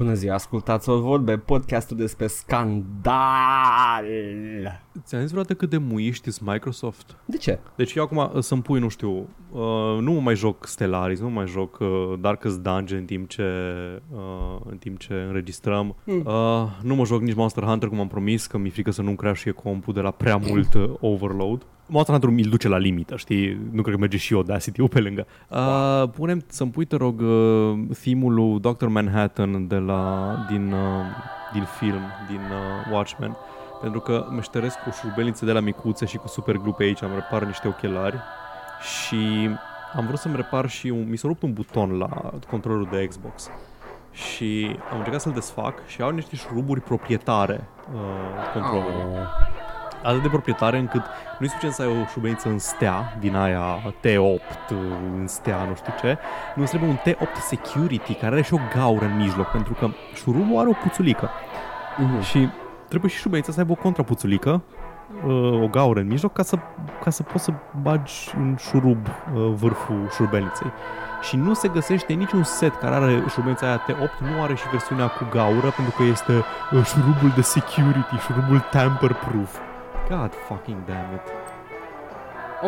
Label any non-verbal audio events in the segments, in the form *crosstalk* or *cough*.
Bună ziua, ascultați o vorbe, podcastul despre scandal. Ți-am zis vreodată cât de muiști sunt Microsoft? De ce? Deci eu acum uh, să-mi pui, nu știu, uh, nu mă mai joc Stellaris, nu mă mai joc uh, Darkest Dungeon în timp ce, uh, în timp ce înregistrăm. Hmm. Uh, nu mă joc nici Monster Hunter cum am promis, că mi-e frică să nu-mi crashie compul de la prea mult uh, overload. Monster Hunter mi-l duce la limită, știi? Nu cred că merge și Audacity-ul pe lângă. Uh, punem să-mi pui, te rog, uh, theme-ul lui Dr. Manhattan de la, din, uh, din film, din uh, Watchmen. Pentru că meșteresc cu șurubelnițe de la micuțe și cu super glue pe aici, am repar niște ochelari și am vrut să-mi repar și un, mi s-a rupt un buton la controllerul de Xbox și am încercat să-l desfac și au niște șuruburi proprietare uh, controllerul. Oh. Atât de proprietare încât nu e suficient să ai o șurubelniță în stea, din aia T8 în stea, nu știu ce, nu îți trebuie un T8 Security care are și o gaură în mijloc, pentru că șurubul are o puțulică. Mhm. Și trebuie și șurubelnița să aibă o contrapuțulică, uh, o gaură în mijloc, ca să, ca să poți să bagi în șurub uh, vârful șurubelniței. Și nu se găsește niciun set care are șurubelnița aia T8, nu are și versiunea cu gaură, pentru că este uh, șurubul de security, șurubul tamper-proof. God fucking damn it.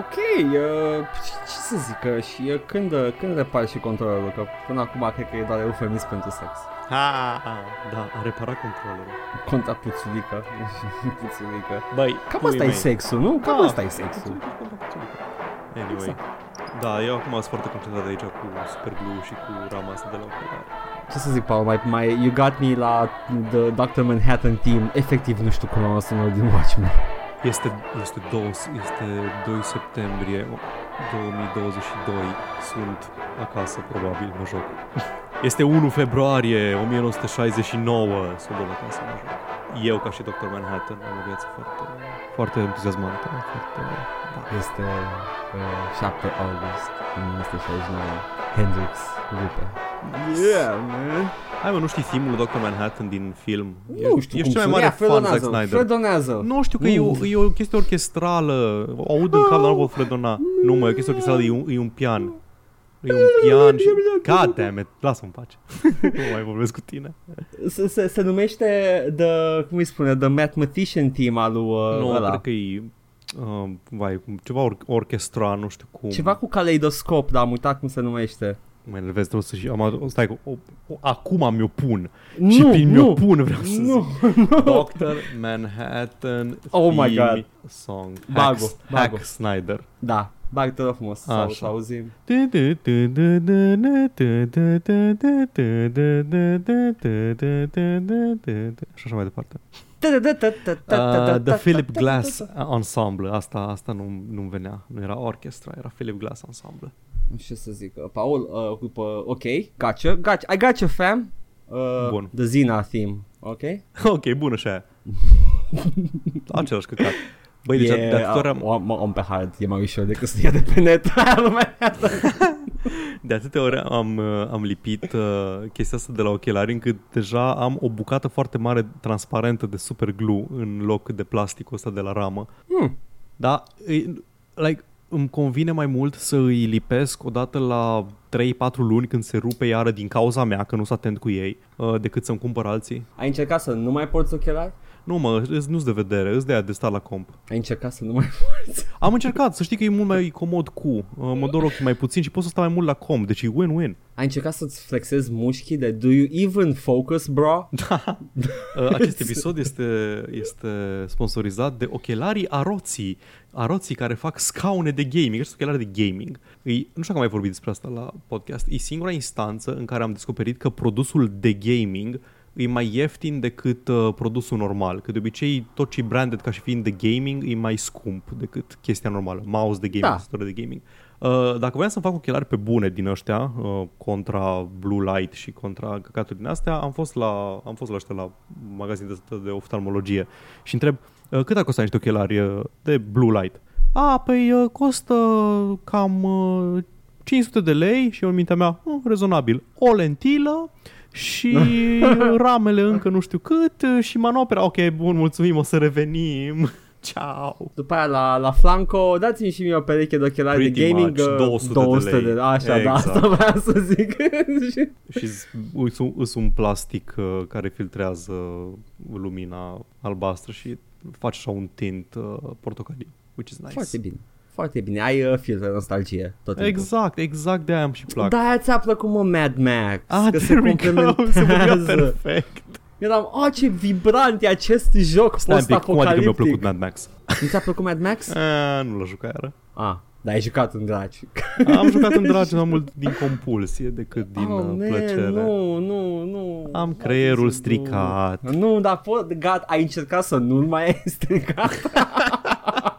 Ok, uh, ce să zic, uh, și uh, când, uh, când repari și controlerul, că până acum cred că e doar eufemism pentru sex. Ha, da, a reparat controllerul. Contra puțulică, *laughs* puțulică. Băi, Cam pui asta e mei. sexul, nu? Cam Da, asta e sexul. puțulică, contra puțulică. Anyway. Exact. Da, eu acum sunt foarte concentrat aici cu super glue și cu rama asta de la ochelari. Ce să zic, Paul, mai, mai, you got me la the Dr. Manhattan team. Efectiv, nu știu cum am sunat din Watchmen. Este, este, 2, este 2 septembrie 2022. Sunt acasă, probabil, mă joc. *laughs* Este 1 februarie 1969. Sunt tot acasă, mă joc. Eu, ca și Dr. Manhattan, am o viață foarte, foarte entuziasmantă. Foarte, da. Este uh, 7 august 1969. Hendrix rupe. Yeah, man. Hai mă, nu știi filmul Dr. Manhattan din film? Nu știu ești cum cel mai mare Fred fan Zack Donazel, Snyder. Fred Donazel. Nu știu că e o, Uf. e o chestie orchestrală. O aud în cap, dar nu pot fredona. Nu mă, e o chestie orchestrală, e un, e un pian. E un pian și... God damn it, lasă-mă în pace. *laughs* nu mai vorbesc cu tine. Se, se, se numește The, cum îi spune, The Mathematician Team al lui uh, nu, ăla. cred că e... Uh, vai, cum- ceva or- orchestra, nu știu cum. Ceva cu caleidoscop, dar am uitat cum se numește. Mă enervez, trebuie să și... Am, o- stai, o, o, acum mi-o pun. Nu, și prin nu. mi-o pun vreau să Nu, zic. nu. Dr. Manhattan Oh my theme God. Song. Bago, Hack, bago. Hack Snyder. Da, bag te rog frumos să, Așa. să auzim. Și așa mai departe. Uh, the Philip Glass Ensemble. Asta, asta nu, nu venea. Nu era orchestra, era Philip Glass Ensemble. Ce să zic, uh, Paul, uh, după, ok, gotcha, gotcha, I gotcha fam. Uh, Bun. The Zina theme, ok? *laughs* ok, bună și aia. Același căcat. Băi, deci e, de atâtea ori am, om, om pe hard, e mai ușor decât să ia de pe net. *laughs* Lumea. *laughs* de atâtea ori am, uh, am lipit uh, chestia asta de la ochelari încât deja am o bucată foarte mare transparentă de super glue în loc de plasticul ăsta de la ramă. Hmm. Da, e, like, îmi convine mai mult să îi lipesc odată la 3-4 luni când se rupe iară din cauza mea, că nu sunt atent cu ei, uh, decât să-mi cumpăr alții. Ai încercat să nu mai porți ochelari? Nu mă, îs- nu-s de vedere, îs de aia de stat la comp. Ai încercat să nu mai porți? *laughs* Am încercat, să știi că e mult mai comod cu. Uh, mă dor ochii mai puțin și pot să stau mai mult la comp, deci e win-win. Ai încercat să-ți flexezi mușchii de Do you even focus, bro? *laughs* Da. *laughs* Uh, Acest episod este, este sponsorizat de ochelarii Aroții. Aroții care fac scaune de gaming. Acești ochelari de gaming. E, nu știu dacă am mai vorbit despre asta la podcast. E singura instanță în care am descoperit că produsul de gaming e mai ieftin decât uh, produsul normal. Că de obicei tot ce e branded ca și fiind de gaming e mai scump decât chestia normală. Mouse de gaming, Da. tastatură de gaming. Uh, dacă voiam să fac ochelari pe bune din ăștia, uh, contra blue light și contra căcaturi din astea, am fost la, am fost la ăștia la magazin de, de oftalmologie și întreb uh, cât ar costa niște ochelari uh, de blue light? A, păi uh, costă cam uh, 500 de lei și eu în mintea mea, uh, rezonabil, o lentilă și *laughs* ramele încă nu știu cât uh, și manopera. Ok, bun, mulțumim, o să revenim. Ciao! După aia la, la Flanco, dați-mi și mie o pereche de ochelari Pretty de gaming. much, uh, 200 de 200 de, lei. Așa, da, Exact. asta vreau să zic. *laughs* Și îs un, îs un plastic uh, care filtrează lumina albastră și face așa un tint uh, portocaliu, which is nice. Foarte bine. Foarte bine. Ai uh, filtre nostalgie tot timpul. Exact, exact de aia îmi și plac. Da, ți-a plăcut mă Mad Max. Ah, că *laughs* se there we go, *laughs* se vorbea complementează. perfect. Eram, oh, ce vibrant e acest joc Stai un pic, cum adică mi-a post-apocaliptic. plăcut Mad Max? Nu ți-a plăcut Mad Max? A, nu l-a jucat iară. Ah, dar ai jucat în dragi. *laughs* Am jucat în dragi mai mult din compulsie decât din oh, uh, man, plăcere. Nu, nu, nu. Am creierul Nu. stricat. Nu, dar pot, gat, ai încercat să nu-l mai ai *laughs* stricat. *laughs*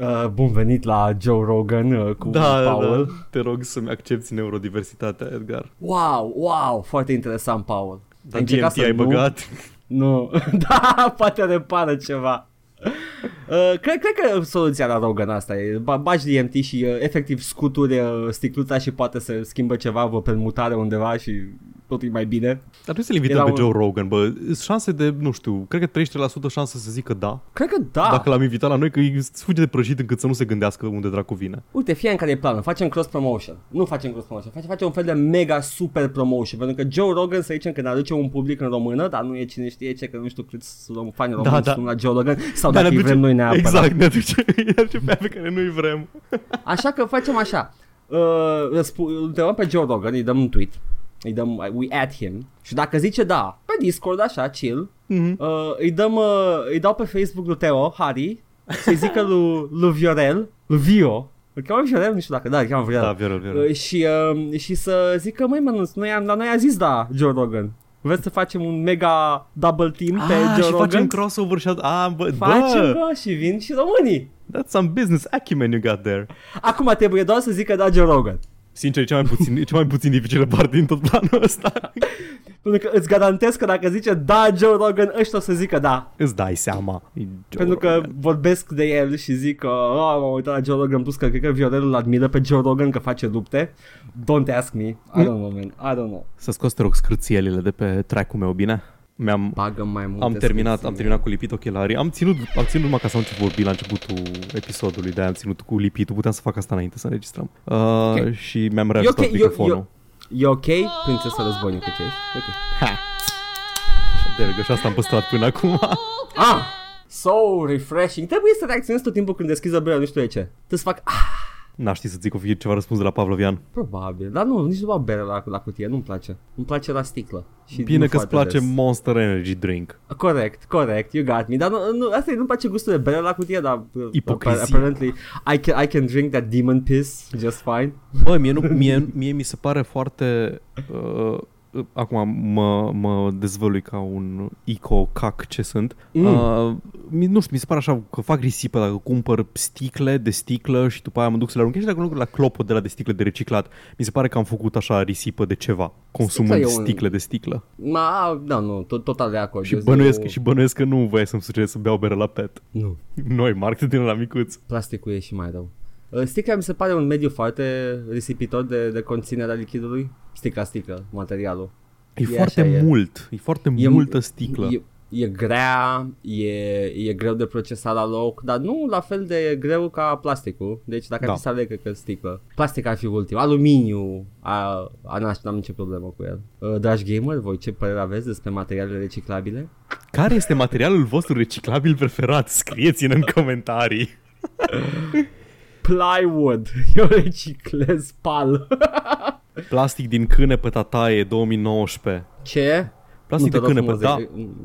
Uh, bun venit la Joe Rogan uh, cu Da, da, Paul. da. Te rog să-mi accepti neurodiversitatea, Edgar. Wow, wow, foarte interesant, Paul. Dar Ai încercat DMT ai nu- băgat? Nu, *laughs* da, poate repară ceva. Uh, cred, cred că soluția la Rogan asta e ba- bagi DMT și uh, efectiv scuturi uh, sticluța și poate să schimbă ceva, vă permutare undeva și tot e mai bine. Dar trebuie să-l invităm Era pe un- Joe Rogan, bă. Sunt șanse de, nu știu, cred că 33% șanse să zică da. Cred că da. Dacă l-am invitat la noi, că e fuge de prăjit încât să nu se gândească unde dracu vine. Uite, fie în care e planul, facem cross promotion. Nu facem cross promotion, facem, facem un fel de mega super promotion, pentru că Joe Rogan să zicem că ne aduce un public în română, dar nu e cine știe ce, că nu știu câți rom- fani români Da, da, da. la Joe Rogan, sau Dar dacă ne îi vrem noi neapărat. Exact, ne aduce, *laughs* ne aduce pe aia pe care nu-i vrem. Așa că facem așa. Uh, răspu- îl întrebăm pe Joe Rogan, îi dăm un tweet, îi dăm, we add him și dacă zice da, pe Discord așa, chill, Mhm. uh, îi dăm, uh, îi dau pe Facebook lui Teo, Harry, să-i zică lui, lui Viorel, lui Vio, îl cheamă Viorel, nu știu dacă, da, îl cheamă Viorel. Da, Viorel, Viorel. Uh, și, uh, și să zică, măi mă, noi am, la noi a zis da, Joe Rogan. Vreți să facem un mega double team pe Ah, Joe și Rogan? facem crossover și... Ah, bă, Facem, bă, bă, și vin și românii. that's some business acumen you got there. Acum trebuie doar să zică da Joe Rogan. Sincer, e cea mai puțin, e cea mai puțin dificilă parte din tot planul ăsta. Pentru că îți garantez că dacă zice da Joe Rogan, ăștia o să zică da. Îți dai seama. E Joe Pentru că Rogan. vorbesc de el și zic că oh, m-am uitat la Joe Rogan plus că cred că Viorel îl admiră pe Joe Rogan că face lupte. Don't ask me. I don't know, man. I don't know. Să scos, te rog, scârțielile de pe track-ul meu, bine? Mi-am, Bagă mai multe am terminat, scârții. am terminat cu lipit ochelarii. Am ținut, am ținut numai ca să am ce vorbi la începutul episodului, de am ținut cu lipitul. Puteam să fac asta înainte să înregistrăm. Uh, Ok. Și mi-am reajutat ok, eu- microfonul. eu- E ok, prințesa războinică ce ești? Ok. Ha. De rog, și asta am păstrat până acum. Ah! So refreshing. Trebuie să reacționezi tot timpul când deschizi o bere, nu știu de ce. Trebuie să fac ah, N-aș ști să zic o fie ceva răspuns de la Pavlovian. probabil. Dar nu, nici nu beau bere la, la cutie, nu-mi place. Îmi place la sticlă. Și Bine nu că îți foarte place des. Monster Energy Drink. Corect, corect, you got me. Dar nu, nu, asta e, nu-mi place gustul de bere la cutie, dar uh, Ipocrizie. apparently I can, I can drink that demon piss just fine. Bă, mie, nu, mie, mie mi se pare foarte... Uh, acum mă, mă dezvălui ca un eco-cac ce sunt. Mm. Uh, mi- nu știu, mi se pare așa că fac risipă dacă cumpăr sticle de sticlă și după aia mă duc să le arunc. Și dacă nu la clopot de la de sticle de reciclat, mi se pare că am făcut așa risipă de ceva, consumând Sticla e un- sticle de sticlă. Ma, da, nu, tot, total de acord. Și Eu bănuiesc, zic, și bănuiesc că nu voia să-mi sugerez să beau bere la pet. Nu, Noi, marketing la micuț. plasticul e și mai rău. Uh, Sticla mi se pare un mediu foarte risipitor de, de conținerea lichidului. Sticla, sticlă, materialul. E, E foarte așa, e. mult, e foarte E- multă sticlă. E, e grea, e, e greu de procesat la loc, dar nu la fel de greu ca plasticul. Deci dacă Da. ar fi să aleg, cred că sticlă. Plastic ar fi ultim. Aluminiu, a, a n-aș, n-am nicio problemă cu el. Uh, dragi gamer, voi ce părere aveți despre materialele reciclabile? Care este materialul vostru reciclabil preferat? Scrieți-ne în comentarii. *laughs* Plywood. *laughs* Eu reciclez pal. *laughs* Plastic din câne pe tataie 2019. Ce? Plastic Nu de te rog câne pe, frumos, da.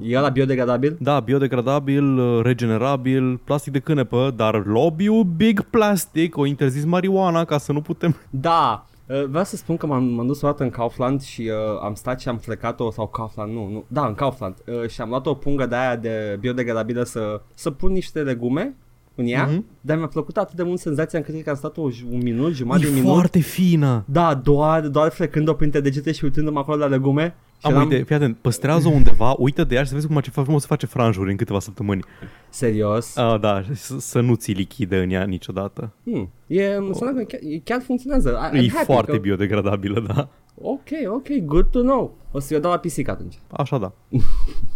E e la biodegradabil? Da, biodegradabil, uh, regenerabil, plastic de cânepă, dar lobby Big Plastic o interzis marijuana ca să nu putem... Da, Uh, vreau să spun că m-am, m-am dus o dată în Kaufland și uh, am stat și am frecat-o, sau Kaufland, nu, nu, da, în Kaufland, uh, și am luat o pungă de aia de biodegradabilă să, să pun niște legume în ea, Mhm. mm-hmm. dar mi-a plăcut atât de mult senzația încât cred că am stat o, un minut, jumătate E de minut. foarte fină. Da, doar, doar frecând-o printre degete și uitându-mă acolo la legume. Și Am o eram, idee, fii atent, păstrează undeva, uită de ea și să vezi cum ce frumos se face franjuri în câteva săptămâni. Serios. Ah, da, și să, să nu ți lichide în ea niciodată. Hmm. E, înseamnă că chiar, chiar funcționează. I, I'm E happy foarte că... biodegradabilă, da. Ok, ok, good to know. O să-i o dau la pisică atunci. Așa da. *laughs*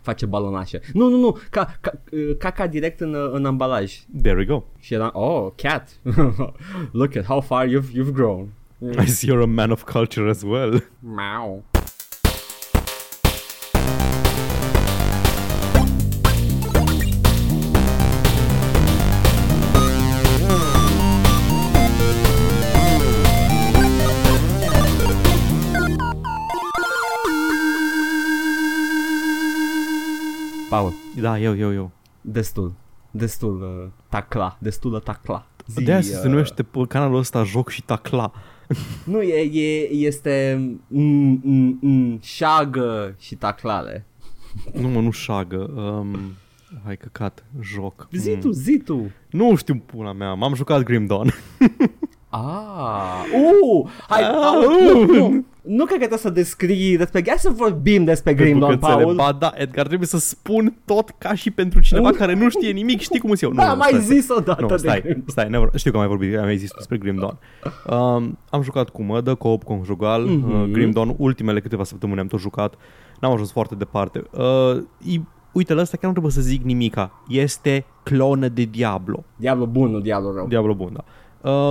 Face balonașe. Nu, nu, nu, ca, ca, caca direct în, în ambalaj. There we go. Și era, oh, cat. *laughs* Look at how far you've, you've grown. I see you're a man of culture as well. Meow. Paul, Da, eu, eu, eu. destul. Destul uh, tacla, destulă tacla. Zi, De asta uh, se numește pe canalul ăsta Joc și Tacla. *laughs* Nu, e, e, este mm, mm, mm, șagă și taclale. Nu mă, nu șagă. Um, hai căcat, joc. Zi Mm. tu, zi tu. Nu știu pula mea, m-am jucat Grim Dawn. *laughs* Ah, uh, hai, Ah, Paul, nu, nu, nu cred că trebuie să descrii despre, hai să vorbim despre Grim Dawn, bucățele. Paul. Ba da, Edgar, trebuie să spun tot ca și pentru cineva Nu. care nu știe nimic, știi cum sunt eu. Da, *laughs* nu, mai stai, zis odată Nu, de stai, Grim stai, never, știu că am mai vorbit, am mai zis despre Grim Dawn. Um, am jucat cu mădă, co-op conjugal, Mhm. uh, Grim Dawn, ultimele câteva săptămâni am tot jucat, n-am ajuns foarte departe. Uh, e, uite, la asta chiar nu trebuie să zic nimica, este clonă de Diablo. Diablo bun, nu Diablo rău. Diablo bun, da. Uh,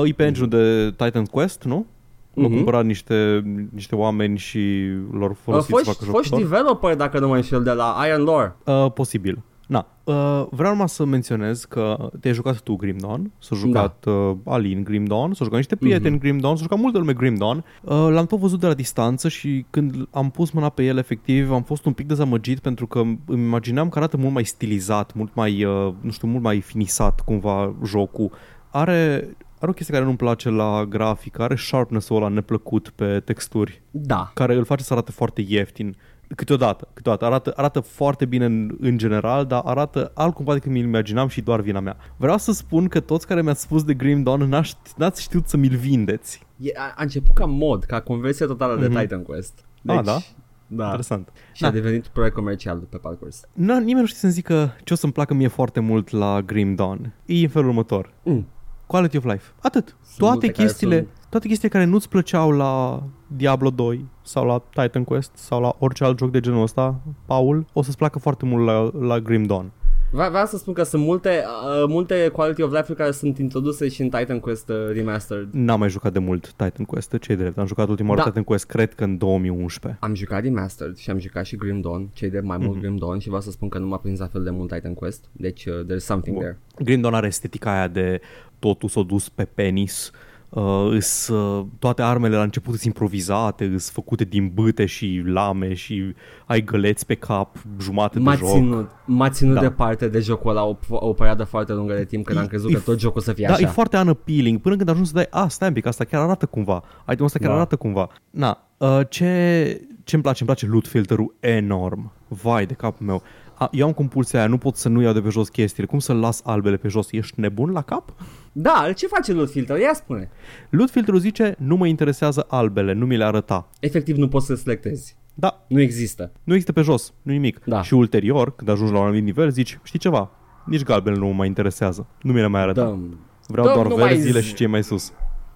e pe engine de Titan Quest, nu? L-au Mhm. cumpărat niște, niște oameni și lor Uh, folosit să foști, facă jocul foști lor. developer, dacă nu mă înșel, de la Iron Lore. Uh, posibil. Na, uh, vreau numai să menționez că te-ai jucat tu Grim Dawn, s-a jucat Da. uh, Alin Grim Dawn, s-a jucat niște prieteni Grim Dawn, s-a jucat multă lume Grim Dawn. Uh, l-am tot văzut de la distanță și când am pus mâna pe el efectiv am fost un pic dezamăgit pentru că îmi imagineam că arată mult mai stilizat, mult mai, uh, nu știu, mult mai finisat cumva jocul. Are, are o chestie care nu-mi place la grafică, are sharpness-ul ăla neplăcut pe texturi Da. care îl face să arate foarte ieftin. Câteodată, câteodată. Arată, arată foarte bine în, în general, dar arată altcumva decât mi-l imaginam și doar vina mea. Vreau să spun că toți care mi-ați spus de Grim Dawn n-ați, n-ați știut să mi-l vindeți. E, a, a început ca mod, ca conversie totală de Mhm. Titan Quest. Ah, da? Da. Interesant. Și a Da. devenit proiect comercial pe parcurs. Na, nimeni nu știe să-mi zică ce o să-mi placă mie foarte mult la Grim Dawn. E în felul următor. Mm. Quality of life. Atât. Sunt toate multe care chestiile, sunt- toate chestiile care nu-ți plăceau la Diablo 2 sau la Titan Quest sau la orice alt joc de genul ăsta, Paul, o să-ți placă foarte mult la, la Grim Dawn. Vre- Vreau să spun că sunt multe, uh, multe quality of life care sunt introduse și în Titan Quest uh, Remastered. N-am mai jucat de mult Titan Quest, ce drept. Am jucat ultima oară Da. Titan Quest, cred că în 2011. Am jucat Remastered și am jucat și Grim Dawn, cei de mai mult Grim Dawn și vreau să spun că nu m-a prins la fel de mult Titan Quest, deci uh, there's something Bun. there. Grim Dawn are estetica aia de totul s-a dus pe penis. Uh, îs, uh, toate armele la început sunt improvizate, îs făcute din bâte și lame și ai găleți pe cap, jumate M-a de joc. ținut, m-a ținut Da. departe de jocul ăla o, o perioadă foarte lungă de timp când E- am crezut e că tot jocul să fie Da, așa. e foarte unappealing până când ajungi să dai, a, stai un pic, asta chiar arată cumva. Itemul ăsta chiar Da. arată cumva. Na, uh, ce ce-mi place? Îmi place loot filterul enorm. Vai de capul meu. A, eu am compulsia aia, nu pot să nu iau de pe jos chestiile. Cum să las albele pe jos? Ești nebun la cap? Da, ce face loot filter? Ia spune. Loot filterul zice, nu mă interesează albele, nu mi le arăta. Efectiv nu poți să selectezi. Da, Nu există. nu există pe jos, nu nimic. Da. Și ulterior, când ajungi la un anumit nivel, zici, știi ceva? Nici galbenele nu mă mai interesează. Nu mi le mai arăta. Dăm. Vreau Dăm doar numai verzile zi. și cei mai sus.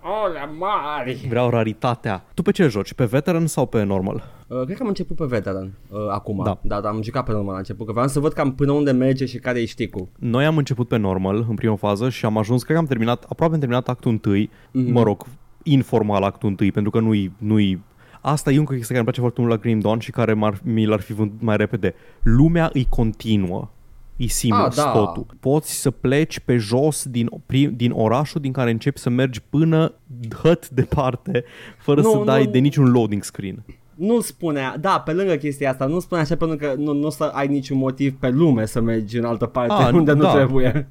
Olea mari! Vreau raritatea. Tu pe ce joci? Pe veteran sau pe normal? Uh, cred că am început pe veteran uh, acum. Da. Da. da, am jucat pe normal la început, că vreau să văd cam până unde merge și care e șticul. Noi am început pe normal în prima fază și am ajuns, cred că am terminat, aproape am terminat actul întâi, Mhm. mă rog, informal actul întâi, pentru că nu-i, nu-i Asta e încă o chestie care îmi place foarte mult la Grim Dawn și care m-ar, mi l-ar fi vândut mai repede. Lumea îi continuă. E seamless Ah, da. totul. Poți să pleci pe jos din, prim, din orașul din care începi să mergi până hăt departe, fără Nu, să dai nu. de niciun loading screen. Nu spunea, da, pe lângă chestia asta, nu spunea așa pentru că nu, nu o să ai niciun motiv pe lume să mergi în altă parte Ah, *laughs* unde da. nu trebuie.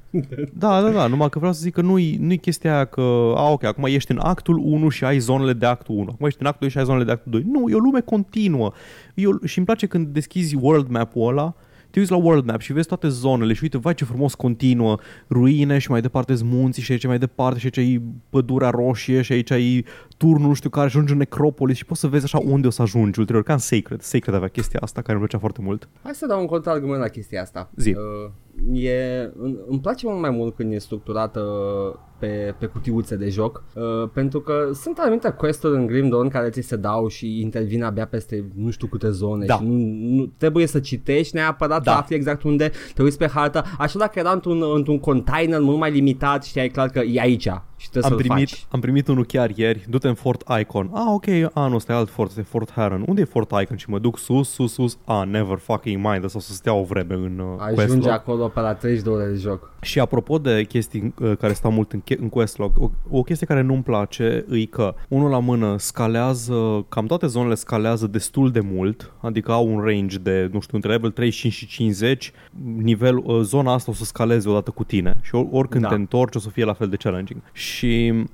Da, da, da, numai că vreau să zic că nu-i, nu-i chestia aia că, a, ok, acum ești în actul 1 și ai zonele de actul 1, acum ești în actul 2 și ai zonele de actul 2. Nu, e o lume continuă. E o, și îmi place când deschizi world map-ul ăla, te uiți la world map și vezi toate zonele și uite, vai ce frumos continuă, ruine și mai departe sunt munții și aici mai departe și aici e pădurea roșie și aici e turnul nu știu care și ajungi în necropolis și poți să vezi așa unde o să ajungi ulterior, ca în Sacred. Sacred avea chestia asta care îmi plăcea foarte mult. Hai să dau un contraargument la chestia asta. Zi. Uh, e, îmi îmi place mult mai mult când e structurată pe, pe cutiuțe de joc uh, pentru că sunt anumite quest-uri în Grim Dawn care ți se dau și intervin abia peste nu știu câte zone Da. și nu, nu, trebuie să citești neapărat Da. să afli exact unde te uiți pe hartă așa dacă era într-un, într-un container mult mai limitat știai clar că e aici și trebuie Am să-l primit, faci am primit unul chiar ieri, du-te în Fort Icon. Ah, ok, ah, nu, ăsta e alt fort, este Fort Heron. Unde e Fort Icon? Și mă duc sus, sus, sus. Ah, never fucking mind, ăsta o să stea o vreme în uh, ajunge Questlog. acolo pe la 30 de ore de joc Și apropo de chestii uh, care stau mult în, che- în Questlog, o, o chestie care nu-mi place e că unul la mână scalează, cam toate zonele scalează destul de mult, adică au un range de, nu știu, între level 35 și 50, nivel, uh, zona asta o să scaleze odată cu tine și or, oricând Da. te întorci o să fie la fel de challenging. Și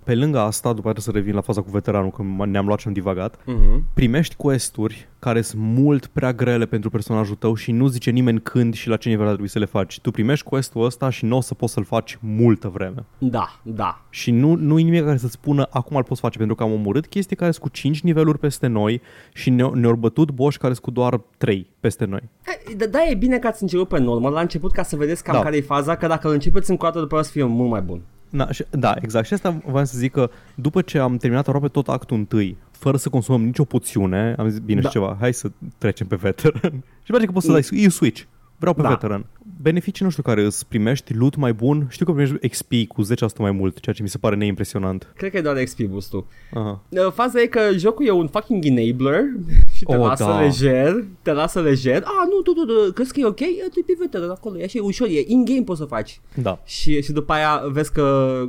pe lângă asta, după aceea să revin la faza cu veteranul, că m- ne-am luat și am divagat, uh-huh. primești questuri care sunt mult prea grele pentru personajul tău și nu zice nimeni când și la ce nivel ar trebui să le faci. Tu primești questul ăsta și nu o să poți să-l faci multă vreme. Da, da Și nu, nu e nimic care să-ți spună acum îl poți face, pentru că am omorât chestii care sunt cu 5 niveluri peste noi și ne- ne-au bătut boși care sunt cu doar 3 peste noi. E, Da, da, e bine că ați început pe normal la început ca să vedeți cam Da. care e faza, că dacă îl începeți încă o dată după aia o să fie mult mai bun. Na, și, da, exact. Și asta voiam să zic că după ce am terminat aproape tot actul întâi, fără să consumăm nicio poțiune, am zis, bine, Da. și ceva, hai să trecem pe veteran. *laughs* și face că poți să dai e switch. Vreau pe Da. veteran. Beneficii, nu știu care îți primești, loot mai bun. Știu că primești XP cu 10% mai mult, ceea ce mi se pare neimpresionant. Cred că e doar XP boost-ul. Aha. Uh, Faza e că jocul e un fucking enabler *laughs* și te Oh, lasă da. lejer, te lasă lejer. Ah, nu, tu, tu, tu, crezi că e ok? E, tu pe veteran acolo, e așa, e ușor, e in-game poți să faci. Da. Și, și după aia vezi că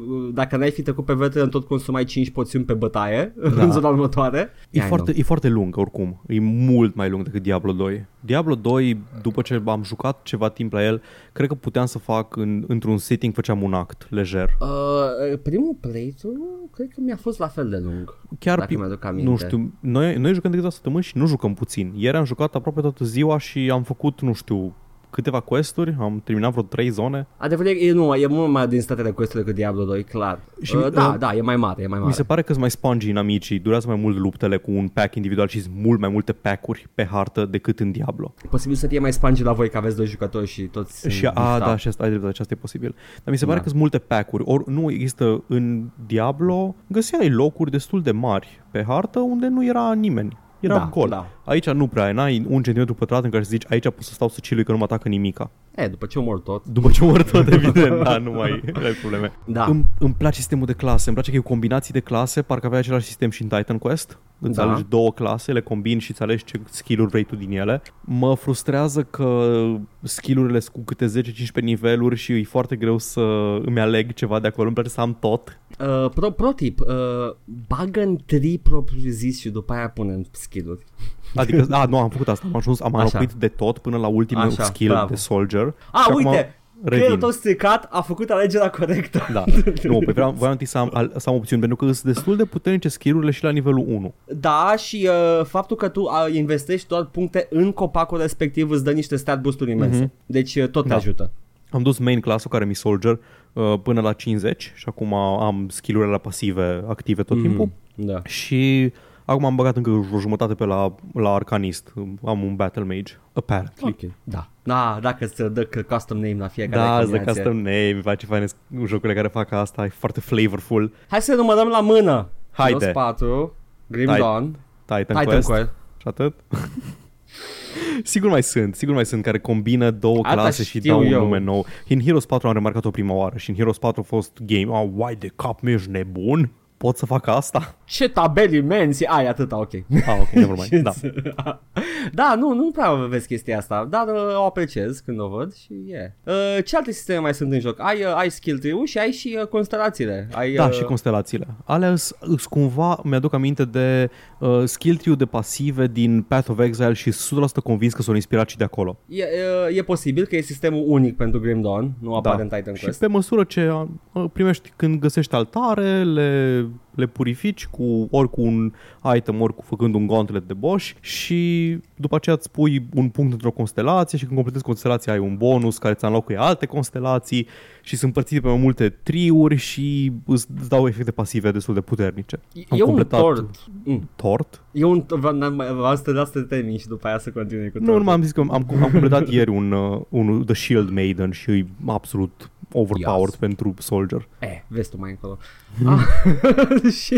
uh, dacă n-ai fi trecut pe veteran tot consumai 5 poțiuni pe bătaie *laughs* Da. în zona următoare. E Yeah, I foarte, know. e foarte lung oricum. E mult mai lung decât Diablo 2. Diablo 2, după ce am jucat ceva timp la el, cred că puteam să fac în, într-un setting, făceam un act lejer. Uh, primul playthrough cred că mi-a fost la fel de lung. Chiar Dacă pi- mi-aduc aminte. nu știu, noi, noi jucăm de câteva săptămâni și nu jucăm puțin. Ieri am jucat aproape toată ziua și am făcut, nu știu, câteva questuri, am terminat vreo trei zone. Adevărul e, nu, e mult mai din statele quest decât Diablo 2, clar. Și, Și, uh, da, uh, da, e mai mare, e mai mare. Mi se pare că sunt mai spongy inamicii, durează mai mult luptele cu un pack individual și sunt mult mai multe pack-uri pe hartă decât în Diablo. Posibil să fie mai spangi la voi că aveți doi jucători și toți sunt Și a, lift-up. da, și asta, ai dreptate, și asta e posibil. Dar mi se pare Da. că sunt multe pack-uri. Ori nu există în Diablo, găseai locuri destul de mari pe hartă unde nu era nimeni. Era Da, gol. da. Aici nu prea ai, n-ai un centimetru pătrat în care să zici aici pot să stau să cilui că nu mă atacă nimica. E, după ce omor tot. După ce mor tot, *laughs* evident, da, nu mai ai probleme. Da. Îmi, îmi place sistemul de clase, îmi place că e combinații de clase, parcă avea același sistem și în Titan Quest. Îți Da. alegi două clase, le combini și îți alegi ce skill-uri vrei tu din ele. Mă frustrează că skill-urile sunt cu câte 10-15 niveluri și e foarte greu să îmi aleg ceva de acolo. Îmi place să am tot. Uh, pro, pro tip, uh, bagă în tri propriu zis și după aia pune în skill-uri. Adică, a, nu, am făcut asta, am ajuns, am Așa. înlocuit de tot până la ultimul Așa, skill bravo. de soldier. A, și acum uite! revin. Creierul tău stricat a făcut alegerea corectă. Da, nu, pe vreau, voiam întâi să am, al- să am opțiuni, pentru că sunt destul de puternice skill-urile și la nivelul 1. Da, și uh, faptul că tu uh, investești doar puncte în copacul respectiv îți dă niște stat boost-uri imense. Mhm. Deci uh, tot te Da. ajută. Am dus main class-ul care mi soldier uh, până la 50 și acum am skill-urile la pasive active tot timpul. Da. Și acum am băgat încă o jumătate pe la, la arcanist. Am un battle mage, apparently. Ok. Da. Da, dacă îți dă că custom name la fiecare Da, îți dă combinație. custom name, îmi face faine jocurile care fac asta, e foarte flavorful. Hai să numărăm la mână. Haide. Heroes 4, Grim Hai- Dawn, Titan, Titan Quest Quest. și atât. *laughs* sigur mai sunt, sigur mai sunt care combină două Asta clase și știu dau un eu. nume nou. În Heroes 4 am remarcat-o prima oară și în Heroes 4 a fost game, oh, why de cap mi ești nebun? Pot să fac asta? Ce tabeli imensi ai atâta, ok. Ah, ok, never mind. *laughs* Da. da, nu, nu prea vezi chestia asta, dar uh, o apreciez când o văd și e. Yeah. Uh, ce alte sisteme mai sunt în joc? Ai, uh, ai skill tree și ai și uh, constelațiile. Ai, Da, uh, și constelațiile. Alea sunt cumva, mi-aduc aminte de uh, skill tree de pasive din Path of Exile și sunt 100% convins că sunt inspirat și de acolo. E, uh, e posibil că e sistemul unic pentru Grim Dawn, nu apare Da. în Titan Și Quest. pe măsură ce uh, primești când găsești altare, le le purifici cu ori cu un item, ori cu făcând un gauntlet de boss și după aceea îți pui un punct într-o constelație și când completezi constelația ai un bonus care ți înlocuie alte constelații și sunt împărțite pe mai multe triuri și îți îți dau efecte pasive destul de puternice. Am E un completat- tort. Mm. Tort? E un... V-am să te las să te termin și după aia să continui cu Nu, tortul. nu m-am zis că am, am completat ieri un, uh, un The Shield Maiden și e absolut overpowered Yes. pentru Soldier. Eh, vezi tu mai încolo. Ah, *laughs* și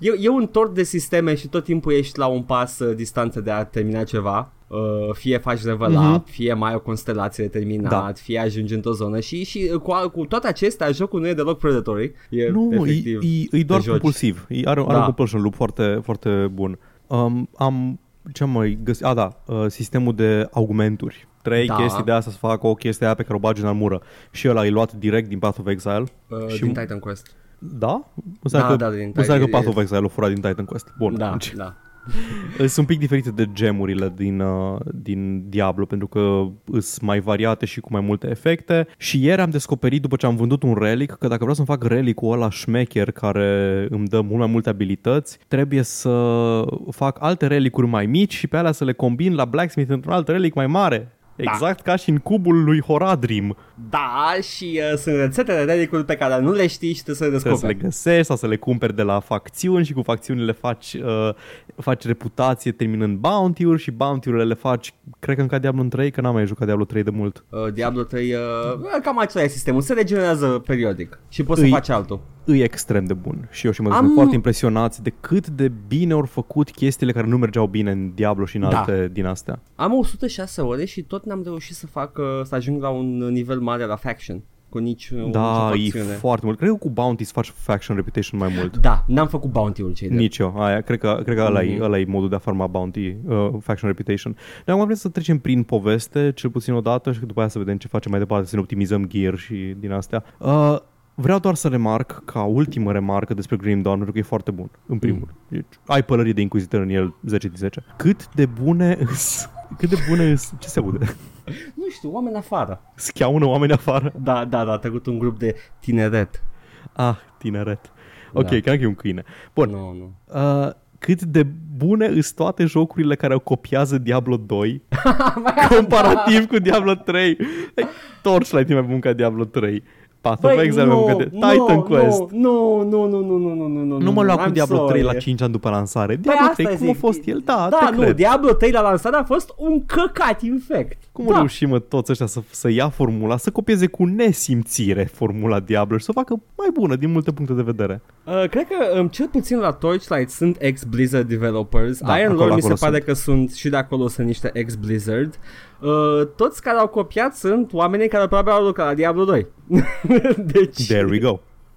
e, e un tort de sisteme și tot timpul ești la un pas uh, distanță de a termina ceva. Uh, fie faci level Mhm. up, fie mai ai o constelație de terminat, Da. fie ajungi într-o zonă și, și uh, cu, a- cu toate acestea jocul nu e deloc predatory. E Nu, efectiv. e, e, e doar te joci. compulsiv. E, are, are Da. un compulsion loop foarte, foarte bun. Um, am ce am mai găsit? A, da, uh, sistemul de augmenturi. Trei Da. chestii de asta să facă o chestie aia pe care o bagi în armură. Și ăla e luat direct din Path of Exile. Uh, și- din Titan Quest. Da? Înseamnă Da, că, da, din înseamnă că Titan- Path of Exile o furat din Titan Quest. Bun. Da, Deci, da. *laughs* Sunt un pic diferite de gemurile din, uh, din Diablo pentru că sunt mai variate și cu mai multe efecte și ieri am descoperit după ce am vândut un relic că dacă vreau să-mi fac relicul ăla șmecher care îmi dă mult mai multe abilități trebuie să fac alte relicuri mai mici și pe alea să le combin la Blacksmith într-un alt relic mai mare. Da. Exact ca și în cubul lui Horadrim. Da, și uh, sunt rețetele de relicuri pe care nu le știi și trebuie să le Trebuie să le descoperi. găsești sau să le cumperi de la facțiuni și cu facțiunile faci, uh, faci reputație terminând bounty-uri și bounty-urile le faci, cred că încă Diablo 3, că n-am mai jucat Diablo 3 de mult. Uh, Diablo 3, uh, cam acela e sistemul, se regenerează periodic și poți să Îi- faci altul. E extrem de bun și eu și mă Am- sunt foarte impresionați de cât de bine au făcut chestiile care nu mergeau bine în Diablo și în Da. alte din astea. Am 106 ore și tot n-am reușit să fac, uh, să ajung la un nivel mare la faction. Cu nici, uh, Da, nicio e facțiune. foarte mult. Cred că cu bounty să faci faction reputation mai mult. Da, n-am făcut bounty-uri cei de. Nici eu, aia, cred că, cred că ăla, Mhm. e, ăla e modul de a farma bounty, uh, faction reputation. Dar acum vrem să trecem prin poveste, cel puțin o dată, și după aia să vedem ce facem mai departe, să ne optimizăm gear și din astea. Uh, vreau doar să remarc, ca ultimă remarcă despre Grim Dawn, pentru că e foarte bun, în primul rând. Deci, ai pălării de inquizitor în el 10 din 10. Cât de bune îs, cât de bune îs, ce se aude? Nu știu, oameni afară. Scheaună oameni afară? Da, da, da, a trecut un grup de tineret. Ah, tineret. Ok, Da. cred că e un câine. Bun, Nu, nu. Uh, cât de bune îs toate jocurile care au copiază Diablo 2 *laughs* comparativ cu Diablo 3. Like, Torchlight e mai bun ca Diablo 3. Path of Exile e mai bun ca de... Titan Quest. Nu, nu, nu, nu, nu, nu, nu, nu, Nu mă lua cu I'm Diablo 3 la sorry. 5 ani după lansare. Păi Diablo asta 3, cum a zic. fost el? Da, Da, te nu, cred. Diablo 3 la lansare a fost un căcat infect. Cum da. da. reușim mă, toți ăștia să, să ia formula, să copieze cu nesimțire formula Diablo și să o facă mai bună din multe puncte de vedere. Uh, cred că um, cel puțin la Torchlight sunt ex-Blizzard developers. Da, Iron acolo- Lord mi se acolo pare sunt. că sunt și de acolo sunt niște ex-Blizzard. Uh, toți care au copiat sunt oamenii care probabil au lucrat la Diablo 2. *laughs* deci, There we go.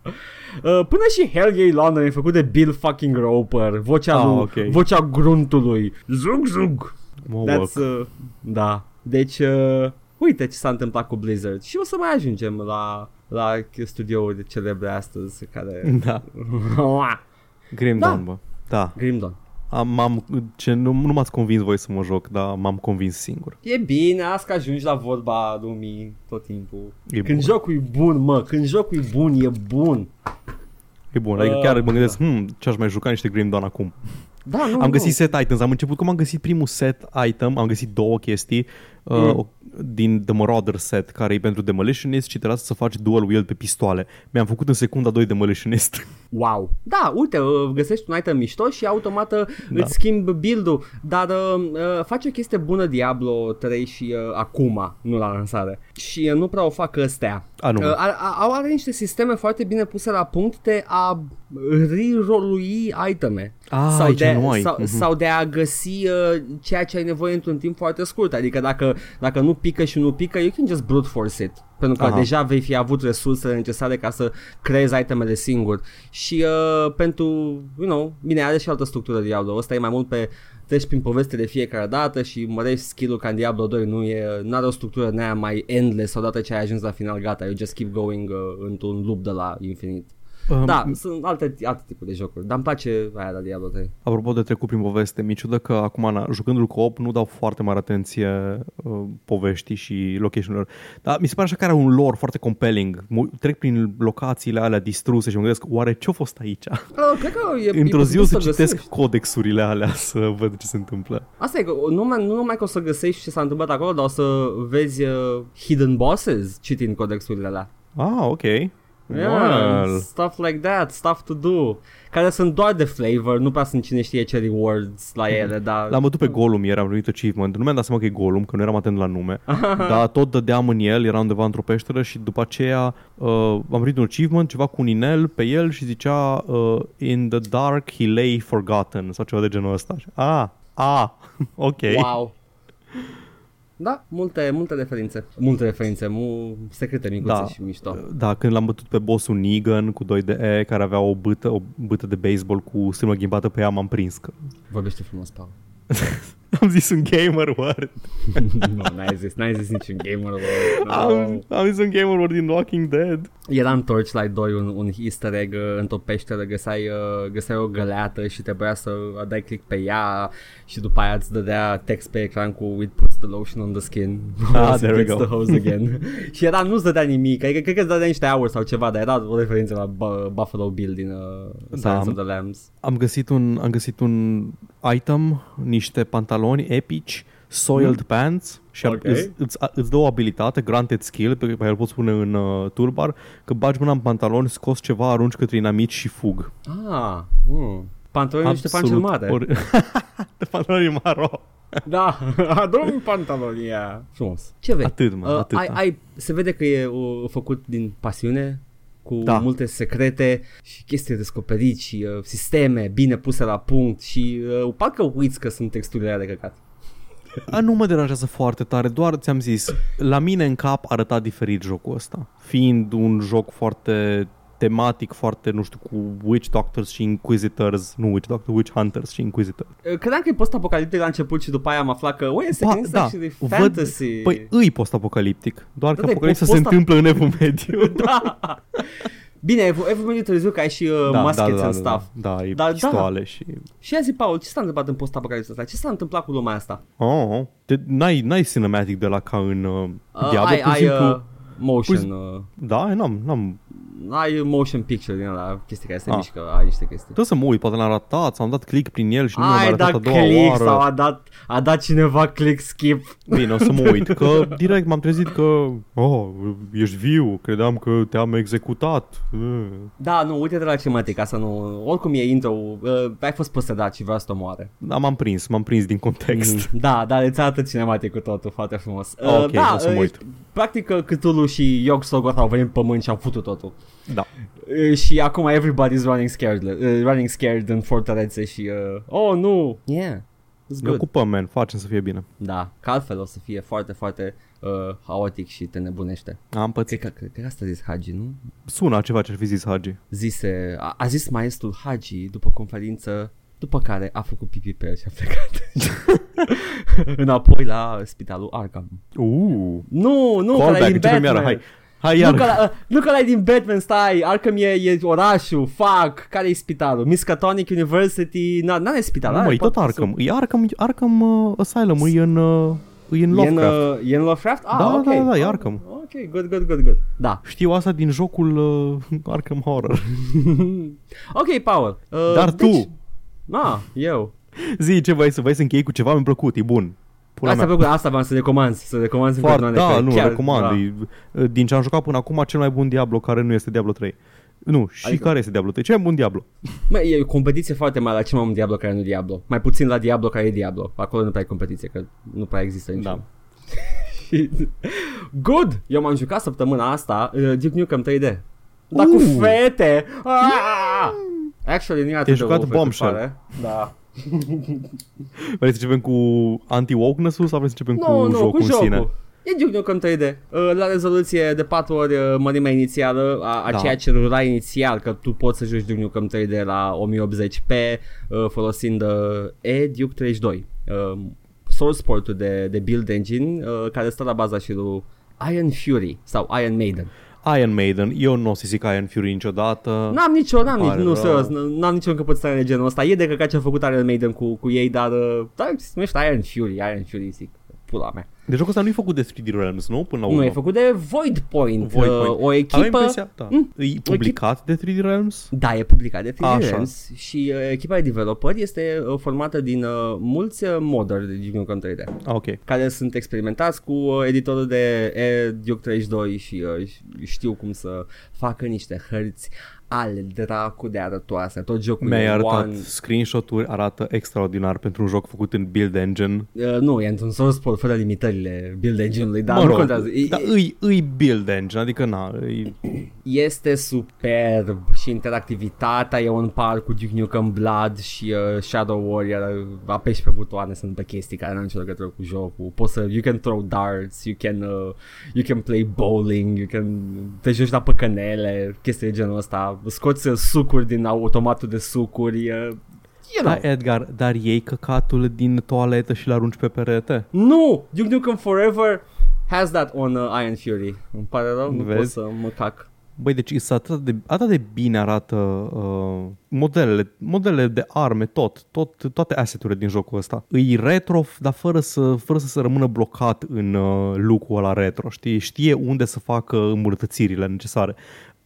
uh, până și Helge London e făcut de Bill fucking Roper, vocea, Ah, lui, ok. vocea gruntului. Zug, zug. Mă That's, work. uh, da. Deci, uh, uite ce s-a întâmplat cu Blizzard. Și o să mai ajungem la, la studiouri celebre astăzi care... Da. *laughs* Grim Da. Dawn, bă. Da. Grim Dawn. Am, m-am, ce, nu, nu m-ați convins voi să mă joc, dar m-am convins singur. E bine, asta că ajungi la vorba lumii tot timpul. E când bun. jocul e bun, mă, când jocul e bun, e bun. E bun, adică Uh, chiar mă gândesc, hmm, ce aș mai juca niște Grim Dawn acum. Da, nu, Am găsit nu. set items, am început cum am găsit primul set item, am găsit două chestii uh, Mm. o- din The Marauder set, care e pentru Demolitionist și te lasă să faci dual wield pe pistoale. Mi-am făcut în secunda 2 Demolitionist. *laughs* Wow. Da, uite, uh, găsești un item mișto și automat uh, Da. îți schimbi build-ul. Dar uh, uh, face o chestie bună Diablo 3 și uh, acum, nu la lansare. Și uh, nu prea o fac ăstea. Anume. Uh, are, are, are niște sisteme foarte bine puse la punct de a rerolui iteme. Ah, sau, aici de, nu ai. sau, Mhm. sau de a găsi uh, ceea ce ai nevoie într-un timp foarte scurt. Adică dacă, dacă nu pică și nu pică, you can just brute force it. Pentru că Aha. deja vei fi avut resursele necesare ca să creezi itemele singur. Și uh, pentru, you know, bine, are și altă structură Diablo. Ăsta e mai mult pe treci prin poveste de fiecare dată și mărești skill-ul ca în Diablo 2 nu e, nu are o structură în aia mai endless odată ce ai ajuns la final gata, you just keep going uh, într-un loop de la infinit. Um, Da, sunt alte, alte tipuri de jocuri, dar îmi place aia la Diablo 3. Apropo de trecut prin poveste, mi ciudă că acum, na, jucându-l co-op, nu dau foarte mare atenție uh, poveștii și location-urilor. Dar mi se pare așa că are un lore foarte compelling. Mă trec prin locațiile alea distruse și mă gândesc, oare ce-a fost aici? Uh, cred că e, *laughs* Într-o e zi o posibil să citesc găsești. codexurile alea să văd ce se întâmplă. Asta e că nu numai, nu numai că o să găsești ce s-a întâmplat acolo, dar o să vezi uh, hidden bosses citind codexurile alea. Ah, ok. Yeah, Well. stuff like that, stuff to do Care sunt doar de flavor, nu prea sunt cine știe ce rewards la ele Dar L-am văzut pe Gollum ieri, am primit achievement. Nu mi-am dat seama că e Gollum, că nu eram atent la nume. *laughs* dar tot dădeam în el, era undeva într-o peșteră și după aceea uh, am primit un achievement, ceva cu un inel pe el și zicea uh, In the dark he lay forgotten sau ceva de genul ăsta. Ah, ah, *laughs* ok. Wow Da, multe, multe referințe. Multe referințe, mu- secrete micuțe Da. și mișto. Da, când l-am bătut pe bossul Negan cu 2 de E, care avea o bâtă, o bâtă de baseball cu strâmă ghimbată pe ea, m-am prins. Că Vorbește frumos, Paul *laughs* *laughs* am zis un gamer word. *laughs* Nu, n-ai zis, n-ai zis niciun gamer word. No. Am, am zis un gamer word din Walking Dead. Era în Torchlight 2 un, un easter egg uh, într-o peșteră, găseai, uh, găseai o găleată și trebuia să dai click pe ea și după aia îți dădea text pe ecran cu it puts the lotion on the skin Ah, *laughs* once there it we gets go. the hose again și era, nu-ți dădea nimic, adică cred că îți dădea niște hours sau ceva, dar era o referință la Bu- Buffalo Bill din uh, Silence Da. of the Lambs. Am găsit un, am găsit un item, niște pantaloni epici, soiled mm. pants și am, Ok. îți, îți, îți dă o abilitate, granted skill, pe care îl poți pune în uh, toolbar, că bagi mâna în pantaloni, scoți ceva, arunci către inamici și fug. Ah, mm. Pantaloni niște panci mare. Or... de pantaloni maro. Da, *laughs* adun pantalonia. Frumos. Ce vei? Atât, mă, Uh, atât. ai, ai, se vede că e uh, făcut din pasiune, cu Da. multe secrete și chestii de descoperit și uh, sisteme bine puse la punct și uh, parcă uiți că sunt texturile alea de căcat. A, nu mă deranjează foarte tare, doar ți-am zis, la mine în cap arăta diferit jocul ăsta. Fiind un joc foarte tematic, foarte, nu știu, cu Witch Doctors și Inquisitors, nu Witch Doctors, Witch Hunters și Inquisitors. Uh, Credeam că e post-apocaliptic la început și după aia am aflat că, wait a second, it's actually fantasy. Păi îi post-apocaliptic, doar Da, că da, e apocalipsa po- se post- întâmplă în evul mediu. *laughs* da. Bine, Evo, Evo mediu târziu că ai și uh, da, muskets da, and stuff. Da, da, e Da, da. pistoale și... Și ia zi, Paul, ce s-a întâmplat în post-apocalipsa asta? Ce s-a întâmplat cu lumea asta? Oh, te, n-ai, n-ai cinematic de la ca în uh, Diablo, ai, pur și ai simplu... uh, motion, uh, Da, n-am, n-am... ai motion picture din ăla, chestii care se Ah. mișcă, ai niște chestii. Trebuie să mă uit, poate l-am ratat, sau am dat click prin el și nu mi-am Ai arătat dat a doua click oară. sau a dat, a dat cineva click skip. Bine, o să mă uit, că *laughs* direct m-am trezit că, oh, ești viu, credeam că te-am executat. Uh. Da, nu, uite-te la cinematic, ca să nu... Oricum e intro, uh, ai fost posedat și vrea să te omoare. Da, m-am prins, m-am prins din context. Mm, Da, dar îți arată cinematic cu totul, foarte frumos. Uh, Ok, da, o să mă uh, uit. Practic uh, Cthulhu și Yogg Sothoth au venit pe pământ și au futut totul. Da. Uh, și acum everybody's running scared, uh, running scared în fortărețe și... Uh, oh, nu! Yeah, it's Ne good. ocupăm, man, facem să fie bine. Da, că altfel o să fie foarte, foarte uh, haotic și te nebunește. Am pățit. Cred că, cred că asta a zis Hagi, nu? Sună ceva ce ar fi zis Hagi. Zise, a, a zis maestrul Hagi după conferință, după care a făcut pipi pe el și a plecat. *laughs* Înapoi la spitalul Arkham. Uh, Nu, nu, că callback, l-ai din începe Batman. iară, hai. Hai Nu iar. că, la, nu că l-ai din Batman, stai, Arkham e, e orașul, fuck, care e spitalul? Miskatonic University, na, n-are spital, Nu, are, mă, e tot poate Arkham. E Arkham, Arkham uh, Asylum, e în, uh, e în să- E în, Lovecraft. uh, e în Lovecraft? Ah, Da, ok. da, da, e Arkham. Ok, good, good, good, good. Da. Știu asta din jocul uh, *laughs* Arkham Horror. *laughs* ok, Paul. Uh, Dar deci, tu, Ah, eu. zi ce vrei să vrei să închei cu ceva, mi-a plăcut, e bun. Pula Asta, mea. plăcut, asta vreau să recomand, să recomand în Foarte, continuare, da, că nu, chiar- recomand. da. E, uh, din ce am jucat până acum, cel mai bun Diablo care nu este Diablo 3. Nu, și Adică- care este Diablo 3? Cel mai bun Diablo. Mă, e o competiție foarte mare la cel mai mult Diablo care nu e Diablo. Mai puțin la Diablo care e Diablo. Acolo nu prea e competiție, că nu prea există nici. Da. *laughs* Good! Eu m-am jucat săptămâna asta uh, Duke Nukem 3D. Dar cu Uh. fete! Ah! Actually, nu e atât de jucat rău, cât Bombshell. pare. Da. *laughs* Vrei să începem cu anti-wokeness-ul sau vrei să începem Nu, cu nu, jocul cu în jocul. sine? E Duke Nukem 3D. Uh, La rezoluție de 4 ori uh, mărimea inițială, a, a Da. ceea ce rura inițial, că tu poți să joci Duke Nukem 3D la 1080p uh, folosind uh, E-Duke 32. Uh, source port-ul de, de build engine uh, care stă la baza și lui Iron Fury sau Iron Maiden. Iron Maiden, eu nu o să zic Iron Fury niciodată. N-am nicio, n-am, nici, Pare nu, rău. serios, n- n-am nicio încăpățânare de genul ăsta. E de căcat ce a făcut Iron Maiden cu, cu ei, dar, uh, da, se numește Iron Fury, Iron Fury, zic, pula mea. Deci jocul ăsta nu e făcut de 3D Realms, nu? Până la urmă. Nu, e făcut de Void Point, Void uh, Point. o Avem echipă... impresia, da. Mm. E publicat de 3D Realms? Da, e publicat de 3D Așa. Realms și uh, echipa de developeri este uh, formată din uh, mulți uh, modderi de Duke Nukem 3D Ah, ok. care sunt experimentați cu uh, editorul de e, Duke 32 și uh, ș- știu cum să facă niște hărți ale dracu de arătoase. Tot jocul Mi-ai e arătat one... screenshot-uri, arată extraordinar pentru un joc făcut în Build Engine. Uh, nu, e într-un source code fără limitările build engine-ului, dar mă nu rog, contează. E, da, îi, îi Build Engine, adică na, îi, *clears throat* Este superb și interactivitatea e un par cu Duke Nukem Blood și uh, Shadow Warrior uh, apeși pe butoane sunt pe chestii care nu au nicio legătură cu jocul poți să, you can throw darts you can, uh, you can play bowling you can te joci la păcănele chestii de genul ăsta scoți uh, sucuri din automatul de sucuri uh, you know. Da, Edgar, dar iei căcatul din toaletă și-l arunci pe perete? nu Duke Nukem Forever has that on uh, Iron Fury îmi pare rău, nu pot Vezi? să mă cac Băi, deci is atât de, atât de bine arată uh, modelele, modelele de arme, tot, tot, toate asset-urile din jocul ăsta. Îi retro, dar fără să, fără să se rămână blocat în uh, lucrul ăla retro, știi? Știe unde să facă îmbunătățirile necesare.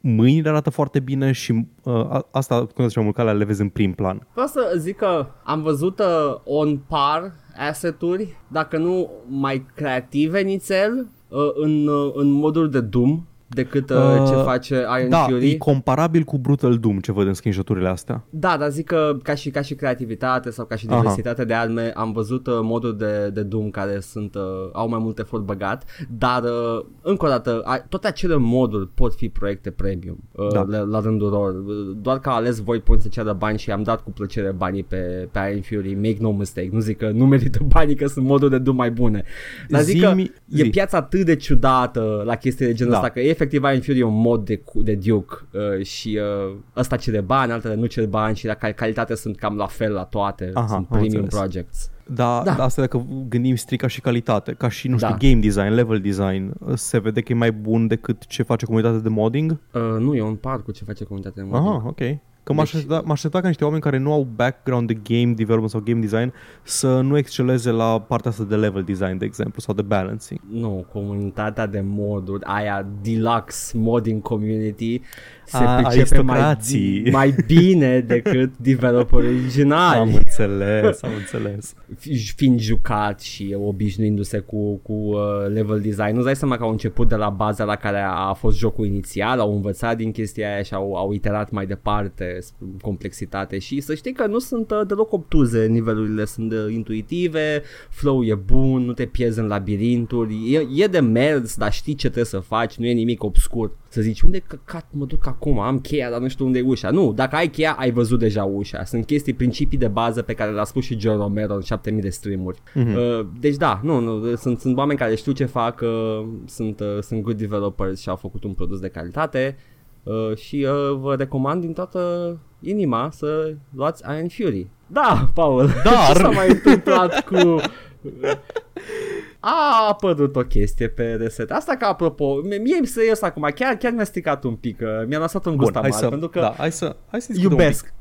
Mâinile arată foarte bine și uh, a- asta, cum ziceam, mult, le vezi în prim plan. Vreau să zic că am văzut uh, on par asset-uri, dacă nu mai creative nițel, uh, în, uh, în modul de Doom decât uh, Uh, ce face Iron da, Fury. e comparabil cu Brutal Doom ce văd în screenshot-urile astea. Da, dar zic că ca și, ca și creativitate sau ca și Aha. diversitate de arme am văzut uh, moduri de, de Doom care sunt, uh, au mai mult efort băgat, dar uh, încă o dată, a, toate acele moduri pot fi proiecte premium uh, Da. la, la rândul lor. Uh, Doar că a ales Void Point să ceară bani și am dat cu plăcere banii pe, pe Iron Fury, make no mistake, nu zic că nu merită *laughs* banii că sunt moduri de Doom mai bune, dar zic că Zi-mi- e zi. piața atât de ciudată la chestii de genul Da. ăsta că efectiv Iron Fury e un mod de, cu- de Duke uh, și uh, ăsta cere bani, altele nu cere bani și la cal- calitate sunt cam la fel la toate, Aha, sunt am premium înțeles. projects. Da, Da. da. asta dacă gândim strict ca și calitate, ca și, nu știu, Da. game design, level design, se vede că e mai bun decât ce face comunitatea de modding? Uh, nu, e un par cu ce face comunitatea de modding. Aha, ok. Că m-aș, Deci- aștepta, m-aș aștepta ca niște oameni care nu au background de game development sau game design să nu exceleze la partea asta de level design, de exemplu, sau de balancing. Nu, comunitatea de moduri, aia deluxe modding community se A, pricepe mai, aristocrații. mai bine *laughs* decât developeri originali. Am înțeles, am înțeles. fi- fiind jucat și obișnuindu-se cu, cu uh, level design. Nu-ți dai seama că au început de la baza la care a fost jocul inițial, au învățat din chestia aia și au, au iterat mai departe spre complexitate și să știi că nu sunt uh, deloc obtuze nivelurile, sunt uh, intuitive, flow e bun, nu te pierzi în labirinturi, e, e de mers, dar știi ce trebuie să faci, nu e nimic obscur. Să zici, unde căcat mă duc acum, am cheia, dar nu știu unde e ușa. Nu, dacă ai cheia, ai văzut deja ușa. Sunt chestii, principii de bază pe care le-a spus și John Romero în 7000 de streamuri. Mhm. Uh, deci da, nu, nu sunt, sunt oameni care știu ce fac, uh, sunt, uh, sunt good developers și au făcut un produs de calitate uh, și uh, vă recomand din toată inima să luați Iron Fury. Da, Paul, Dar- *laughs* ce s-a mai întâmplat cu... A apărut o chestie pe reset. Asta ca apropo, mie mie serios acum, chiar, chiar mi-a stricat un pic, uh, mi-a lăsat un gust Bun, hai amar, să, pentru că da, hai să, hai să discutăm un iubesc.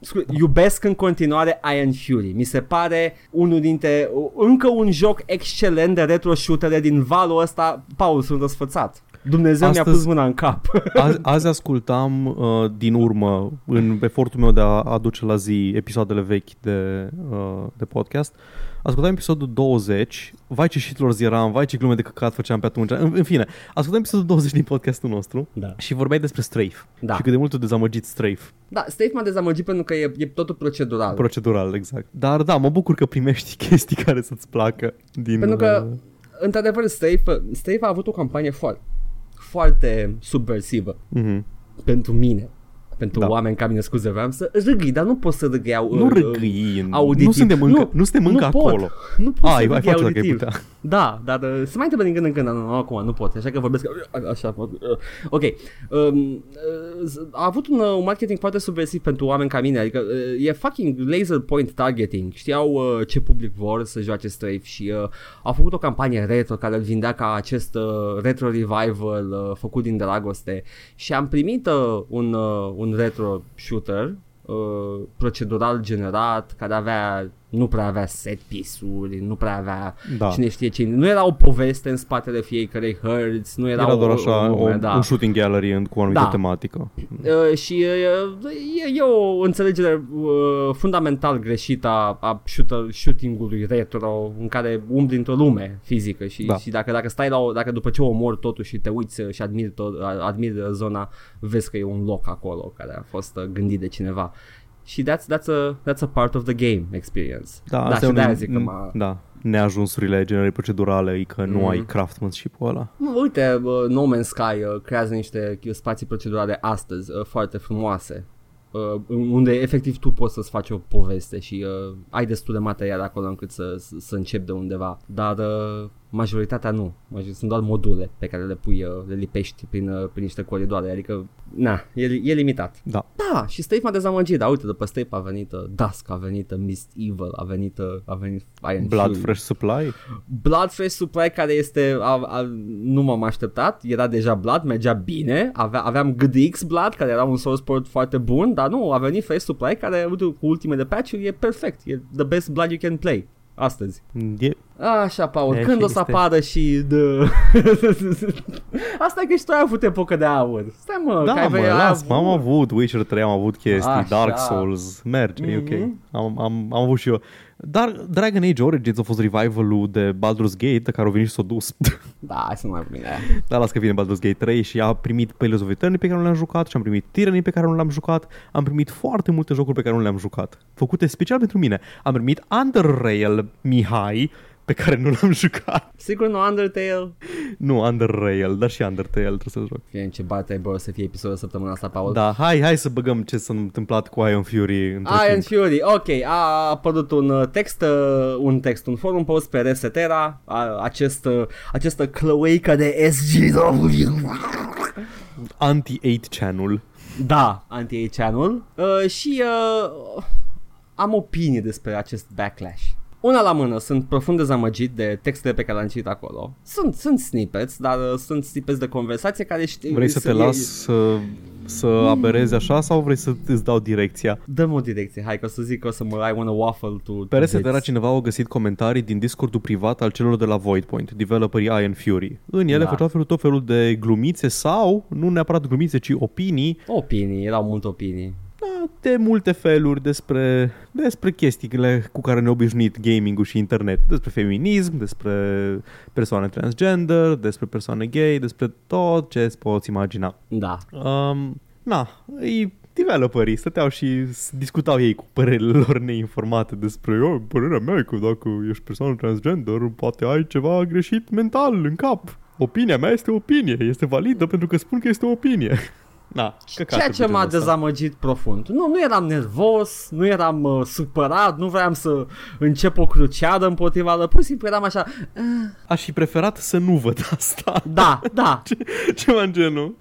Scu- Iubesc în continuare Iron Fury. Mi se pare unul dintre încă un joc excelent de retro shootere din valul ăsta. Paul, sunt răsfățat. Dumnezeu mi-a Astăzi- pus mâna în cap. *laughs* Azi, azi ascultam uh, din urmă, în efortul meu de a aduce la zi episoadele vechi de, uh, de podcast, ascultam episodul 20, vai ce shitloads eram, vai ce glume de căcat făceam pe atunci, în, în fine, ascultam episodul 20 din podcastul nostru Da. și vorbeai despre Strafe Da. și cât de mult o dezamăgit Strafe, Da, State m-a dezamăgit pentru că e, e totul procedural. procedural, exact. Dar da, mă bucur că primești *laughs* chestii care să-ți placă din... Pentru că, uh, într-adevăr, Stave, Stave a avut o campanie foarte, foarte subversivă mhm. pentru mine. Pentru Da. oameni ca mine, scuze, vreau să râgâi, dar nu pot să râgâi au, Nu uh, râgâi, auditiv. nu suntem încă, Nu, nu suntem nu încă pot. acolo. Nu pot Ai, să ai râgâi face dacă ai auditiv. putea. Da, dar uh, se mai întâmplă din când în când, dar nu, acum nu pot, așa că vorbesc uh, așa. Uh, ok. Um, uh, a avut un, uh, un marketing foarte subversiv pentru oameni ca mine, adică uh, e fucking laser point targeting. Știau uh, ce public vor să joace Strafe și uh, au făcut o campanie retro care îl vindea ca acest uh, retro revival uh, făcut din dragoste și am primit uh, un, uh, un retro shooter uh, procedural generat care avea nu prea avea set piece-uri, nu prea avea Da. cine știe ce. Nu era o poveste în spatele fiecarei hărți, nu era, Era o, doar așa o, o, lume, da. un shooting gallery în- cu o anumită Da. tematică. Uh, și uh, e, e o înțelegere uh, fundamental greșită a, a shooter, shooting-ului retro în care umbli într-o lume fizică și, Da. și dacă, dacă stai la o, dacă după ce o omori totul și te uiți uh, și admiri, tot, admiri uh, zona, vezi că e un loc acolo care a fost uh, gândit de cineva. Și that's, that's, a, that's a part of the game experience. Da, da asta și e de-aia un, zic că m-a... da, neajunsurile generării procedurale e că nu Mhm. ai craftsmanship-ul ăla. Mă, Uite, uh, No Man's Sky uh, creează niște spații procedurale astăzi uh, foarte frumoase uh, unde efectiv tu poți să-ți faci o poveste și uh, ai destul de material acolo încât să, să, să începi de undeva, dar uh, majoritatea nu. Major- Sunt doar module pe care le pui, uh, le lipești prin, uh, prin niște coridoare, adică, na, e, e limitat. Da. Da, și Strafe m-a dezamăgit, dar uite, după Strafe a venit uh, Dusk, a venit uh, Mist Evil, a venit, uh, a venit Iron Blood Fury. Fresh Supply? Blood Fresh Supply care este a, a, nu m-am așteptat, era deja Blood, mergea bine, avea, aveam GDX Blood care era un source port foarte bun, dar nu, a venit Fresh Supply care uite, cu ultimele patch-uri e perfect, e the best Blood you can play astăzi. E, Așa, Paul, E, când și o să este- apară și de... *laughs* Asta e că și tu ai avut epocă de aur. Stai mă, că da, ai mă, ai las, am avut Witcher 3, am avut chestii, Așa. Dark Souls, merge, e ok. Mhm. Am, am, am avut și eu. Dar Dragon Age Origins a fost revival-ul de Baldur's Gate, de care au venit și s-o dus. *laughs* Da, hai să nu mai vorbim de aia. Dar las că vine Baldur's Gate 3 și a primit Pillars of Eternity pe care nu le-am jucat și am primit Tyranny pe care nu le-am jucat. Am primit foarte multe jocuri pe care nu le-am jucat. Făcute special pentru mine. Am primit Under Rail Mihai pe care nu l-am jucat. Sigur nu Undertale? Nu, Under Rail, dar și Undertale trebuie să joc. Fie în ce bate bă, o să fie episodul săptămâna asta, Paul. Da, hai, hai să băgăm ce s-a întâmplat cu Iron Fury între Iron timp. Fury, ok, a apărut un uh, text, uh, un text, un forum post pe Resetera, a, acest, uh, această cloaca de SGW. Anti-8 Channel. Da, anti channel uh, și uh, am opinii despre acest backlash. Una la mână, sunt profund dezamăgit de textele pe care le-am citit acolo. Sunt, sunt snippets, dar uh, sunt snippets de conversație care știi... Vrei să te e- las să, să aberezi așa sau vrei să îți dau direcția? Dă-mi o direcție, hai că o să zic că o să mă I wanna waffle to... Pe to Resetera bits. cineva au găsit comentarii din Discordul privat al celor de la Voidpoint, developerii Iron Fury. În ele Da. da. făceau felul tot felul de glumițe sau, nu neapărat glumițe, ci opinii Opinii, erau multe opinii. Da, de multe feluri despre, despre chestiile cu care ne-a obișnuit gaming-ul și internet. Despre feminism, despre persoane transgender, despre persoane gay, despre tot ce îți poți imagina. Da. Um, na, ei developerii stăteau și s- discutau ei cu părerile lor neinformate despre eu, părerea mea e că dacă ești persoană transgender, poate ai ceva greșit mental în cap. Opinia mea este opinie, este validă pentru că spun că este o opinie. Na, căcate Ceea de ce m-a genul ăsta. dezamăgit profund. Nu, nu eram nervos, nu eram uh, supărat, nu vreau să încep o cruciadă împotriva lor, pur și simplu eram așa, "Ah, Aș fi preferat să nu văd asta. da, da, *laughs* Ceva în genul.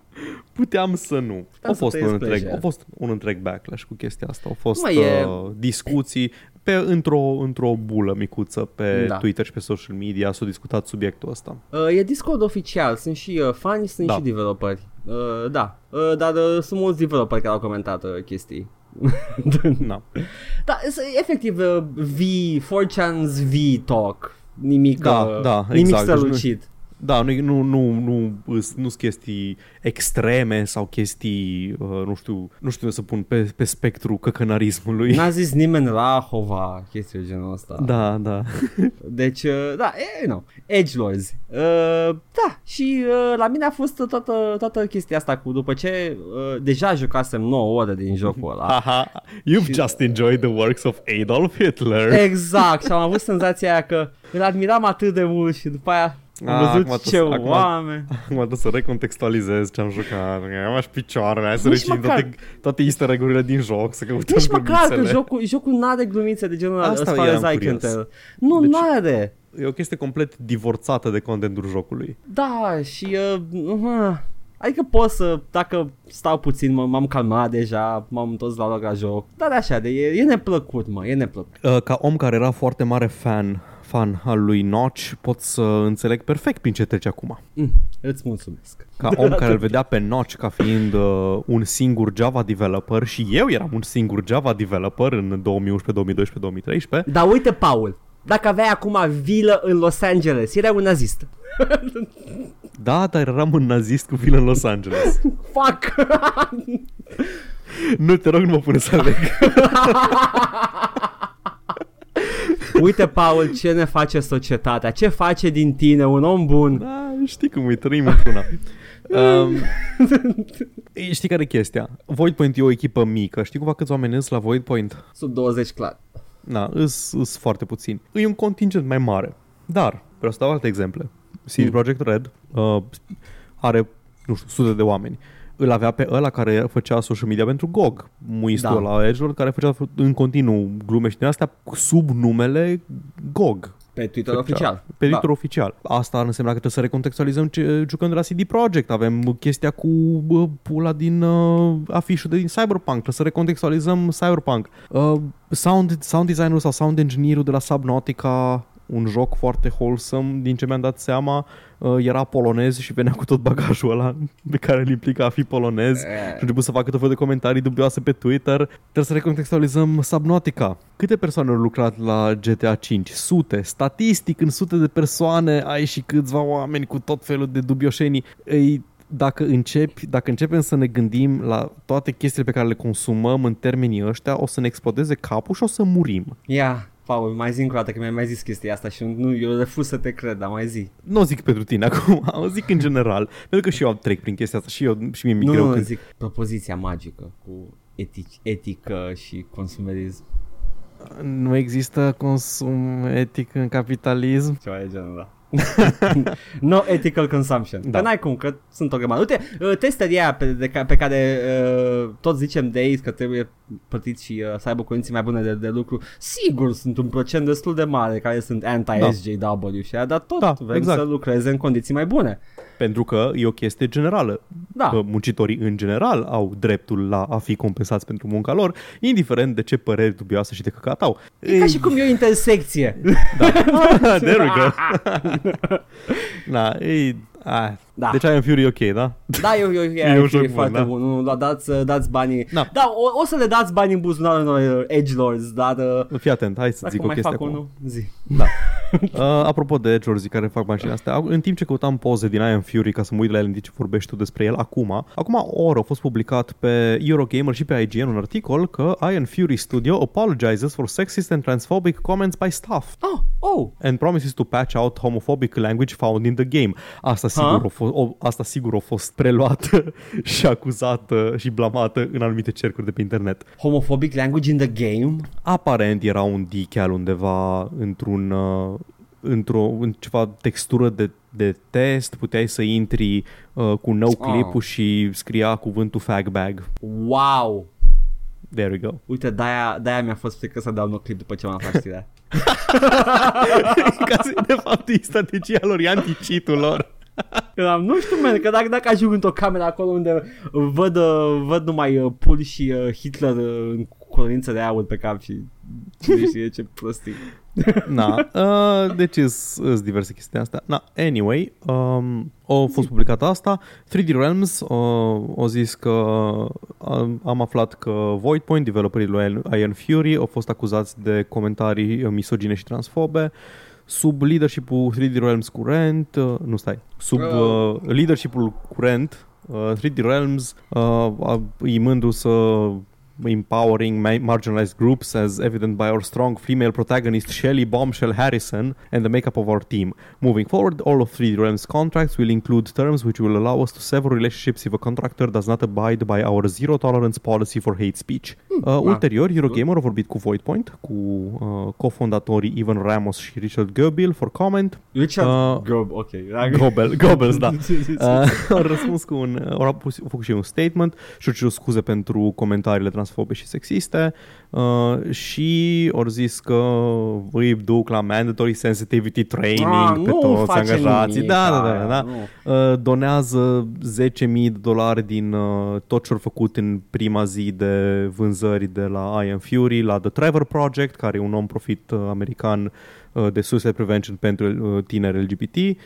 Puteam să nu. să Au fost, trăiesc un întreg, pleasure. au fost un întreg backlash cu chestia asta. Au fost Mă, e- uh, discuții pe, într-o, într-o bulă micuță pe Da. da. Twitter și pe social media. S-a discutat subiectul ăsta. Uh, e Discord oficial, sunt și uh, fani, sunt Da. și developeri. Uh, da, uh, dar uh, sunt mulți developeri care au comentat uh, chestii. Na. *laughs* da, e- efectiv uh, V, 4chan's V-talk. Nimic, Da, uh, da, nimic exact. Deci nu- strălucit. Da, nu, nu, nu, nu, îs- nu sunt chestii extreme sau chestii, uh, nu știu, nu știu să pun pe, pe spectru căcănarismului. N-a zis nimeni Rahova, chestii de genul ăsta. Da, da. *laughs* Deci, uh, da, e, no, Edgelords. Uh, da, și uh, la mine a fost toată, toată chestia asta cu după ce uh, deja jucasem 9 ore din jocul ăla. *laughs* Haha, you've just enjoyed the works of Adolf Hitler. Exact, și am avut senzația aia că îl admiram atât de mult și după aia am Ah, văzut acum ce trebuie- acum- oameni. Acum trebuie să recontextualizez ce am jucat. Am aș picioarele, hai să Nici recitim măcar- toate, toate easter egg-urile din joc, să căutăm Nici măcar că glumițele. jocul, jocul n-are glumițe de genul ăla, Asta as far as eram I can curios. tell. Nu, Deci- n-are. E o chestie complet divorțată de contentul jocului. Da, și uh, uh, Adică pot să, dacă stau puțin, m- m-am calmat deja, m-am întors la loc la joc. Dar așa, de, e, e neplăcut, mă, e neplăcut. Uh, Ca om care era foarte mare fan fan al lui Notch, pot să înțeleg perfect prin ce trece acum. Mm, îți mulțumesc. Ca *laughs* om care îl vedea pe Notch ca fiind uh, un singur Java developer și eu eram un singur Java developer în 2011, 2012, 2013, Dar uite, Paul, dacă aveai acum vilă în Los Angeles, erai un nazist. *laughs* da, dar eram un nazist cu vilă în Los Angeles. *laughs* Fuck! nu, te rog, nu mă pune să aleg. Uite, Paul, ce ne face societatea? Ce face din tine un om bun? Da, știi cum îi trăim într-una. Um, *laughs* știi care e chestia? Void Point e o echipă mică. Știi cumva câți oameni sunt la Void Point? Sub 20 clar. Na, îs, îs foarte puțini. E un contingent mai mare. Dar, vreau să dau alte exemple. CD Mm. Projekt Red uh, are, nu știu, sute de oameni. Îl avea pe ăla care făcea social media pentru GOG, muistul Da. da. la Edgelord, care făcea în continuu glume și din astea sub numele GOG. Pe Twitter Făcea- oficial. Pe Twitter oficial. Asta ar însemna că trebuie să recontextualizăm ce jucăm de la CD Projekt. Avem chestia cu bă, pula din uh, afișul de din Cyberpunk. Trebuie să recontextualizăm Cyberpunk. Uh, sound, sound designerul sau sound engineerul de la Subnautica un joc foarte wholesome, din ce mi-am dat seama, uh, era polonez și venea cu tot bagajul ăla pe care îl implica a fi polonez și a început să facă tot felul de comentarii dubioase pe Twitter. Trebuie să recontextualizăm Subnautica. Câte persoane au lucrat la GTA 5? Sute. Statistic, în sute de persoane ai și câțiva oameni cu tot felul de dubioșenii. Ei, dacă, începi, dacă începem să ne gândim la toate chestiile pe care le consumăm în termenii ăștia, o să ne explodeze capul și o să murim. Ia, Paul, mai zi încă o dată că mi-ai mai zis chestia asta și nu, eu refuz să te cred, dar mai zi. Nu o zic pentru tine *laughs* acum, o zic în general, pentru că și eu trec prin chestia asta și eu și mie mi-e Nu, greu nu, când... zic propoziția magică cu etic, etică și consumerism. Nu există consum etic în capitalism. Ceva de genul ăla. *laughs* no ethical consumption. Da. Da. Că n-ai cum, că sunt o grămadă. Uite, uh, testării aia pe, de, ca- pe care uh, tot zicem de ei că trebuie plătiți și uh, să aibă condiții mai bune de, de lucru. Sigur, sunt un procent destul de mare care sunt anti-SJW și aia, dar tot Da, vrem exact. să lucreze în condiții mai bune. Pentru că e o chestie generală. Da. Că muncitorii în general au dreptul la a fi compensați pentru munca lor, indiferent de ce păreri dubioase și de căcat au. E ca și cum e o intersecție. *laughs* Da. *laughs* There we go. Da, e... A, Da. Deci I am Fury e ok, da? Da, eu, *laughs* eu, E eu, un joc e bun, foarte da. bun. Nu, da, dați, dați banii. Da. Da, o, o, să le dați banii în buzunarul unor edgelords, dar uh, Fii atent, hai să dacă zic o mai chestie fac acum. unul, zi. Da. *laughs* Uh, apropo de Edgelords care fac mașinile astea, în timp ce căutam poze din Iron Fury ca să mă uit la el în timp ce vorbești tu despre el acum, acum o oră a fost publicat pe Eurogamer și pe IGN un articol că Iron Fury Studio apologizes for sexist and transphobic comments by staff Oh, oh, and promises to patch out homophobic language found in the game. Asta sigur, Ha? a fost, o, asta sigur a fost preluată *laughs* și acuzată și blamată în anumite cercuri de pe internet. homophobic language in the game? Aparent era un decal undeva într-un uh, într-o în ceva textură de, de test, puteai să intri uh, cu no clip Oh. și scria cuvântul fag bag. Wow! There we go. Uite, de-aia, de-aia mi-a fost frică să dau un clip după ce m-am aflat știrea. *laughs* Ca să, de fapt, e strategia lor, e anti-cheat-ul lor. Eram, nu știu, man, că dacă, dacă ajung într-o cameră acolo unde văd, uh, văd numai uh, Pul și uh, Hitler uh, în colorință de aur pe cap și cine știe ce prostii. *laughs* Na, uh, deci sunt diverse chestii astea. Na, anyway, um, a fost publicată asta. 3D Realms uh, au zis că uh, am aflat că Voidpoint, developerii lui Iron Fury, au fost acuzați de comentarii uh, misogine și transfobe sub leadership-ul 3D Realms curent, uh, nu stai, sub uh, leadership-ul curent, uh, 3D Realms uh, a- e mândru să empowering ma- marginalized groups as evident by our strong female protagonist Shelley Bombshell Harrison and the makeup of our team. Moving forward, all of 3D Realms contracts will include terms which will allow us to sever relationships if a contractor does not abide by our zero tolerance policy for hate speech. Uh, ulterior, Eurogamer a vorbit cu Voidpoint, cu uh, cofondatorii Ivan Ramos și Richard Goebel for comment. Richard Uh, Gob, ok. *laughs* Gobel, Gobels, da. *laughs* Uh, *laughs* au răspuns cu un, au pus- au făcut și un statement și au cerut scuze pentru comentariile transfobe și sexiste uh, și ori zis că îi duc la mandatory sensitivity training Ah, pe nu toți face angajații. nimic Da, da, da, aia, da. nu. Uh, donează 10.000 de dolari din uh, tot ce au făcut în prima zi de vânzări de la I Am Fury la The Trevor Project, care e un non-profit uh, american uh, de suicide prevention pentru uh, tineri LGBT.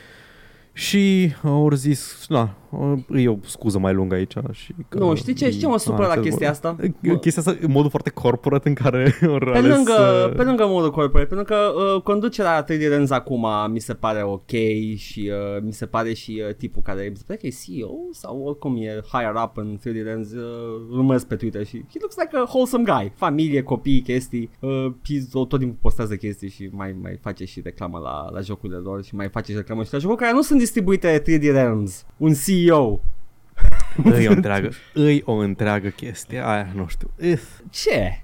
Și uh, au zis, na, uh, e o scuză mai lungă aici. Și că, Nu, știi ce, știi ce mă supără la Ah, chestia asta? Uh, Chestia asta, în modul foarte corporate în care *laughs* au Pe ales, lângă, uh, pe lângă modul corporate, pentru că uh, conducerea 3D Lens acum mi se pare ok și uh, mi se pare și uh, tipul care mi se pare că e CEO sau oricum e higher up în 3D Lens, uh, urmăresc pe Twitter și he looks like a wholesome guy, familie, copii, chestii, uh, he's, tot timpul postează chestii și mai, mai face și reclamă la, la jocurile lor și mai face și reclamă și la jocuri care nu sunt distribuite 3D Realms, un CEO. Îi o întreagă, îi o întreagă chestie, aia nu știu. Ugh. Ce?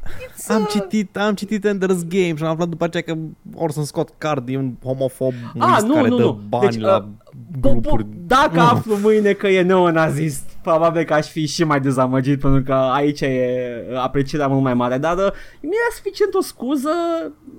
Am uh, citit, am citit Ender's Game și am aflat după aceea că or să scot card, e un homofob Ah, nu, care nu, dă nu. bani Deci, la uh, grupuri. Dacă Nu. aflu mâine că e neonazist, probabil că aș fi și mai dezamăgit pentru că aici e aprecierea mult mai mare, dar uh, mi-era suficient o scuză,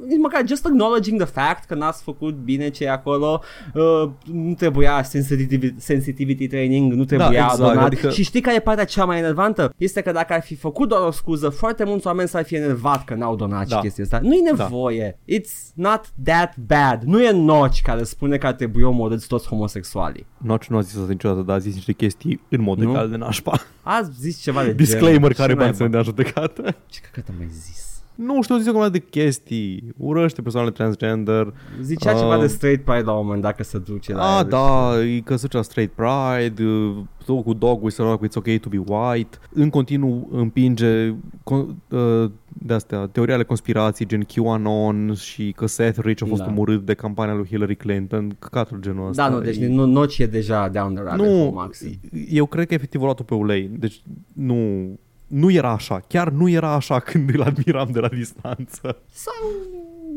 nici măcar just acknowledging the fact că n-ați făcut bine ce e acolo, uh, nu trebuia sensitivity, sensitivity training, nu trebuia exact, donat. adică- Și știi care e partea cea mai enervantă? Este că dacă ar fi făcut doar o scuză, foarte mulți oameni s-ar fi enervat că n-au donat Da. și chestia asta. Nu e nevoie. It's not that bad. Nu e Noci care spune că ar trebui omorâți toți homosexualii. Noci nu a zis asta niciodată, dar a zis niște chestii în mod Nu? egal de nașpa. Ați zis ceva de Disclaimer genul. care Ce bani să ne naiba? dea judecată. Ce căcat am mai zis? Nu știu, zis acum de chestii. Urăște persoanele transgender. Zicea Uh, ceva de straight pride la un moment dat că se duce la Ah, el. da, e că sucea straight pride, uh, tot cu dog with rock, it's okay to be white. În continuu împinge con- uh, de astea, teoria ale conspirației gen QAnon și că Seth Rich a fost Da. omorât de campania lui Hillary Clinton, căcatul genul ăsta. Da, nu, deci E- nu, Noci e deja down the rabbit hole nu, maxim. eu cred că efectiv o luat-o pe ulei. Deci nu, nu era așa. Chiar nu era așa *laughs* când îl admiram de la distanță. Sau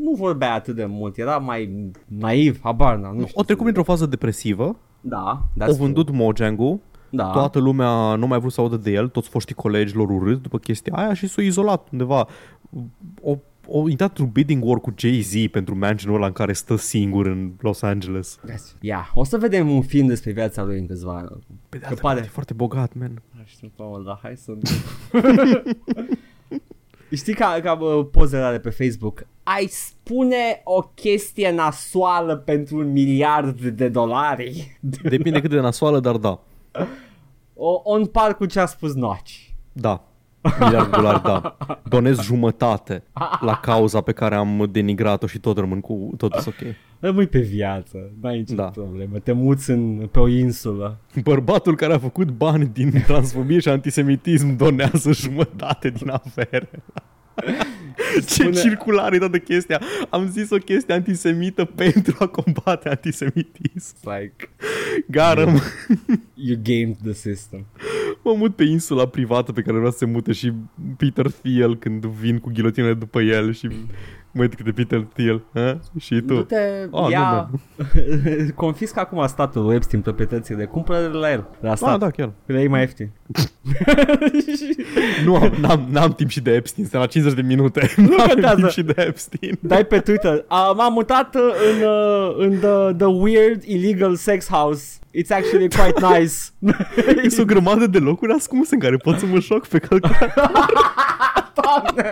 nu vorbea atât de mult, era mai naiv, habar n-am, nu știu. O trecut printr-o fază depresivă, Da, o vândut Mojang-ul, Da. Toată lumea nu mai vrut să audă de el, toți foștii colegi lor urât după chestia aia și s-a izolat undeva. O, o intrat într-un bidding war cu Jay-Z pentru mansionul ăla în care stă singur în Los Angeles. Ia, o să vedem un film despre viața lui în câțiva ani. Pe de Că altă pare- parte, e foarte bogat, man. Nu știu, Paul, dar hai să... *laughs* Știi ca, ca bă, pozele alea pe Facebook? Ai spune o chestie nasoală pentru un miliard de dolari? Depinde cât de nasoală, dar da. O, on par cu ce a spus Noci. Da. Miliard de dolari, da. *laughs* Donez jumătate la cauza pe care am denigrat-o și tot rămân cu totul ok. Rămâi pe viață, n-ai nicio Da. problemă, te muți în, pe o insulă. Bărbatul care a făcut bani din transfobie și antisemitism donează jumătate din avere. *laughs* Ce Spune- circular e toată chestia. Am zis o chestie antisemită pentru a combate antisemitism. It's like, Garăm. you gamed the system. Mă mut pe insula privată pe care vreau să se mute și Peter Thiel când vin cu ghilotinele după el și mă uit câte Peter Thiel. Ha? Și tu. Du-te, Ah, nu, ia, *laughs* confiscă acum statul lui Epstein proprietățile, cumpără de la el, de la stat, Ah, da, chiar. că le iei mai ieftin. *laughs* Nu am, n-am, n-am timp și de Epstein, sunt la 50 de minute. Nu *laughs* am contează. timp și de Epstein. Dai pe Twitter, uh, m-am mutat uh, în, uh, în the, the weird illegal sex house. It's actually quite nice. *laughs* Sunt o grămadă de locuri ascunse în care pot să mă șoc pe calculator. *laughs* Doamne!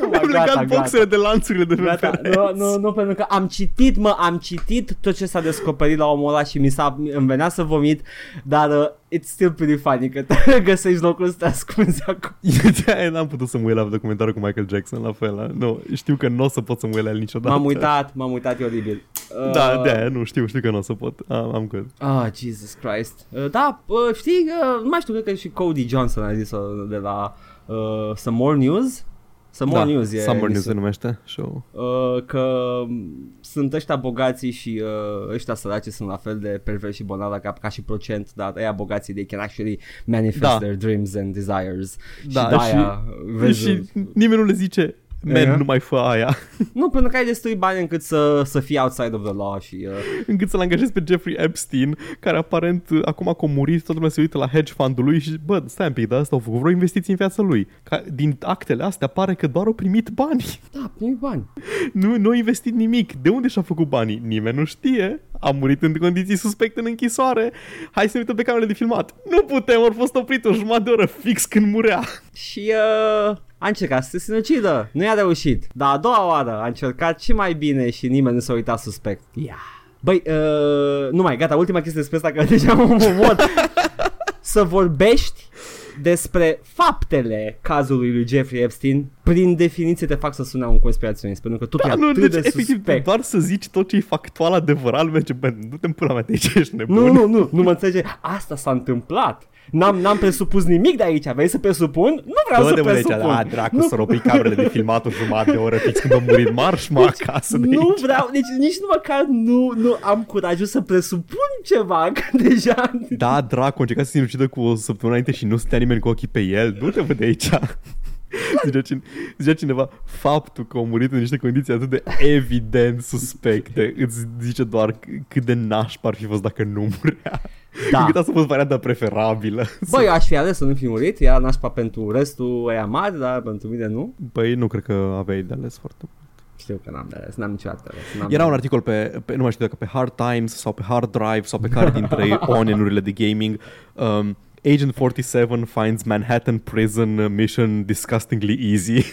Nu, mă, Am legat boxele de lanțurile de pe Gata, pereți. nu, nu, nu, pentru că am citit, mă, am citit tot ce s-a descoperit la omul ăla și mi s-a, îmi venea să vomit, dar uh, it's still pretty funny că te *laughs* găsești locul ăsta ascuns acum. *laughs* De aia n-am putut să mă uit la documentarul cu Michael Jackson la fel. Nu, știu că nu o să pot să mă uit la el niciodată. M-am uitat, m-am uitat, e oribil. Uh, *laughs* Da, de aia, nu știu, știu că nu o să pot. Am, am good. Ah, Jesus Christ. Uh, da, uh, știi, uh, nu mai știu, cred că și Cody Johnson a zis de la uh, Some More News. Some More da, News e Summer News emisiune. se numește show. Uh, că sunt ăștia bogații și uh, ăștia săraci sunt la fel de perversi și bolnavi ca, ca și procent, dar ăia bogații they can actually manifest Da. their dreams and desires. Da, și de-aia, vezi, Și nimeni nu le zice Man, Uh-huh. nu mai fă aia. Nu, pentru că ai destui bani încât să, să fii outside of the law și... Uh, Încât să-l angajezi pe Jeffrey Epstein, care aparent uh, acum că a murit, toată lumea se uită la hedge fund-ul lui și, bă, stai un pic, dar asta au făcut vreo investiție în viața lui. Ca, din actele astea pare că doar au primit bani. da, primi bani. Nu, nu a investit nimic. De unde și-a făcut banii? Nimeni nu știe. A murit în condiții suspecte în închisoare. Hai să ne uităm pe camerele de filmat. Nu putem, au fost oprit o jumătate de oră fix când murea. Și uh, a încercat să se sinucidă. Nu i-a reușit. Dar a doua oară a încercat și mai bine și nimeni nu s-a uitat suspect. Yeah. Băi, uh, nu mai, gata, ultima chestie despre asta, că *laughs* deja mă omor. să vorbești despre faptele cazului lui Jeffrey Epstein, prin definiție te fac să sune un conspiraționist, pentru că tu Da, e nu, atât deci de efectiv suspect. doar să zici tot ce e factual adevărat merge, bă, nu te pula mea de aici, ești nebun. Nu, nu, nu, nu mă înțelege. Asta s-a întâmplat. N-am, n-am presupus nimic de aici. Vrei să presupun? Nu vreau Dă să de mă de aici, presupun. da, dracu, nu, să ropi camerele de filmat o jumătate de oră fix când a murit marș, mă, acasă de nu aici. vreau, deci nici nu măcar nu, nu am curajul să presupun ceva, că *laughs* deja... Da, dracu, a încercat să se sinucidă cu o săptămână înainte și nu stătea nimeni cu ochii pe el. Nu te văd de aici. *laughs* Zicea, cine, zicea cineva, faptul că a murit în niște condiții atât de evident suspecte îți zice doar c- cât de nașpa ar fi fost dacă nu murea. Da. Încât asta a fost varianta preferabilă. Bă, eu aș fi ales să nu fi murit, era nașpa pentru restul ăia mari, dar pentru mine nu. Băi, nu cred că aveai de ales foarte mult. Știu că n-am de ales, n-am niciodată de ales. N-am Era un articol pe, pe, nu mai știu dacă pe Hard Times sau pe Hard Drive sau pe care dintre *laughs* onenurile de gaming. Um, Agent 47 finds Manhattan prison mission disgustingly easy. *laughs*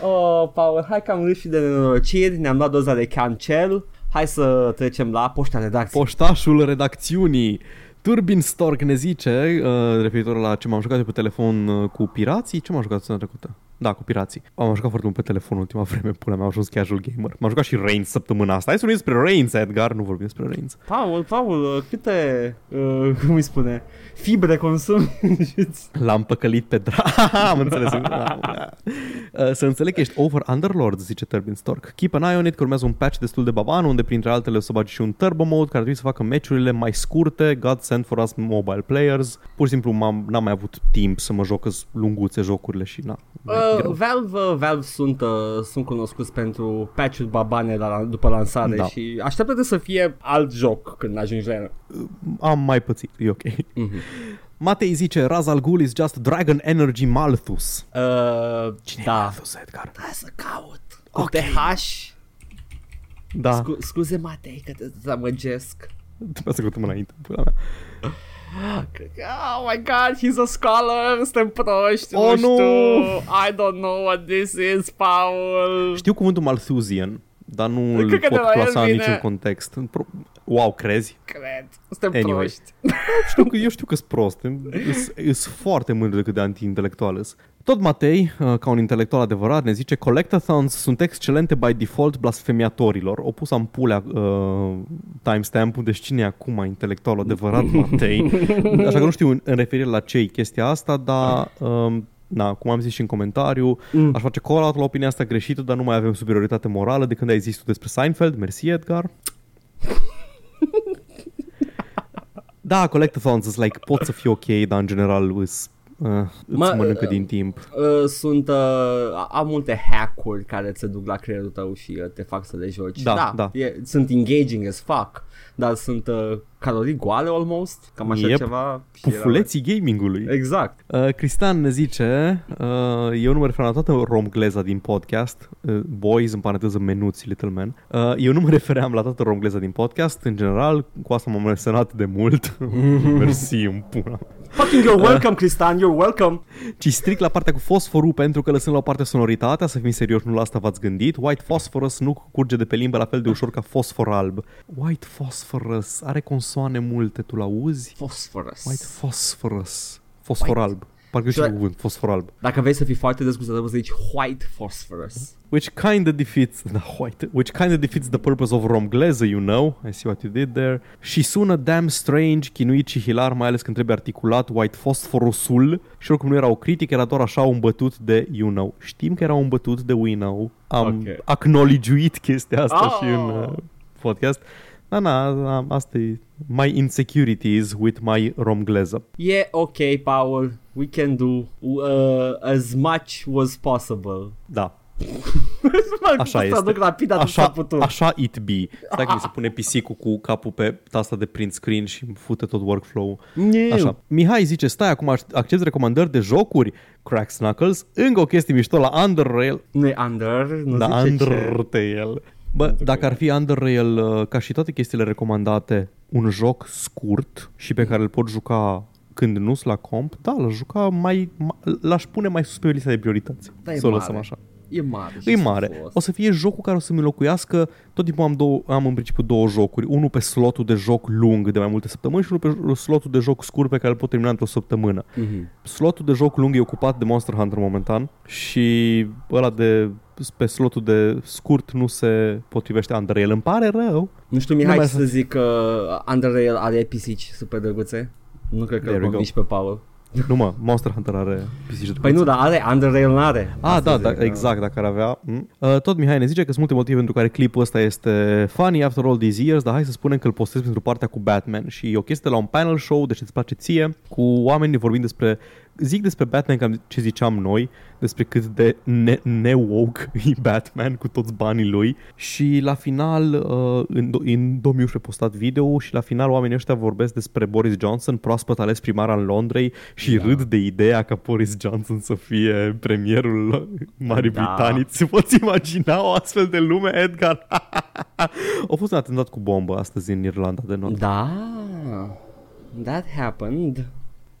oh, Paul, hai că am râs și de nenorociri, ne-am luat doza de cancel. Hai să trecem la poșta redacției. Poștașul redacțiunii Turbin Stork ne zice, uh, referitor la ce m-am jucat eu pe telefon uh, cu pirații, ce m-am jucat săptămâna trecută? Da, cu pirații. Am jucat foarte mult pe telefon ultima vreme, pula mea, am ajuns casual gamer. M-am jucat și Reigns săptămâna asta. Hai să vorbim despre Reigns, Edgar, nu vorbim despre Reigns. Paul, Paul, uh, câte, uh, cum îi spune, fibre consumi? *laughs* L-am păcălit pe dra... *laughs* Am înțeles. *laughs* Uh, să înțeleg că ești over Underlord, zice Turbin Stork. Keep an eye on it, că urmează un patch destul de baban, unde printre altele o să bagi și un turbo mode care trebuie să facă meciurile mai scurte, God send for us mobile players. Pur și simplu m-am, n-am mai avut timp să mă joc că lunguțe jocurile și na. Uh, greu. Valve, uh, Valve sunt, uh, sunt cunoscuți pentru patch-uri babane la, după lansare Da. și așteaptă să fie alt joc când ajungi la el. Am mai pățit, e ok. Mhm. Matei zice, Raz al Ghul is just Dragon Energy Malthus. Uh, Cine da. e Malthus, Edgar? Hai să caut. Cu Ok. TH. Da, Scu- scuze, Matei, că te dezamăgesc. trebuie să căutăm înainte. pula mea. Oh my god, he's a scholar, suntem proști, Oh, nu nu. știu. I don't know what this is, Paul. Știu cuvântul Malthusian, dar nu îl Cred că de pot la el clasa în vine. niciun context. Pro- Wow, crezi? Cred, suntem Anyway. proști. Știu că, eu știu că sunt prost. Sunt foarte mândru de cât de anti-intelectual îs. Tot Matei, uh, ca un intelectual adevărat, ne zice Collectathons sunt excelente by default blasfemiatorilor. O pus am pulea uh, timestamp-ul, deci cine e acum intelectual adevărat, *laughs* Matei? Așa că nu știu în, în referire la ce e chestia asta, dar... Um, Na, cum am zis și în comentariu, mm. aș face call out la opinia asta greșită, dar nu mai avem superioritate morală de când ai zis tu despre Seinfeld. Mersi, Edgar. *laughs* da, collectathons sunt like, pot să fie ok, dar în general îs, uh, îți Mă, mănâncă uh, din timp. Uh, sunt, uh, am multe hack-uri care te duc la creierul tău și uh, te fac să le joci. Da, da. E, sunt engaging as fuck, dar sunt uh, calorii goale almost, cam așa Yep. ceva. și era- Pufuleții gamingului. Exact. Uh, Cristian ne zice, uh, eu nu mă refer la toată romgleza din podcast, uh, boys, în paranteză menuți, little man. Uh, eu nu mă refeream la toată romgleza din podcast, în general, cu asta m-am resenat de mult. *laughs* Mersi, în pula. Fucking you're *laughs* welcome, Cristian, you're welcome. Ci strict la partea cu fosforul, pentru că lăsând la o parte sonoritatea, să fim serios, nu la asta v-ați gândit. White phosphorus nu curge de pe limbă la fel de ușor ca fosfor alb. White phosphorus are consoane multe, tu l-auzi? Phosphorus. White phosphorus. Fosfor White. alb. Parcă știu cuvânt, fosfor alb. Dacă vrei să fii foarte dezgustător, să zici white phosphorus. Which kind of defeats the *laughs* white, which kind of defeats the purpose of romgleză, you know. I see what you did there. Și sună damn strange, chinuit și hilar, mai ales când trebuie articulat white phosphorusul. Și oricum nu era o critică, era doar așa un bătut de you know. Știm că era un bătut de we know. Am Ok. acknowledge-uit chestia asta Oh. și în uh, podcast. Da, na, asta e my insecurities with my romgleză. E ok, Paul. We can do uh, as much was possible. Da, *laughs* Așa este. Traduc rapid atât s-a așa, putut. așa it be. Stai că mi se pune pisicul cu capul pe tasta de print screen și îmi fute tot workflow New. Așa. Mihai zice, stai acum acces recomandări de jocuri Cracks Knuckles, încă o chestie mișto la Underrail Nu e under, nu Da, zice ce. Undertale Bă, dacă ar fi Underrail, uh, ca și toate chestiile recomandate, un joc scurt și pe care îl pot juca când nu sunt la comp, da, l-aș juca mai, ma- l-aș pune mai sus pe lista de priorități. Da, e să o mare. lăsăm așa. E mare. E și mare. frumos. O să fie jocul care o să-mi locuiască, tot timpul am, două, am în principiu două jocuri. Unul pe slotul de joc lung de mai multe săptămâni și unul pe slotul de joc scurt pe care îl pot termina într-o săptămână. Mhm. Slotul de joc lung e ocupat de Monster Hunter momentan și ăla de pe slotul de scurt nu se potrivește Underrail. Îmi pare rău. Nu știu, Nu Mihai, mai ce să zic că Underrail are pisici super drăguțe. Nu cred că There îl we convingi pe Paul. Nu mă, Monster Hunter are pisici de Păi nu, dar are, Underrail n-are. Ah, Asta da, zic, da, că- exact, dacă ar avea. Mm. Uh, tot Mihai ne zice că sunt multe motive pentru care clipul ăsta este funny after all these years, dar hai să spunem că îl postez pentru partea cu Batman și e o chestie de la un panel show, deci îți place ție, cu oameni vorbind despre zic despre Batman cam ce ziceam noi, despre cât de ne- ne-woke *laughs* e Batman cu toți banii lui și la final, uh, în, do- în 2011 postat video și la final oamenii ăștia vorbesc despre Boris Johnson, proaspăt ales primar al Londrei și Da. râd de ideea ca Boris Johnson să fie premierul Marii Da. Britanii. Ți *laughs* poți imagina o astfel de lume, Edgar? *laughs* A fost un atentat cu bombă astăzi în Irlanda de Nord. Da, that happened.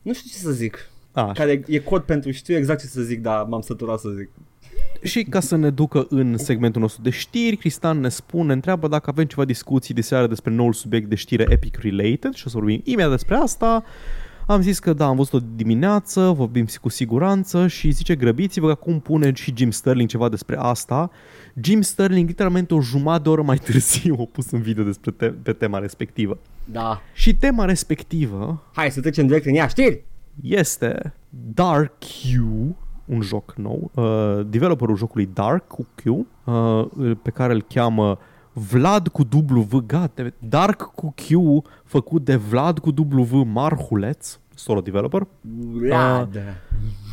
Nu știu ce să zic. A, așa. Care e cod pentru știu exact ce să zic, dar m-am săturat să zic. Și ca să ne ducă în segmentul nostru de știri, Cristian ne spune, ne întreabă dacă avem ceva discuții de seară despre noul subiect de știre Epic Related și o să vorbim imediat despre asta. Am zis că da, am văzut-o dimineață, vorbim cu siguranță și zice grăbiți-vă că acum pune și Jim Sterling ceva despre asta. Jim Sterling literalmente o jumătate de oră mai târziu *laughs* a pus un video despre te- pe tema respectivă. Da. Și tema respectivă Hai să trecem direct în ea, știri! Este Dark Q, un joc nou, uh, developerul jocului Dark cu Q, uh, pe care îl cheamă Vlad cu W, gata, Dark cu Q, făcut de Vlad cu W Marhuleț, solo developer, Vlad.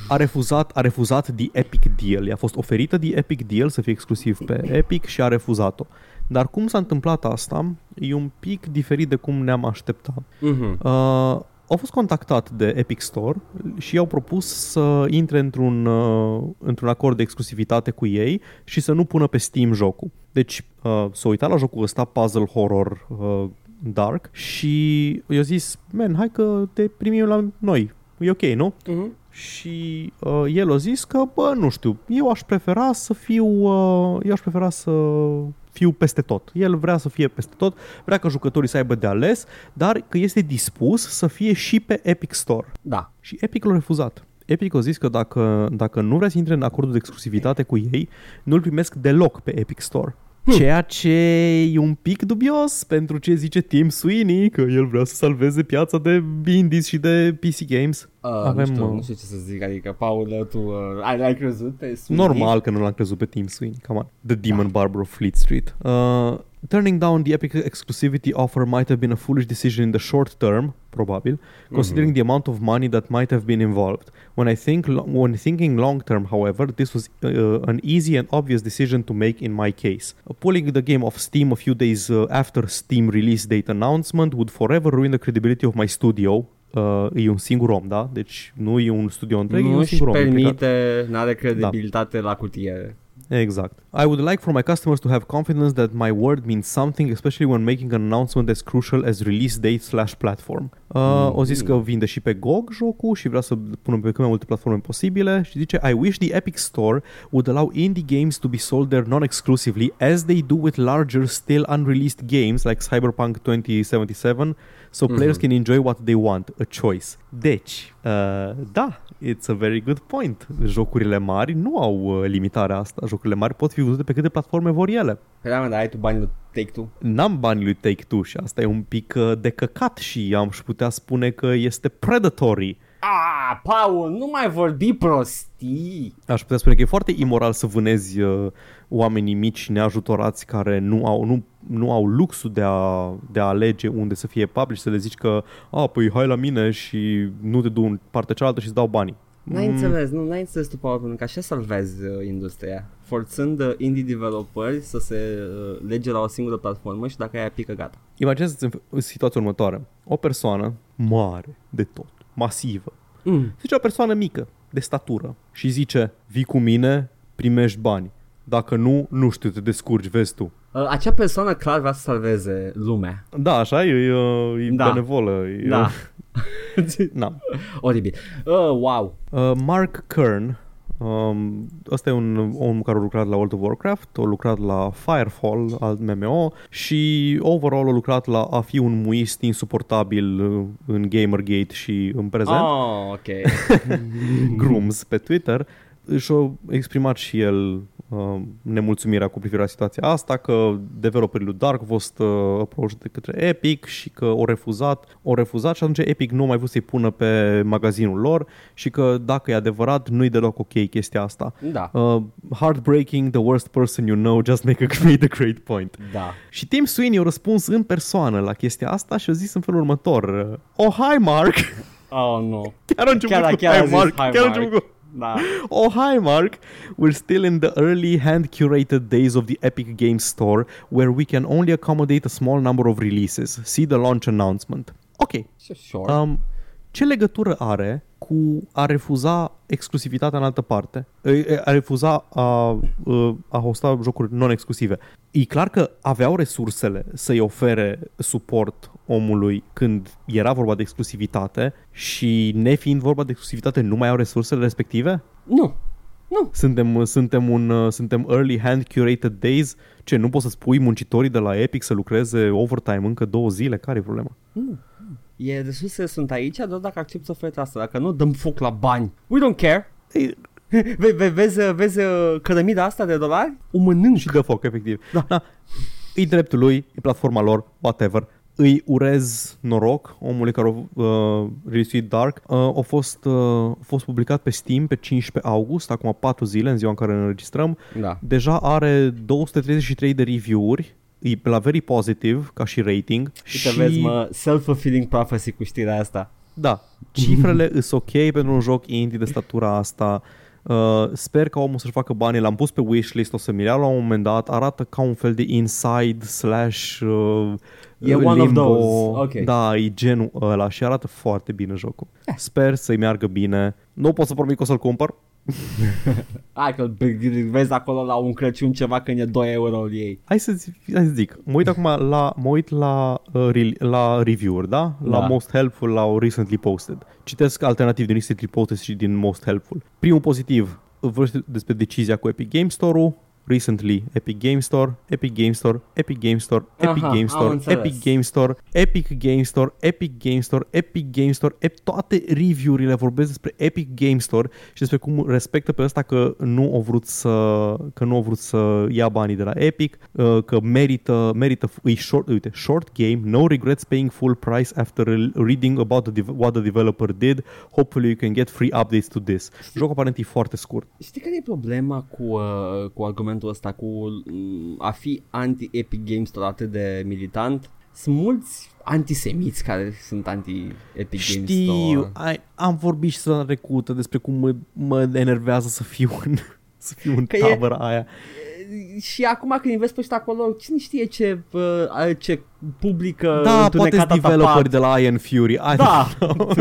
a refuzat, a refuzat The Epic Deal. I-a fost oferită The Epic Deal să fie exclusiv pe Epic și a refuzat-o. Dar cum s-a întâmplat asta e un pic diferit de cum ne-am așteptat. Mhm. Uh, au fost contactat de Epic Store și i-au propus să intre într-un, uh, într-un acord de exclusivitate cu ei și să nu pună pe Steam jocul. Deci uh, s-a uitat la jocul ăsta, Puzzle Horror uh, Dark și i-a zis, man, hai că te primim la noi, e ok, nu? Mhm. Și uh, el a zis că, bă, nu știu, eu aș prefera să fiu, uh, eu aș prefera să fiu peste tot. El vrea să fie peste tot, vrea ca jucătorii să aibă de ales, dar că este dispus să fie și pe Epic Store. Da. Și Epic l-a refuzat. Epic a zis că dacă, dacă nu vrea să intre în acordul de exclusivitate cu ei, nu-l primesc deloc pe Epic Store. Ceea ce e un pic dubios pentru ce zice Tim Sweeney, că el vrea să salveze piața de indies și de PC games. Uh, Avem, nu, știu, uh, nu știu ce să zic, adică, Paul, tu uh, ai, ai crezut pe Sweeney? Normal că nu l-am crezut pe Tim Sweeney, come on. The Demon Barber of Fleet Street. Uh, turning down the Epic exclusivity offer might have been a foolish decision in the short term, probabil, considering the amount of money that might have been involved. When I think lo- when thinking long term, however, this was uh, an easy and obvious decision to make in my case. Uh, pulling the game off Steam a few days uh, after Steam release date announcement would forever ruin the credibility of my studio. Uh, e un singur om, da? Deci nu e un studio întreg, e un Nu își singur om implicat. permite, n-are credibilitate la cutie. Exact. I would like for my customers to have confidence that my word means something, especially when making an announcement as crucial as release date slash platform. Uh, Mhm. O zis că vinde și pe GOG jocul și vrea să pună pe cât mai multe platforme posibile și zice I wish the Epic Store would allow indie games to be sold there non-exclusively as they do with larger still unreleased games like Cyberpunk 2077 so players can enjoy what they want, a choice. Deci, uh, da, it's a very good point. Jocurile mari nu au uh, limitarea asta. Jocurile mari pot fi vândute pe câte platforme vor ele. Păi da, mă, dar ai tu bani lui Take-Two? N-am banii lui Take-Two și asta e un pic uh, de căcat și am și putea spune că este predatory. Ah, Paul, nu mai vorbi prostii. Aș putea spune că e foarte imoral să vânezi uh, oamenii mici neajutorați care nu au, nu, nu au luxul de a, de a alege unde să fie publish, să le zici că, a, păi hai la mine și nu te du în partea cealaltă și îți dau banii. N-ai înțeles, nu, n-ai înțeles tu, Paul, pentru că așa salvezi uh, industria, forțând uh, indie developeri să se uh, lege la o singură platformă și dacă aia pică, gata. Imaginează-ți în, în situația următoare. O persoană mare de tot, masivă, Mm. zice o persoană mică, de statură și zice, vii cu mine, primești bani. Dacă nu, nu știu, te descurci, vezi tu. Uh, acea persoană clar vrea să salveze lumea. Da, așa e, e, e Da. benevolă. E, Da. Na. *laughs* Oribil. Uh, wow. Uh, Mark Kern, um, ăsta e un om care a lucrat la World of Warcraft, a lucrat la Firefall, alt MMO și overall a lucrat la a fi un muist insuportabil uh, în Gamergate și în prezent. Oh, ok. *laughs* Grooms pe Twitter și-a exprimat și el uh, nemulțumirea cu privire la situația asta, că developerii lui Dark au fost uh, approached de către Epic și că au refuzat, au refuzat și atunci Epic nu a mai vrut să-i pună pe magazinul lor și că dacă e adevărat, nu-i deloc ok chestia asta. Da. Uh, heartbreaking, the worst person you know, just make a *laughs* made a great point. Da. Și Tim Sweeney a răspuns în persoană la chestia asta și a zis în felul următor Oh, hi Mark! Oh, nu. *laughs* Chiar a început Chiar, cu chiar a hi zis, Mark! "Hi, chiar a Mark." început cu Da. Oh, hi, Mark. We're still in the early hand curated days of the Epic Games Store where we can only accommodate a small number of releases. See the launch announcement. Ok. Sure. Um, ce legătură are cu a refuza exclusivitatea în altă parte? E, e, A refuza a, a hosta jocuri non-exclusive. E clar că aveau resursele să-i ofere suport omului când era vorba de exclusivitate și nefiind vorba de exclusivitate nu mai au resursele respective? Nu. Nu. Suntem, suntem, un, uh, suntem early hand curated days. Ce, nu poți să spui muncitorii de la Epic să lucreze overtime încă două zile? Care e problema? E resursele sunt aici doar dacă accepti oferta asta. Dacă nu, dăm foc la bani. We don't care. Ei, *laughs* Ve- ve- vezi, vezi uh, cărămida asta de dolari? O mănânc. și dă foc, efectiv. Da. da. E dreptul lui, e platforma lor, whatever. Îi urez noroc omului care a uh, release Dark. Uh, a, fost, uh, a fost publicat pe Steam pe 15 august, acum 4 zile, în ziua în care ne înregistrăm. Da. Deja are 233 de review-uri, e la very positive ca și rating. Uite, și... vezi, mă, self-fulfilling prophecy cu știrea asta. Da, cifrele sunt ok pentru un joc indie de statura asta. Uh, sper ca omul să-și facă bani. L-am pus pe wishlist, o să-mi iau la un moment dat. Arată ca un fel de inside slash uh, E one of limbo. those, ok. Da, e genul ăla și arată foarte bine jocul. Sper să-i meargă bine. Nu pot să promit că o să-l cumpăr. *laughs* Hai că vezi acolo la un Crăciun ceva când e 2 euro îl iei. Hai să, zic, hai să zic, mă uit acum la, mă uit la, uh, re- la review-uri, da? La Da. Most Helpful, la o Recently Posted. Citesc alternativ din Recently Posted și din Most Helpful. Primul pozitiv, vorbește despre decizia cu Epic Game Store-ul, recently Epic Game Store, Epic Game Store, Epic Game Store, Epic Aha, Game am Store, înțeles. Epic Game Store, Epic Game Store, Epic Game Store, Epic Game Store, ep- toate review-urile vorbesc despre Epic Game Store și despre cum respectă pe ăsta că nu au vrut să că nu au vrut să ia banii de la Epic, uh, că merită merită e short, uite, short game, no regrets paying full price after reading about the, dev- what the developer did. Hopefully you can get free updates to this. Jocul aparent e foarte scurt. Știi care e problema cu, uh, cu argumentul ăsta, cu mm, a fi anti-Epic Games Store atât de militant? Sunt mulți antisemiți care sunt anti-Epic Games Știu, Store. ai, am vorbit și săptămâna trecută despre cum mă, mă enervează să fiu *laughs* în, să fiu în Că e- tabăra aia. Și acum când investi pe ăștia acolo, cine știe ce, uh, ce publică Da, poate întunecata sunt developeri tapat. de la Iron Fury. I Da. don't *laughs* know.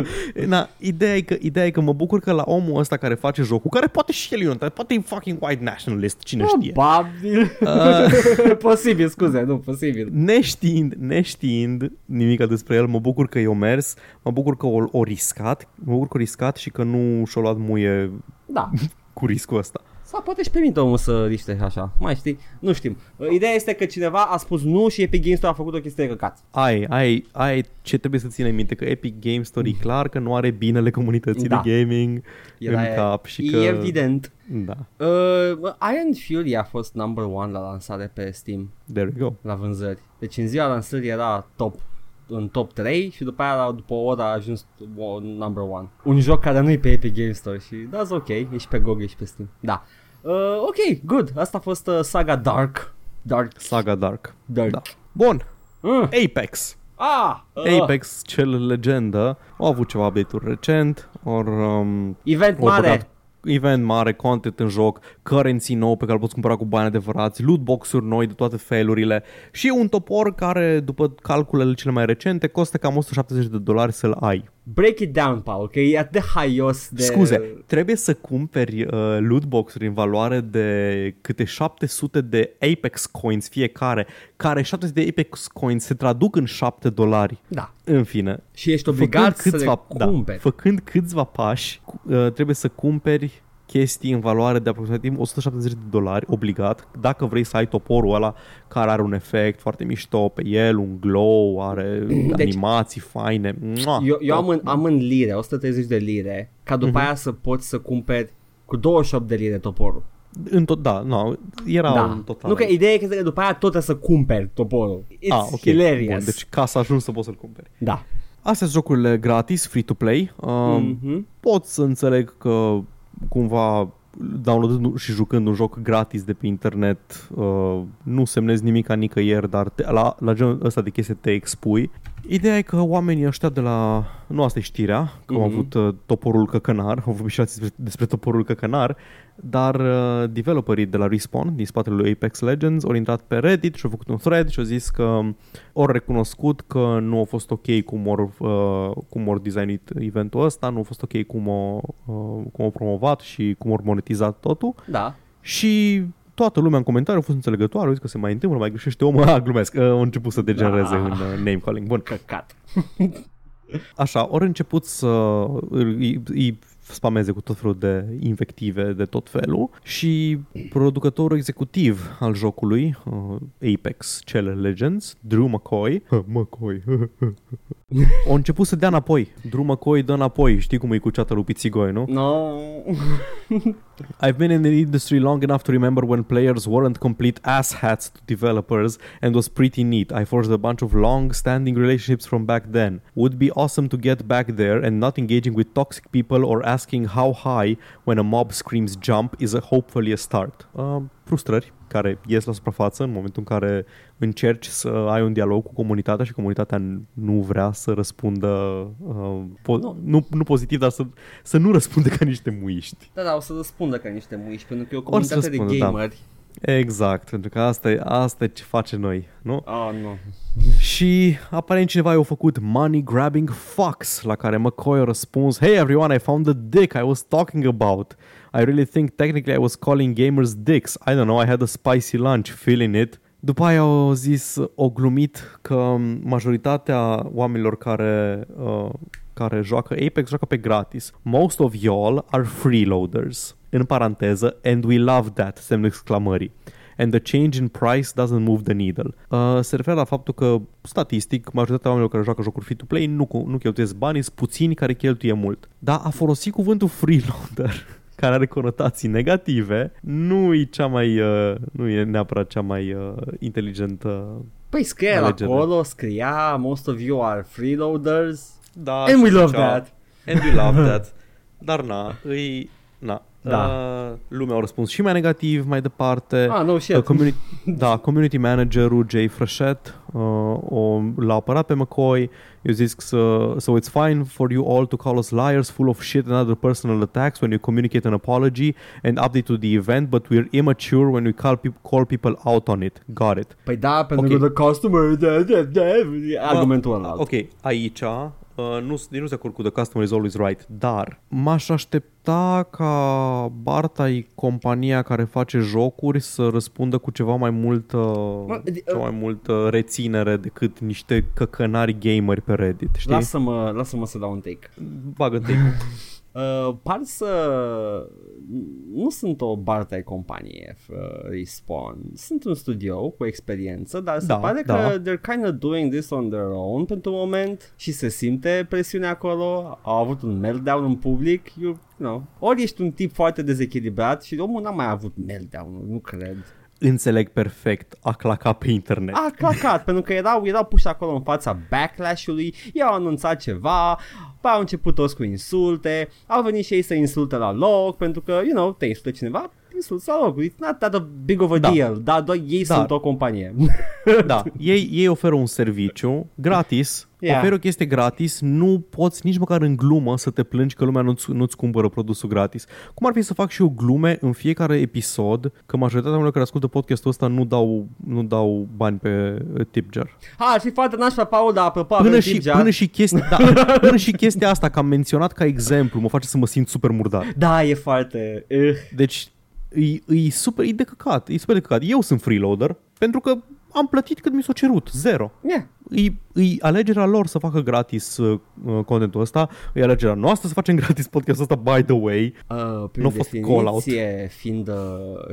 Na, ideea, e că, ideea e că mă bucur că la omul ăsta care face jocul, care poate și el e un poate e fucking white nationalist, cine știe. Probabil. Uh. *laughs* posibil, scuze, nu, posibil. Neștiind, neștiind nimic despre el, mă bucur că i-o mers, mă bucur că o, o riscat, mă bucur că o riscat și că nu și-o luat muie Da. *laughs* cu riscul ăsta. Sau poate își permite omul să riște așa. Mai știi? Nu știm. Uh, Ideea este că cineva a spus nu și Epic Games Store a făcut o chestie de căcat. Ai, ai, ai ce trebuie să ține minte, că Epic Games Store e clar că nu are binele comunității Da. de gaming Era în cap și e că... evident. Da, Uh, Iron Fury a fost number one la lansare pe Steam, there we go. la vânzări. Deci în ziua lansării era top în top 3 și după aia după o oră a ajuns o- number one. Un joc care nu e pe Epic Games Store și that's ok, e și pe GOG, e și pe Steam. Da. Uh, ok, good. Asta a fost uh, saga Dark. Dark. Saga Dark. Dark. Da. Bun, Mm. Apex. Ah! Uh, Apex, cel legendă, au avut ceva update-uri recent, or, um, Event au mare. băgat event mare, content în joc, currency nou pe care îl poți cumpăra cu bani adevărați, loot box-uri noi de toate felurile și un topor care, după calculele cele mai recente, costă cam 170 de dolari să-l ai. Break it down, Paul, că e atât de haios de... Scuze, trebuie să cumperi uh, loot box-uri în valoare de câte 700 de Apex coins fiecare, care 700 de Apex coins se traduc în 7 dolari. Da. În fine, Și ești obligat să le da, cumperi. făcând câțiva pași, uh, trebuie să cumperi chestii în valoare de aproximativ 170 de dolari obligat dacă vrei să ai toporul ăla care are un efect foarte mișto pe el, un glow, are *clears throat* deci, animații faine. Mua, Eu, eu am, tot. în, am în lire, 130 de lire, ca după Mhm. aia să poți să cumperi cu 28 de lire toporul. În tot, da, no, era da. un total. Nu că ideea e că după aia tot trebuie să cumperi toporul. It's ah, ok. hilarious. Bun, deci ca să ajungi să poți să-l cumperi. Da. Astea sunt jocurile gratis, free-to-play. Um, Mhm. pot să înțeleg că cumva downloadând și jucând un joc gratis de pe internet uh, nu semnezi nimic ca nicăieri, dar te, la, la genul ăsta de chestii te expui. Ideea e că oamenii ăștia de la... Nu asta e știrea, că mm-hmm. au Mhm. avut uh, toporul căcănar, au vorbit și alții despre, despre toporul căcănar, dar uh, developerii de la Respawn, din spatele lui Apex Legends, au intrat pe Reddit și au făcut un thread și au zis că au recunoscut că nu a fost ok cum au, uh, cum au designit eventul ăsta, nu a fost ok cum au, uh, cum au promovat și cum au monetizat totul Da. și toată lumea în comentarii a fost înțelegătoare, au zis că se mai întâmplă, mai greșește omul, *laughs* a, glumesc, uh, au început să degenereze Da. în uh, name calling. Bun, Căcat. Așa, ori început să îi, îi spameze cu tot felul de invective de tot felul și producătorul executiv al jocului, uh, Apex Cell Legends, Drew McCoy, *laughs* McCoy, *laughs* a început să dea înapoi. Drew McCoy dă înapoi, știi cum e cu ceata lui Pițigoi, nu? No. I've been in the industry long enough to remember when players weren't complete asshats to developers and was pretty neat. I forged a bunch of long standing relationships from back then. Would be awesome to get back there and not engaging with toxic people or asking how high when a mob screams jump is a hopefully a start. Uh, frustrări care ies la suprafață în momentul în care încerci să ai un dialog cu comunitatea și comunitatea nu vrea să răspundă uh, po- Nu. nu, nu pozitiv, dar să, să nu răspundă ca niște muiști. Da, da, o să răspundă ca niște muiși, pentru că e o Or să comunitate de răspundă, da. gameri. Exact, pentru că asta e, asta e ce face noi, nu? Oh, nu. Și aparent cineva i-a făcut money grabbing fucks, la care McCoy a răspuns Hey everyone, I found the dick I was talking about. I really think technically I was calling gamers dicks. I don't know, I had a spicy lunch, feeling it. După aia au zis, o glumit că majoritatea oamenilor care, uh, care joacă Apex joacă pe gratis. Most of y'all are freeloaders. În paranteză, and we love that, semnul exclamării and the change in price doesn't move the needle. Uh, se referă la faptul că, statistic, majoritatea oamenilor care joacă jocuri free-to-play nu, nu cheltuiesc bani, sunt puțini care cheltuie mult. Dar a folosit cuvântul freeloader *laughs* care are conotații negative, nu e cea mai, uh, nu e neapărat cea mai uh, inteligentă. Păi scrie Alegere. acolo, scria Most of you are freeloaders Da, And we și love zicea- that And we love *laughs* that. Dar na, îi, na. Da. Uh, lumea a răspuns și mai negativ mai departe. Ah, no Uh, shit community, *laughs* da, community managerul Jay Frechette uh, o, l-a apărat pe McCoy Eu zis să, so it's fine for you all to call us liars full of shit and other personal attacks when you communicate an apology and update to the event but we're immature when we call, peop- call people out on it. Got it. Păi da, pentru Ok. că the customer da, da, da, Argumentul ăla. Ok, aici uh, nu, nu sunt de acord cu the customer is always right, dar m-aș aștepta ca Bartai, compania care face jocuri, să răspundă cu ceva mai multă, Mă, d- ceva mai multă reținere decât niște căcănari gameri pe Reddit, știi? Lasă-mă, lasă-mă să dau un take Bagă te *laughs* Uh, par să... Nu sunt o bartai companie uh, Respawn. Sunt un studio cu experiență, dar se Da, pare da. că they're kind of doing this on their own pentru moment și se simte presiunea acolo. Au avut un meltdown în public. You, know, ori ești un tip foarte dezechilibrat și omul n-a mai avut meltdown nu cred. Înțeleg perfect, a clacat pe internet. A clacat, pentru că erau, erau puși acolo în fața backlash-ului, i-au anunțat ceva, bă, au început toți cu insulte, au venit și ei să insulte la loc, pentru că, you know, te insulte cineva, Insult sau loc, it's not that a big of a Da. deal, dar doar ei Da. sunt o companie. *laughs* Da, ei, ei oferă un serviciu gratis, Yeah. yeah. oferă o chestie gratis, nu poți nici măcar în glumă să te plângi că lumea nu-ți, nu-ți cumpără produsul gratis. Cum ar fi să fac și eu glume în fiecare episod, că majoritatea oamenilor care ascultă podcastul ăsta nu dau, nu dau bani pe uh, tip jar. Ha, ar fi foarte nașpa, Paul, dar apropo, Până avem și, tip jar. până, și chestia, da, *laughs* până și chestia asta, că am menționat ca exemplu, mă face să mă simt super murdar. Da, e foarte... Uh. Deci, e, e super, e de căcat, e super de căcat. Eu sunt freeloader pentru că am plătit cât mi s-a cerut, zero. Yeah. E, e alegerea lor să facă gratis uh, uh, contentul ăsta, e alegerea noastră să facem *laughs* gratis podcastul ăsta, by the way. Uh, prin Nu a fost definiție, fiind, uh,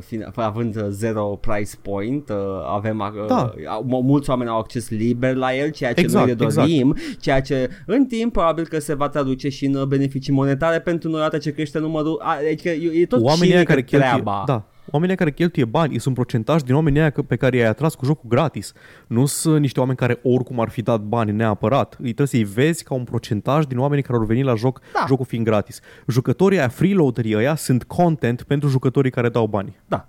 fiind, având uh, zero price point, uh, avem uh, Da. au- mulți oameni au acces liber la el, ceea ce Exact, noi le dorim, ceea ce în timp probabil că se va traduce și în uh, beneficii monetare pentru noi odată ce crește numărul, a, adică e, e tot Oamenii cine aia care cheltuie, treaba. da, oamenii aia care cheltuie bani sunt un procentaj din oamenii aia că- pe care i-ai atras cu jocul gratis. Nu sunt niște oameni care oricum ar fi dat bani neapărat. Îi trebuie să-i vezi ca un procentaj din oamenii care au venit la joc, Da. jocul fiind gratis. Jucătorii aia, freeloaderii ăia sunt content pentru jucătorii care dau bani. Da, da.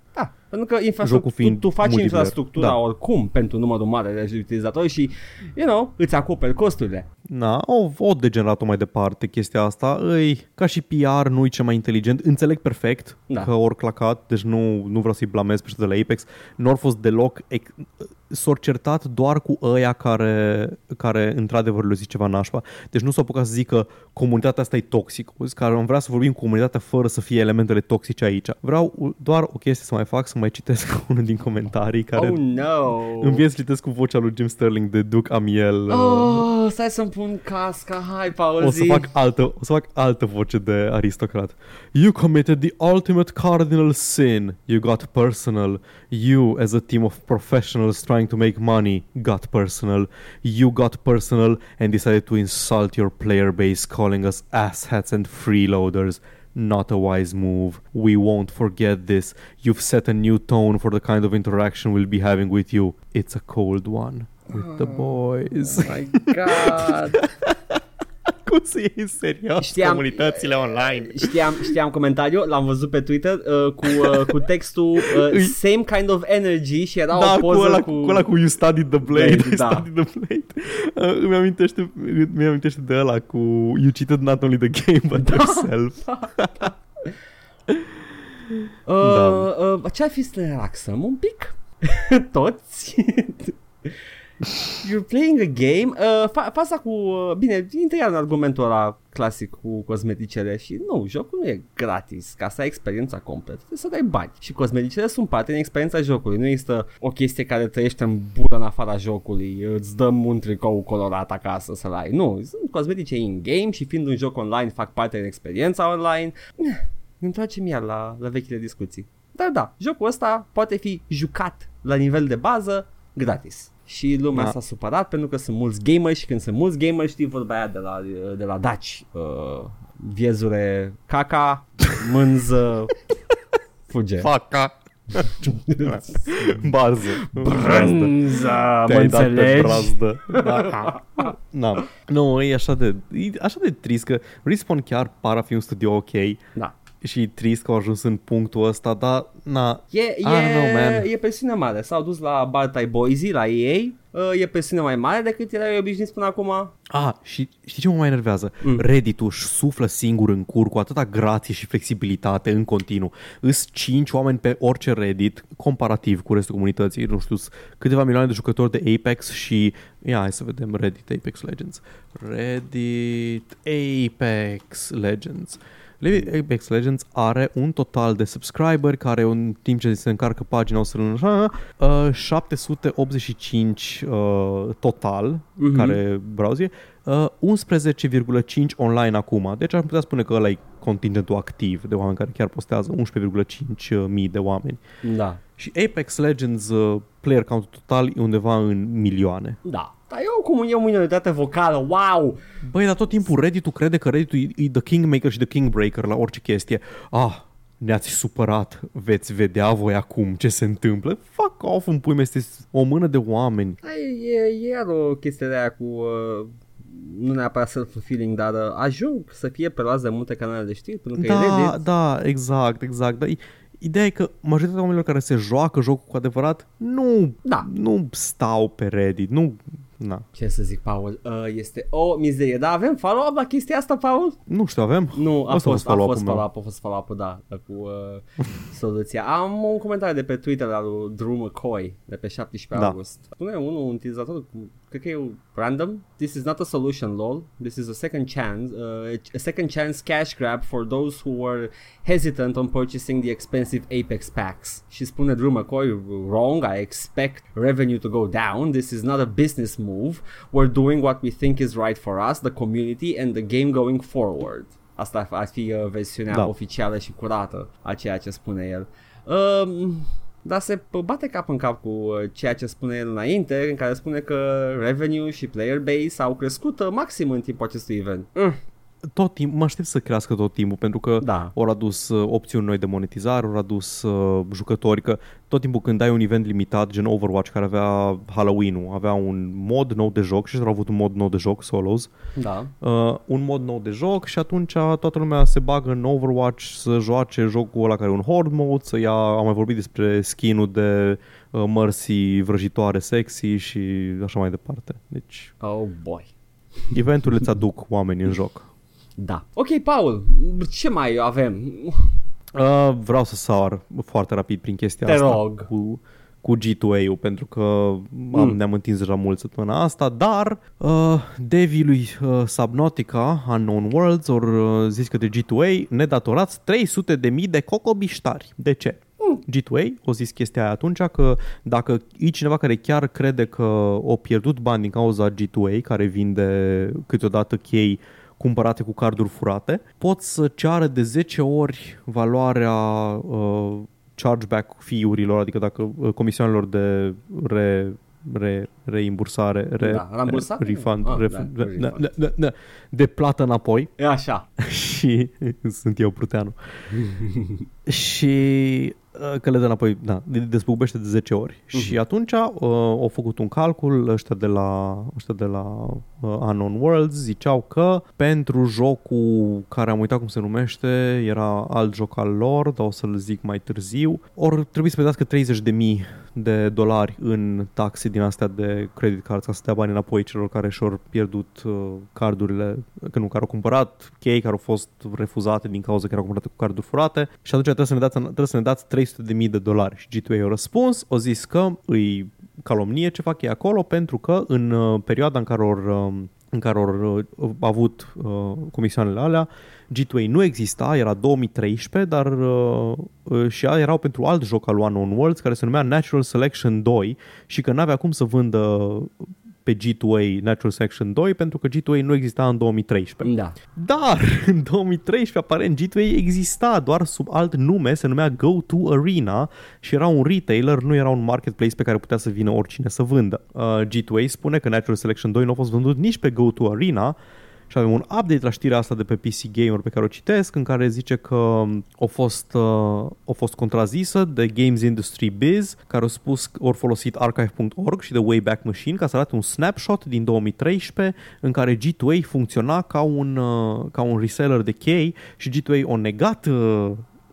Pentru că Jocul infrastructura, tu, fiind tu faci multiplayer. infrastructura Da. oricum pentru numărul mare de utilizatori și, you know, îți acoperi costurile. Na, o, o degenerat-o mai departe chestia asta. Îi, ca și PR, nu-i cel mai inteligent. Înțeleg perfect Da. că ori clacat, deci nu, nu vreau să-i blamez pe ăștia de la Apex. Nu au fost deloc... Ec- s-au certat doar cu ăia care, care într-adevăr le zic ceva nașpa. Deci nu s-au apucat să zică comunitatea asta e toxică. Au zis că am vrea să vorbim cu comunitatea fără să fie elementele toxice aici. Vreau doar o chestie să mai fac, să mai citesc *laughs* unul din comentarii care... Oh, no! Îmi vine să citesc cu vocea lui Jim Sterling de Duke Amiel. uh, Oh, stai să-mi pun casca, hai, Paul, o să zi. fac altă, o să fac altă voce de aristocrat. You committed the ultimate cardinal sin. You got personal. You, as a team of professionals trying to make money, got personal. You got personal and decided to insult your player base, calling us asshats and freeloaders. Not a wise move. We won't forget this. You've set a new tone for the kind of interaction we'll be having with you. It's a cold one. With the oh boys. Oh my god. *laughs* *laughs* Cum să iei în serios Știam- comunitățile online? Știam, știam comentariu, l-am văzut pe Twitter uh, cu, uh, cu textul uh, *laughs* Îi- Same kind of energy și era da, o cu poză ăla, cu... cu... ăla cu You Studied the Blade, Blade, *laughs* You da. Studied the Blade. Uh, îmi, amintește, îmi amintește de ăla cu You cheated not only the game but Da. yourself. Uh, Da. uh, ce-ar fi să ne relaxăm un pic? Toți? You're playing a game uh, fa- Faza cu uh, Bine, intră iar în argumentul ăla clasic cu cosmeticele Și nu, jocul nu e gratis Ca să ai experiența completă Trebuie să dai bani Și cosmeticele sunt parte din experiența jocului Nu există o chestie care trăiește în bură în afara jocului Îți dăm un tricou colorat acasă să-l ai Nu, sunt cosmetice in-game Și fiind un joc online fac parte din experiența online ne întoarcem iar la, la vechile discuții. Dar da, jocul ăsta poate fi jucat la nivel de bază gratis. Și lumea Da. s-a supărat pentru că sunt mulți gamers și când sunt mulți gamers știi vorba aia de la, de la Daci. Uh, viezure caca, *laughs* mânză, fuge. Faca. *laughs* Barză. Brânză, mă Te-ai dat pe înțelegi? brazdă. Da. da. Nu, e așa de, e așa de trist că Respawn chiar par a fi un studio ok Da. Și e trist că au ajuns în punctul ăsta, dar na, E, I don't know, e, man. e presiune mare. S-au dus la Bartai Boise, la EA. Uh, e presiune mai mare decât era obișnuit până acum. Ah, și știi ce mă mai enervează? Mm. Mm. Reddit-ul își suflă singur în cur cu atâta grație și flexibilitate în continuu. Îs 5 oameni pe orice Reddit, comparativ cu restul comunității, nu știu, sunt câteva milioane de jucători de Apex și... Ia, hai să vedem Reddit Apex Legends. Reddit Apex Legends. Le- Apex Legends are un total de subscriberi care în timp ce se încarcă pagina o să rămână așa, uh, 785 uh, total Mhm. mm-hmm. care browse, uh, 11,5 online acum. Deci am putea spune că ăla e contingentul activ de oameni care chiar postează 11,5 mii de oameni. Da. Și Apex Legends uh, player count total e undeva în milioane. Da. Dar eu cum e o minoritate vocală, wow! Băi, dar tot timpul Reddit-ul crede că Reddit-ul e, e the kingmaker și the kingbreaker la orice chestie. Ah, ne-ați supărat, veți vedea voi acum ce se întâmplă. Fuck off, în pui mea, este o mână de oameni. Da, e, e iar o chestie de aia cu... Uh, nu neapărat self-fulfilling, dar uh, ajung să fie pe de multe canale de știri, pentru că e Da, Reddit. da, exact, exact. Dar e, ideea e că majoritatea oamenilor care se joacă jocul cu adevărat nu, Da. nu stau pe Reddit, nu, na, Ce să zic, Paul? Uh, este o mizerie. Da, avem follow-up la chestia asta, Paul? nu știu, avem? Nu, a Ăsta fost, a follow-up-ul fost meu. follow-up, a fost follow-up da, cu uh, *laughs* soluția. Am un comentariu de pe Twitter al lui Drew McCoy de pe 17 Da. august. Spune unul, un utilizator, cu- cred că e random. This is not a solution, lol. This is a second chance, uh, a second chance cash grab for those who were hesitant on purchasing the expensive Apex packs. Și spune Drew McCoy, wrong, I expect revenue to go down. This is not a business move. We're doing what we think is right for us, the community and the game going forward. Asta ar fi uh, versiunea Da. oficială și curată a ceea ce spune el. Um, dar se p- bate cap în cap cu uh, ceea ce spune el înainte, în care spune că revenue și player base au crescut uh, maxim în timpul acestui event. Mm, Tot timpul, mă aștept să crească tot timpul, pentru că Da. ori adus uh, opțiuni noi de monetizare, ori adus uh, jucători, că tot timpul când ai un event limitat, gen Overwatch, care avea Halloween-ul, avea un mod nou de joc și au avut un mod nou de joc, Solos, Da. uh, un mod nou de joc și atunci toată lumea se bagă în Overwatch să joace jocul ăla care e un horde mode, să ia, am mai vorbit despre skin-ul de uh, mărsi vrăjitoare sexy și așa mai departe. Deci Oh boy. eventurile îți aduc oameni în joc. Da. Ok, Paul, ce mai avem? Uh, vreau să sar foarte rapid prin chestia Te asta rog. cu, cu G2A-ul pentru că am, Mm. ne-am întins deja mult săptămâna asta, dar uh, devii lui uh, Subnautica, Unknown Worlds, ori uh, zis că de G2A ne datorați 300 de mii de cocobiștari. De ce? G2A o zis chestia aia atunci că dacă e cineva care chiar crede că o pierdut bani din cauza G2A, care vinde câteodată chei cumpărate cu carduri furate, pot să ceară de 10 ori valoarea uh, chargeback fee-urilor, adică dacă uh, comisioanelor de re, re, reimbursare, re, Da, rambursare? refund, Ah, ref, da, da, refund. da, da, da, da, de plată înapoi E așa. *laughs* și sunt eu pruteanu. și *laughs* uh, că le dă înapoi, da, de- despăgubește de 10 ori. Mhm. Și atunci uh, au făcut un calcul ăștia de la, ăștia de la uh, Unknown Worlds ziceau că pentru jocul care am uitat cum se numește, era alt joc al lor, dar o să-l zic mai târziu, ori trebuie să plătească 30.000 de dolari în taxe din astea de credit cards ca să dea bani înapoi celor care și-au pierdut uh, cardurile, că nu, care au cumpărat chei care au fost refuzate din cauza că erau cumpărate cu carduri furate și atunci trebuie să ne dați, trebuie să ne dați 300.000 de dolari. Și G2A a răspuns, o zis că îi calomnie ce fac ei acolo pentru că în uh, perioada în care au uh, în care au uh, avut uh, comisioanele alea, G2A nu exista, era 2013, dar uh, uh, și ea erau pentru alt joc al One on Worlds care se numea Natural Selection 2 și că n-avea cum să vândă pe G2A Natural Selection 2 pentru că G2A nu exista în 2013. Da. Dar *laughs* în 2013 aparent G2A exista doar sub alt nume, se numea Go2 Arena și era un retailer, nu era un marketplace pe care putea să vină oricine să vândă. Uh, G2A spune că Natural Selection 2 nu a fost vândut nici pe Go2 Arena și avem un update la știrea asta de pe PC Gamer pe care o citesc, în care zice că a fost, uh, a fost contrazisă de Games Industry Biz, care au spus că au folosit archive.org și de Wayback Machine ca să arate un snapshot din 2013 în care G2A funcționa ca un, uh, ca un reseller de chei și G2A a negat uh,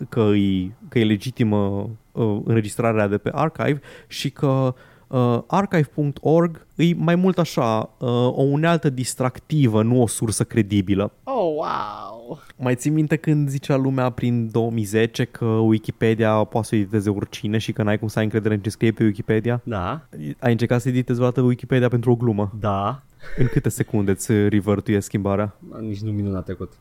că e, că e legitimă uh, înregistrarea de pe archive și că uh, archive.org e mai mult așa uh, o unealtă distractivă, nu o sursă credibilă. Oh, wow. Mai țin minte când zicea lumea prin 2010 că Wikipedia poate să editeze oricine și că n-ai cum să ai încredere în ce scrie pe Wikipedia? Da. Ai încercat să editezi vreodată Wikipedia pentru o glumă? Da. În câte secunde îți revertuie schimbarea? Nici nu minut a trecut.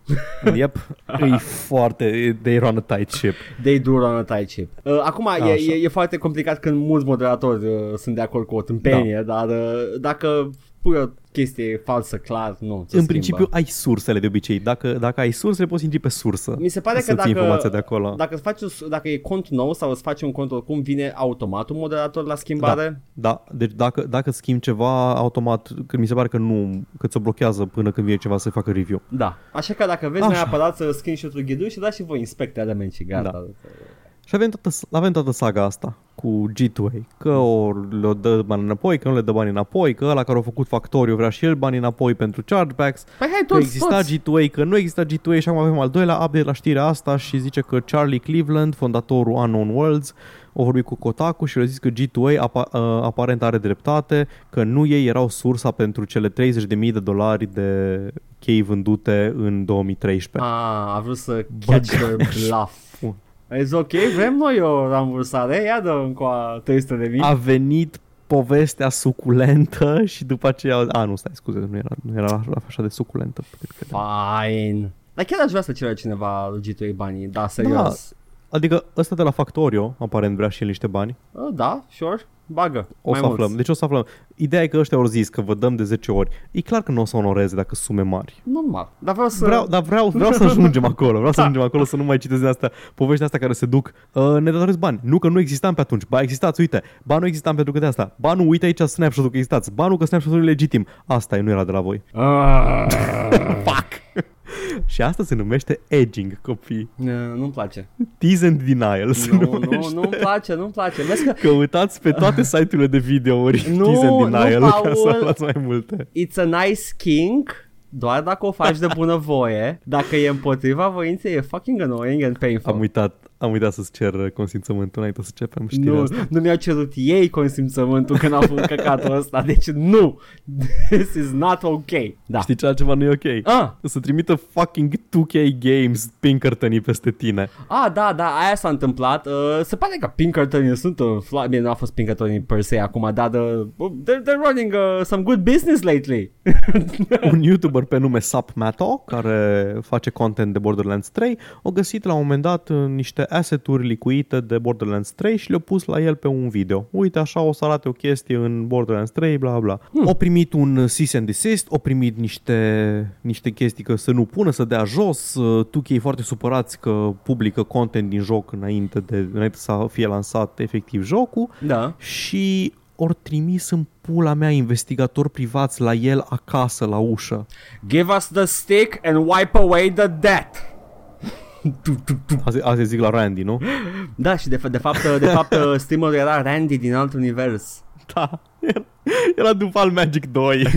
Yep, e foarte... They run a tight ship. They do run a tight ship. Uh, acum e, Așa. e, e foarte complicat când mulți moderatori uh, sunt de acord cu o tâmpenie, da. dar uh, dacă pui o chestie falsă clar, nu. se în schimbă. principiu ai sursele de obicei. Dacă, dacă ai sursele, poți intri pe sursă. Mi se pare că să ții dacă, informația de acolo. dacă, îți faci, o- dacă e cont nou sau îți faci un cont oricum, vine automat un moderator la schimbare? Da, deci dacă, dacă schimbi ceva, automat, că mi se pare că nu, că ți-o blochează până când vine ceva să facă review. Da. Așa că dacă vezi Așa. neapărat să screenshot-ul ghidului și dați și voi inspect element și gata. Da. Și avem toată, avem toată saga asta cu G2A, că o le dă bani înapoi, că nu le dă bani înapoi, că ăla care a făcut Factoriu vrea și el bani înapoi pentru chargebacks, Păi hai că toți, exista toți. G2A, că nu exista G2A și acum avem al doilea update la știrea asta și zice că Charlie Cleveland, fondatorul Unknown Worlds, a vorbit cu Kotaku și le-a zis că G2A apa, uh, aparent are dreptate, că nu ei erau sursa pentru cele 30.000 de dolari de chei vândute în 2013. Ah, a vrut să catch their bluff. Bun. Zis, ok, vrem noi o rambursare, ia dă încoa 300 de mii. A venit povestea suculentă și după aceea... A, nu, stai, scuze, nu era, nu era la- la așa de suculentă. pe cât credeam. Fine. Dar chiar aș vrea să ceră cineva lui G2 banii, da, serios. Adică ăsta de la Factorio, aparent vrea și el niște bani. Da, da sure, bagă. O mai să mulți. aflăm. Deci o să aflăm. Ideea e că ăștia au zis că vă dăm de 10 ori. E clar că nu o să onoreze dacă sume mari. Normal. Dar vreau să... Vreau, dar vreau, vreau să ajungem acolo. Vreau să ajungem acolo să nu mai citesc din astea povești astea care se duc. Uh, ne datorezi bani. Nu că nu existam pe atunci. Ba existați, uite. Ba nu existam pentru că de asta. Ba nu, uite aici snapshot-ul că existați. Ba nu că snapshot-ul e legitim. Asta e, nu era de la voi. Ah. *laughs* Fuck! *laughs* Și asta se numește edging, copii. Nu, Nu-mi place. Tease and denial se Nu, nu, numește. nu-mi place, nu-mi place. Vezi că Căutați pe toate site-urile de videouri *laughs* Nu, Tease and nu, denial ca să Paul. aflați mai multe. it's a nice kink doar dacă o faci de bună voie. Dacă e împotriva voinței, e fucking annoying and painful. Am uitat, am uitat să-ți cer consimțământul înainte să începem știrea Nu, asta. nu mi-au cerut ei consimțământul când au făcut căcatul ăsta, deci nu, *laughs* this is not ok. Da. Știi ce altceva nu e ok? Ah, Să trimită fucking 2K Games Pinkerton peste tine. ah, da, da, aia s-a întâmplat. Uh, se pare că Pinkerton sunt uh, fla- Bine, nu a fost Pinkerton per se acum, dar the, they're, they're running uh, some good business lately. *laughs* Un YouTuber pe nume Sap Mato, care face content de Borderlands 3, a găsit la un moment dat uh, niște asset-uri licuite de Borderlands 3 și le-a pus la el pe un video. Uite, așa o să arate o chestie în Borderlands 3, bla bla. Hmm. O primit un uh, cease and desist, o primit niște, niște chestii că să nu pună, să dea jos. Uh, 2K foarte supărați că publică content din joc înainte, de, înainte să fie lansat efectiv jocul da. și ori trimis în pula mea investigatori privați la el acasă, la ușă. Give us the stick and wipe away the debt. Tu, tu, tu. Azi, azi zic la Randy, nu? Da, și de, fa- de fapt, de fapt *laughs* streamerul era Randy din alt univers. Da. Era, era Duval Magic 2. *laughs*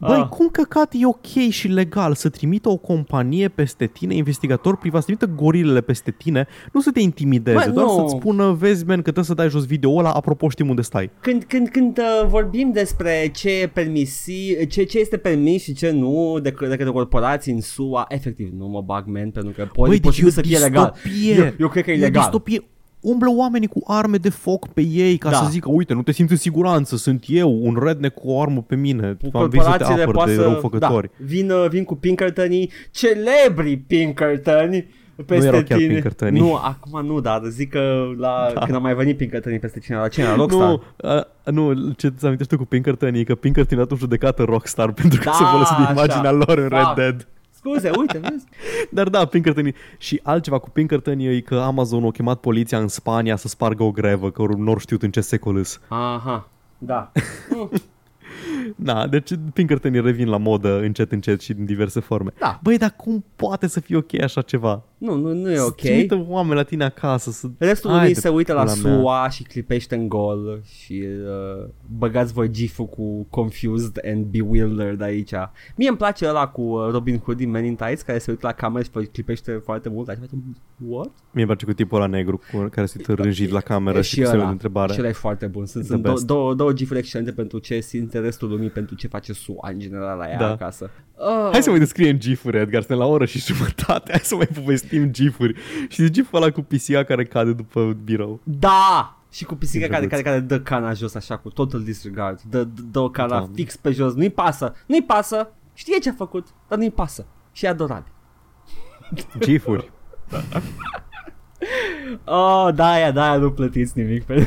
Băi, Ah. cum căcat e ok și legal să trimită o companie peste tine, investigator privat, să trimită gorilele peste tine, nu să te intimideze, Bă, doar nu. să-ți spună, vezi, man, că trebuie să dai jos video ăla, apropo, știm unde stai. Când, când, când uh, vorbim despre ce e permisi, ce, ce este permis și ce nu de, de către corporații în SUA, efectiv, nu mă bag, man, pentru că poate, Băi, e posibil să fie legal. distopie. Eu, eu cred că e o legal. distopie. Umblă oamenii cu arme de foc pe ei ca Da. să zică, uite, nu te simți în siguranță, sunt eu, un redneck cu o armă pe mine, am venit să te Corporațiile apăr poate de să... răufăcători. Da, vin, uh, vin cu Pinkertonii, celebri Pinkertoni peste erau chiar tine. Pinkertonii. Nu, acum nu, dar zic că la, *laughs* Da. când am mai venit Pinkertonii peste cine, la cine, la Rockstar. Nu, a, nu, ce ți amintești tu cu Pinkerton e că Pinkerton a dat o judecată Rockstar pentru că Da, se folosit de așa. imaginea lor în Red Fuck. Dead. Scuze, uite, vezi? *laughs* Dar da, Pinkerton și altceva cu Pinkerton e că Amazon a chemat poliția în Spania să spargă o grevă, că nu au știut în ce secol îs. Aha, da. *laughs* Mm. Da, deci Pinkerton revin la modă încet încet și în diverse forme. Da. Băi, dar cum poate să fie ok așa ceva? Nu, nu, nu e ok. Să trimită oameni la tine acasă să... Restul Hai lumii de se uită la pula mea. SUA și clipește în gol și uh, băgați voi gif cu confused and bewildered aici. Mie îmi place ăla cu uh, Robin Hood din Men in Tights care se uită la cameră și clipește foarte mult. Așa face, what? Mie îmi place cu tipul ăla negru cu care se uită rânjit la cameră E și, și cu semne de întrebare. Și ăla e foarte bun. Sunt, It's sunt the două, best. două, două gifuri excelente pentru ce simte restul lumii, pentru ce face SUA în general la ea Da. acasă. Uh, Hai să mai descriem gifuri, Edgar, suntem la o oră și jumătate, hai să mai povestim gifuri. Și giful ăla cu pisica care cade după birou. Da! Și cu pisica E care, drăguț. care, care dă cana jos așa cu total disregard. Dă, dă, dă o cana Doamne. fix pe jos. Nu-i pasă. Nu-i pasă. Știe ce a făcut, dar nu-i pasă. Și e adorabil. Gifuri. *laughs* Oh, da, aia, da, aia nu plătiți nimic pe... *laughs*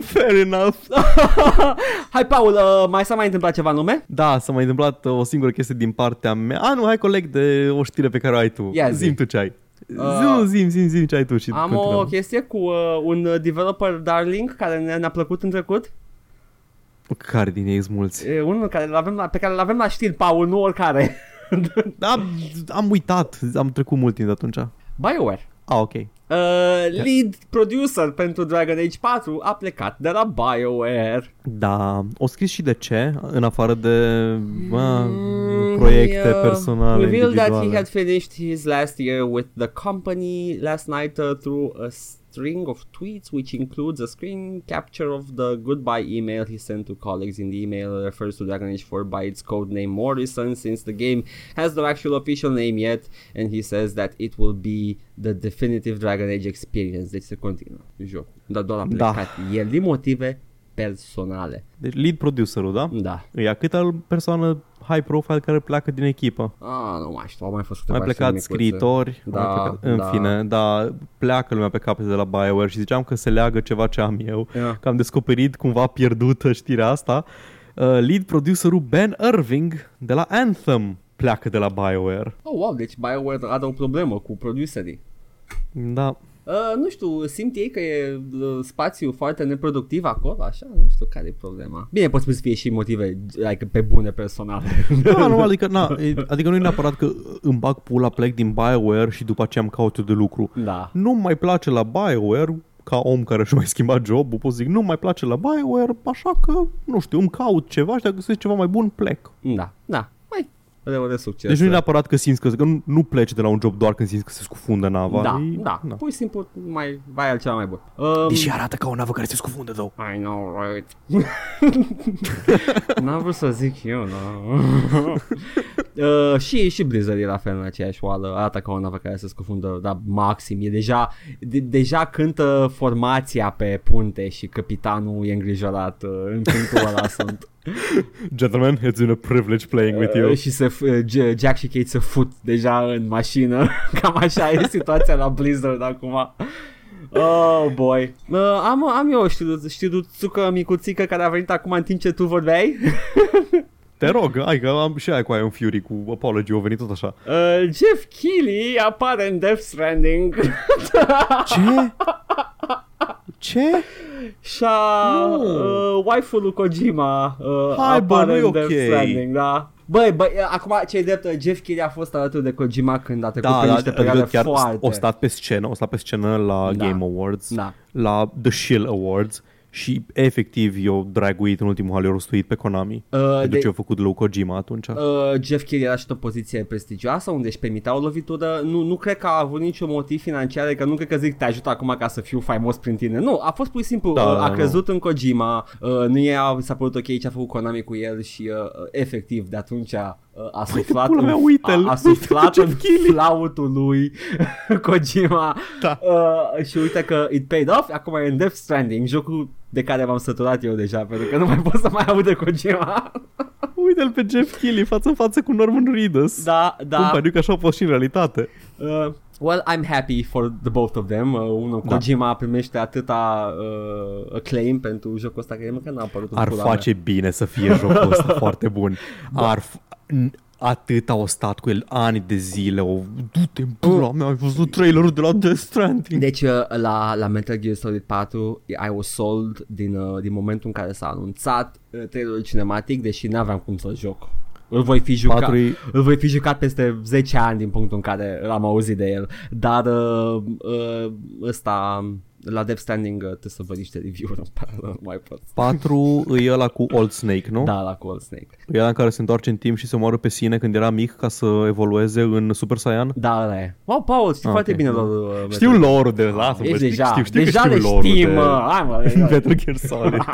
Fair enough. *laughs* Hai, Paul, uh, mai s-a mai întâmplat ceva în lume? Da, s-a mai întâmplat uh, o singură chestie din partea mea. A, nu, hai coleg de o știre pe care o ai tu. Ia zi. Zim tu ce ai. Uh, Zim, zim, zim, zim ce ai tu și Am continuăm. o chestie cu uh, un uh, developer darling care ne- ne-a plăcut în trecut. Care din ei sunt mulți? E unul care l-avem la, pe care l-avem la știri, Paul, nu oricare. Da, am uitat, am trecut mult timp de atunci. BioWare. Ah, ok. Uh, lead producer pentru Dragon Age 4 a plecat de la BioWare. Da, o scris și de ce, în afară de mă, Mm, proiecte he, uh, personale, Revealed that he individuale. had finished his last year with the company last night uh, through a string of tweets, which includes a screen capture of the goodbye email he sent to colleagues. In the email refers to Dragon Age 4 by its code name Morrison, since the game has no actual official name yet, and he says that it will be the definitive Dragon Age experience. Deci se continuă jocul. Dar doar a Da. plecat el din motive personale. Deci lead producerul, da? Da. E a câta persoană high profile care pleacă din echipă. Ah, nu mai știu, au mai fost Mai câteva plecat știri micuțe. scriitori, Da, mai plecat, în da. fine, da, pleacă lumea pe capete de la BioWare și ziceam că se leagă ceva ce am eu, Yeah. că am descoperit cumva pierdută știrea asta. Uh, lead producerul Ben Irving de la Anthem pleacă de la BioWare. Oh, wow, deci BioWare are o problemă cu producerii. Da, Uh, nu știu, simt ei că e uh, spațiu foarte neproductiv acolo, așa? Nu știu care e problema. Bine, pot să fie și motive like, pe bune personale. Da, nu, *laughs* adică, na, e- adică nu e neapărat că îmi bag pula, plec din BioWare și după aceea îmi caut eu de lucru. da. Nu mai place la BioWare, ca om care și-a mai schimbat jobul, pot să zic, nu mai place la BioWare, așa că, nu știu, îmi caut ceva și dacă găsesc ceva mai bun, plec. Da, da. Mai rău de succes. Deci nu e neapărat că simți că, că nu, nu pleci de la un job doar când simți că se scufundă nava. da, e, da, na. pur și simplu mai vai altceva mai bun. Um, Deși arată ca o navă care se scufundă, though. I know, right? *laughs* N-am vrut să zic eu, no. *laughs* uh, și, și Blizzard e la fel în aceeași oală, arată ca o navă care se scufundă, dar maxim, e deja, de, deja cântă formația pe punte și capitanul e îngrijorat, uh, în punctul ăla *laughs* sunt. Gentlemen, it's been a privilege playing with you. Uh, și se, f- uh, J- Jack și Kate se fut deja în mașină, *laughs* cam așa e situația la Blizzard acum. Oh boy uh, am, am eu știu, știuțucă micuțică care a venit acum în timp ce tu vorbeai Te rog, hai că am și aia cu Iron Fury, cu Apology, au venit tot așa. Uh, Jeff Keighley apare în Death Stranding Ce? *laughs* Ce? și a Nu. uh, waifu lui Kojima uh, Hai, bă, apare nu e în Death ok. Stranding, da. Băi, băi, acum ce drept, uh, Jeff Keighley a fost alături de Kojima când a trecut Da, pe da, niște perioade adică chiar foarte... o stat pe scenă, o stat pe scenă la Da. Game Awards, Da. la The Shield Awards și efectiv eu draguit în ultimul hal, eu rostuit pe Konami. Uh, pentru de- ce au făcut lui Kojima atunci. Uh, Jeff Keighley era și o poziție prestigioasă unde își permitea o lovitură. Nu, nu cred că a avut niciun motiv financiar, că nu cred că zic te ajut acum ca să fiu faimos prin tine. Nu, a fost pur și simplu, Da, uh, da, a nu. crezut în Kojima, uh, nu i-a s-a părut ok ce a făcut Konami cu el și uh, uh, efectiv de atunci a, uh, a suflat, pula mea, în, uite-l, a, a uite-l suflat pe în Jeff Keighley. flautul lui *laughs* Kojima Da. uh, și uite că it paid off, acum e în Death Stranding, jocul de care m-am săturat eu deja, pentru că nu mai pot să mai aud de Kojima. *laughs* Uite-l pe Jeff Keighley față în față cu Norman Reedus. da, da. Cum pariu că așa a fost și în realitate. Uh, well, I'm happy for the both of them. Uh, unul, Da. Kojima primește atâta uh, acclaim pentru jocul ăsta, că e măcar n-a apărut în Ar pula face bine să fie jocul ăsta *laughs* foarte bun. Ar f- n- atât au stat cu el ani de zile, o du-te în pula mea, ai văzut trailerul de la Death Stranding. Deci uh, la, la Metal Gear Solid 4 I was sold din, uh, din momentul în care s-a anunțat uh, trailerul cinematic, deși n-aveam cum să joc. Îl voi fi jucat. Patru e- Îl voi fi jucat peste 10 ani din punctul în care l-am auzit de el. Dar uh, uh, ăsta la Death Stranding uh, trebuie să văd niște review-uri în paralel, nu mai pot. 4 e ăla cu Old Snake, nu? Da, la Cold Snake. E ăla în care se întoarce în timp și se moară pe sine când era mic ca să evolueze în Super Saiyan? Da, ăla e. Wow, Paul, știi Ah, foarte ok. bine lor. Uh, Știu lore de lasă, Ești deja, știu, știu deja că le știu lore știm, de mă. Hai, mă. *laughs* Metal Gear Solid.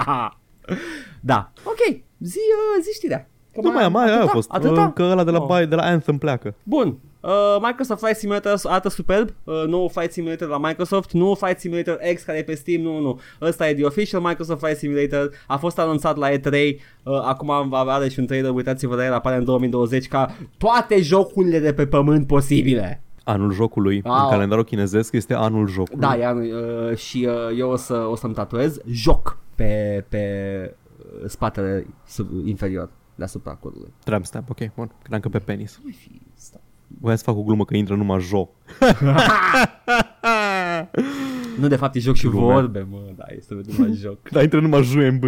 *laughs* da, ok. Zi, uh, zi știrea. Că Nu mai, mai aia a atâta? fost, Atâta? uh, că ăla de la, Oh. Bi- de la Anthem pleacă. Bun. Uh, Microsoft Flight Simulator arată superb uh, Nou Flight Simulator la Microsoft Nu Flight Simulator X care e pe Steam Nu, nu Ăsta e the official Microsoft Flight Simulator A fost anunțat la E3 uh, Acum va avea și un trailer Uitați-vă la el Apare în 2020 Ca toate jocurile de pe pământ posibile Anul jocului, Wow. în calendarul chinezesc, este anul jocului. Da, ia, uh, și uh, eu o, să, o să-mi tatuez Joc pe, pe uh, spatele sub, inferior Deasupra codului Tramp stamp, ok, bun. Credeam că pe penis. Nu mai fi stop. Voiam să fac o glumă că intră numai jo. *laughs* Nu, de fapt, e joc și Lumea. vorbe, mă, da, este numai joc. *laughs* Da, intră numai JMB.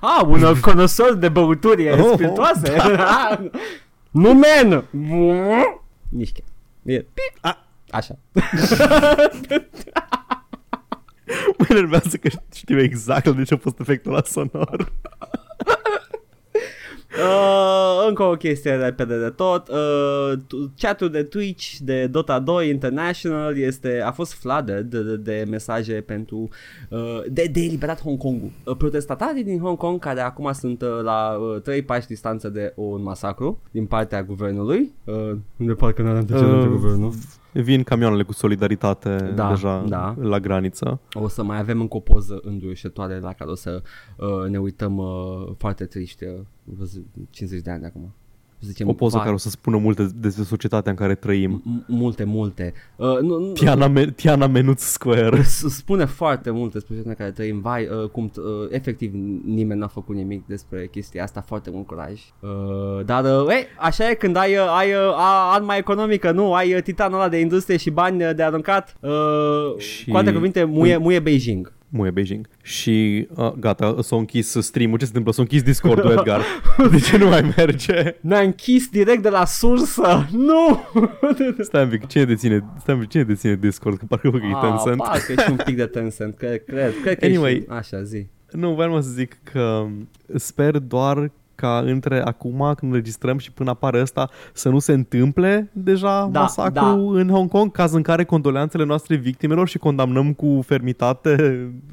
ah, *laughs* un conosor de băuturi Oh, spiritoase. nu, men! Nici chiar. E, pip. A. Așa. Mă enervează că știu exact de ce a fost efectul la sonor. Uh, încă o chestie repede de tot. Uh, tu- chatul de Twitch de Dota 2 International este, a fost flooded de, de, de mesaje pentru uh, de, de eliberat Hong Kongul. Uh, protestatarii din Hong Kong care acum sunt uh, la uh, 3 pași distanță de un masacru din partea guvernului. Uh, unde parcă n-are antecedente Uh, guvernul. Vin camioanele cu solidaritate Da, deja da. la graniță. O să mai avem încă o poză înduioșătoare la care o să uh, ne uităm uh, foarte triști uh, văzut 50 de ani de acum. Zicem, O poză vai, care o să spună multe despre societatea în care trăim. M- multe, multe. Uh, nu, nu, Tiana, Me- Tiana Menuț Square. *laughs* S- spune foarte multe despre situația în care trăim, vai, uh, cum, t- uh, efectiv nimeni n-a făcut nimic despre chestia asta, foarte mult curaj. Uh, dar, uh, ei, așa e când ai, uh, ai uh, a- arma economică, nu, ai uh, titanul ăla de industrie și bani uh, de aruncat, uh, Și- cu alte cuvinte, muie, muie Beijing. Muie Beijing. Și uh, gata, s-a închis stream-ul. Ce se întâmplă? S-a închis Discord-ul, *laughs* Edgar. De ce nu mai merge? Ne-a închis direct de la sursă, nu! *laughs* Stai un pic, cine deține, stai un pic, cine deține Discord? Că parcă că e Ah, Tencent. parcă e și un pic de Tencent, cred, cred, cred că e Anyway. și, așa, zi. Nu, vreau mă să zic că sper doar ca între acum când înregistrăm și până apare ăsta să nu se întâmple deja Da, masacru în Hong Kong, caz în care condoleanțele noastre victimelor și condamnăm cu fermitate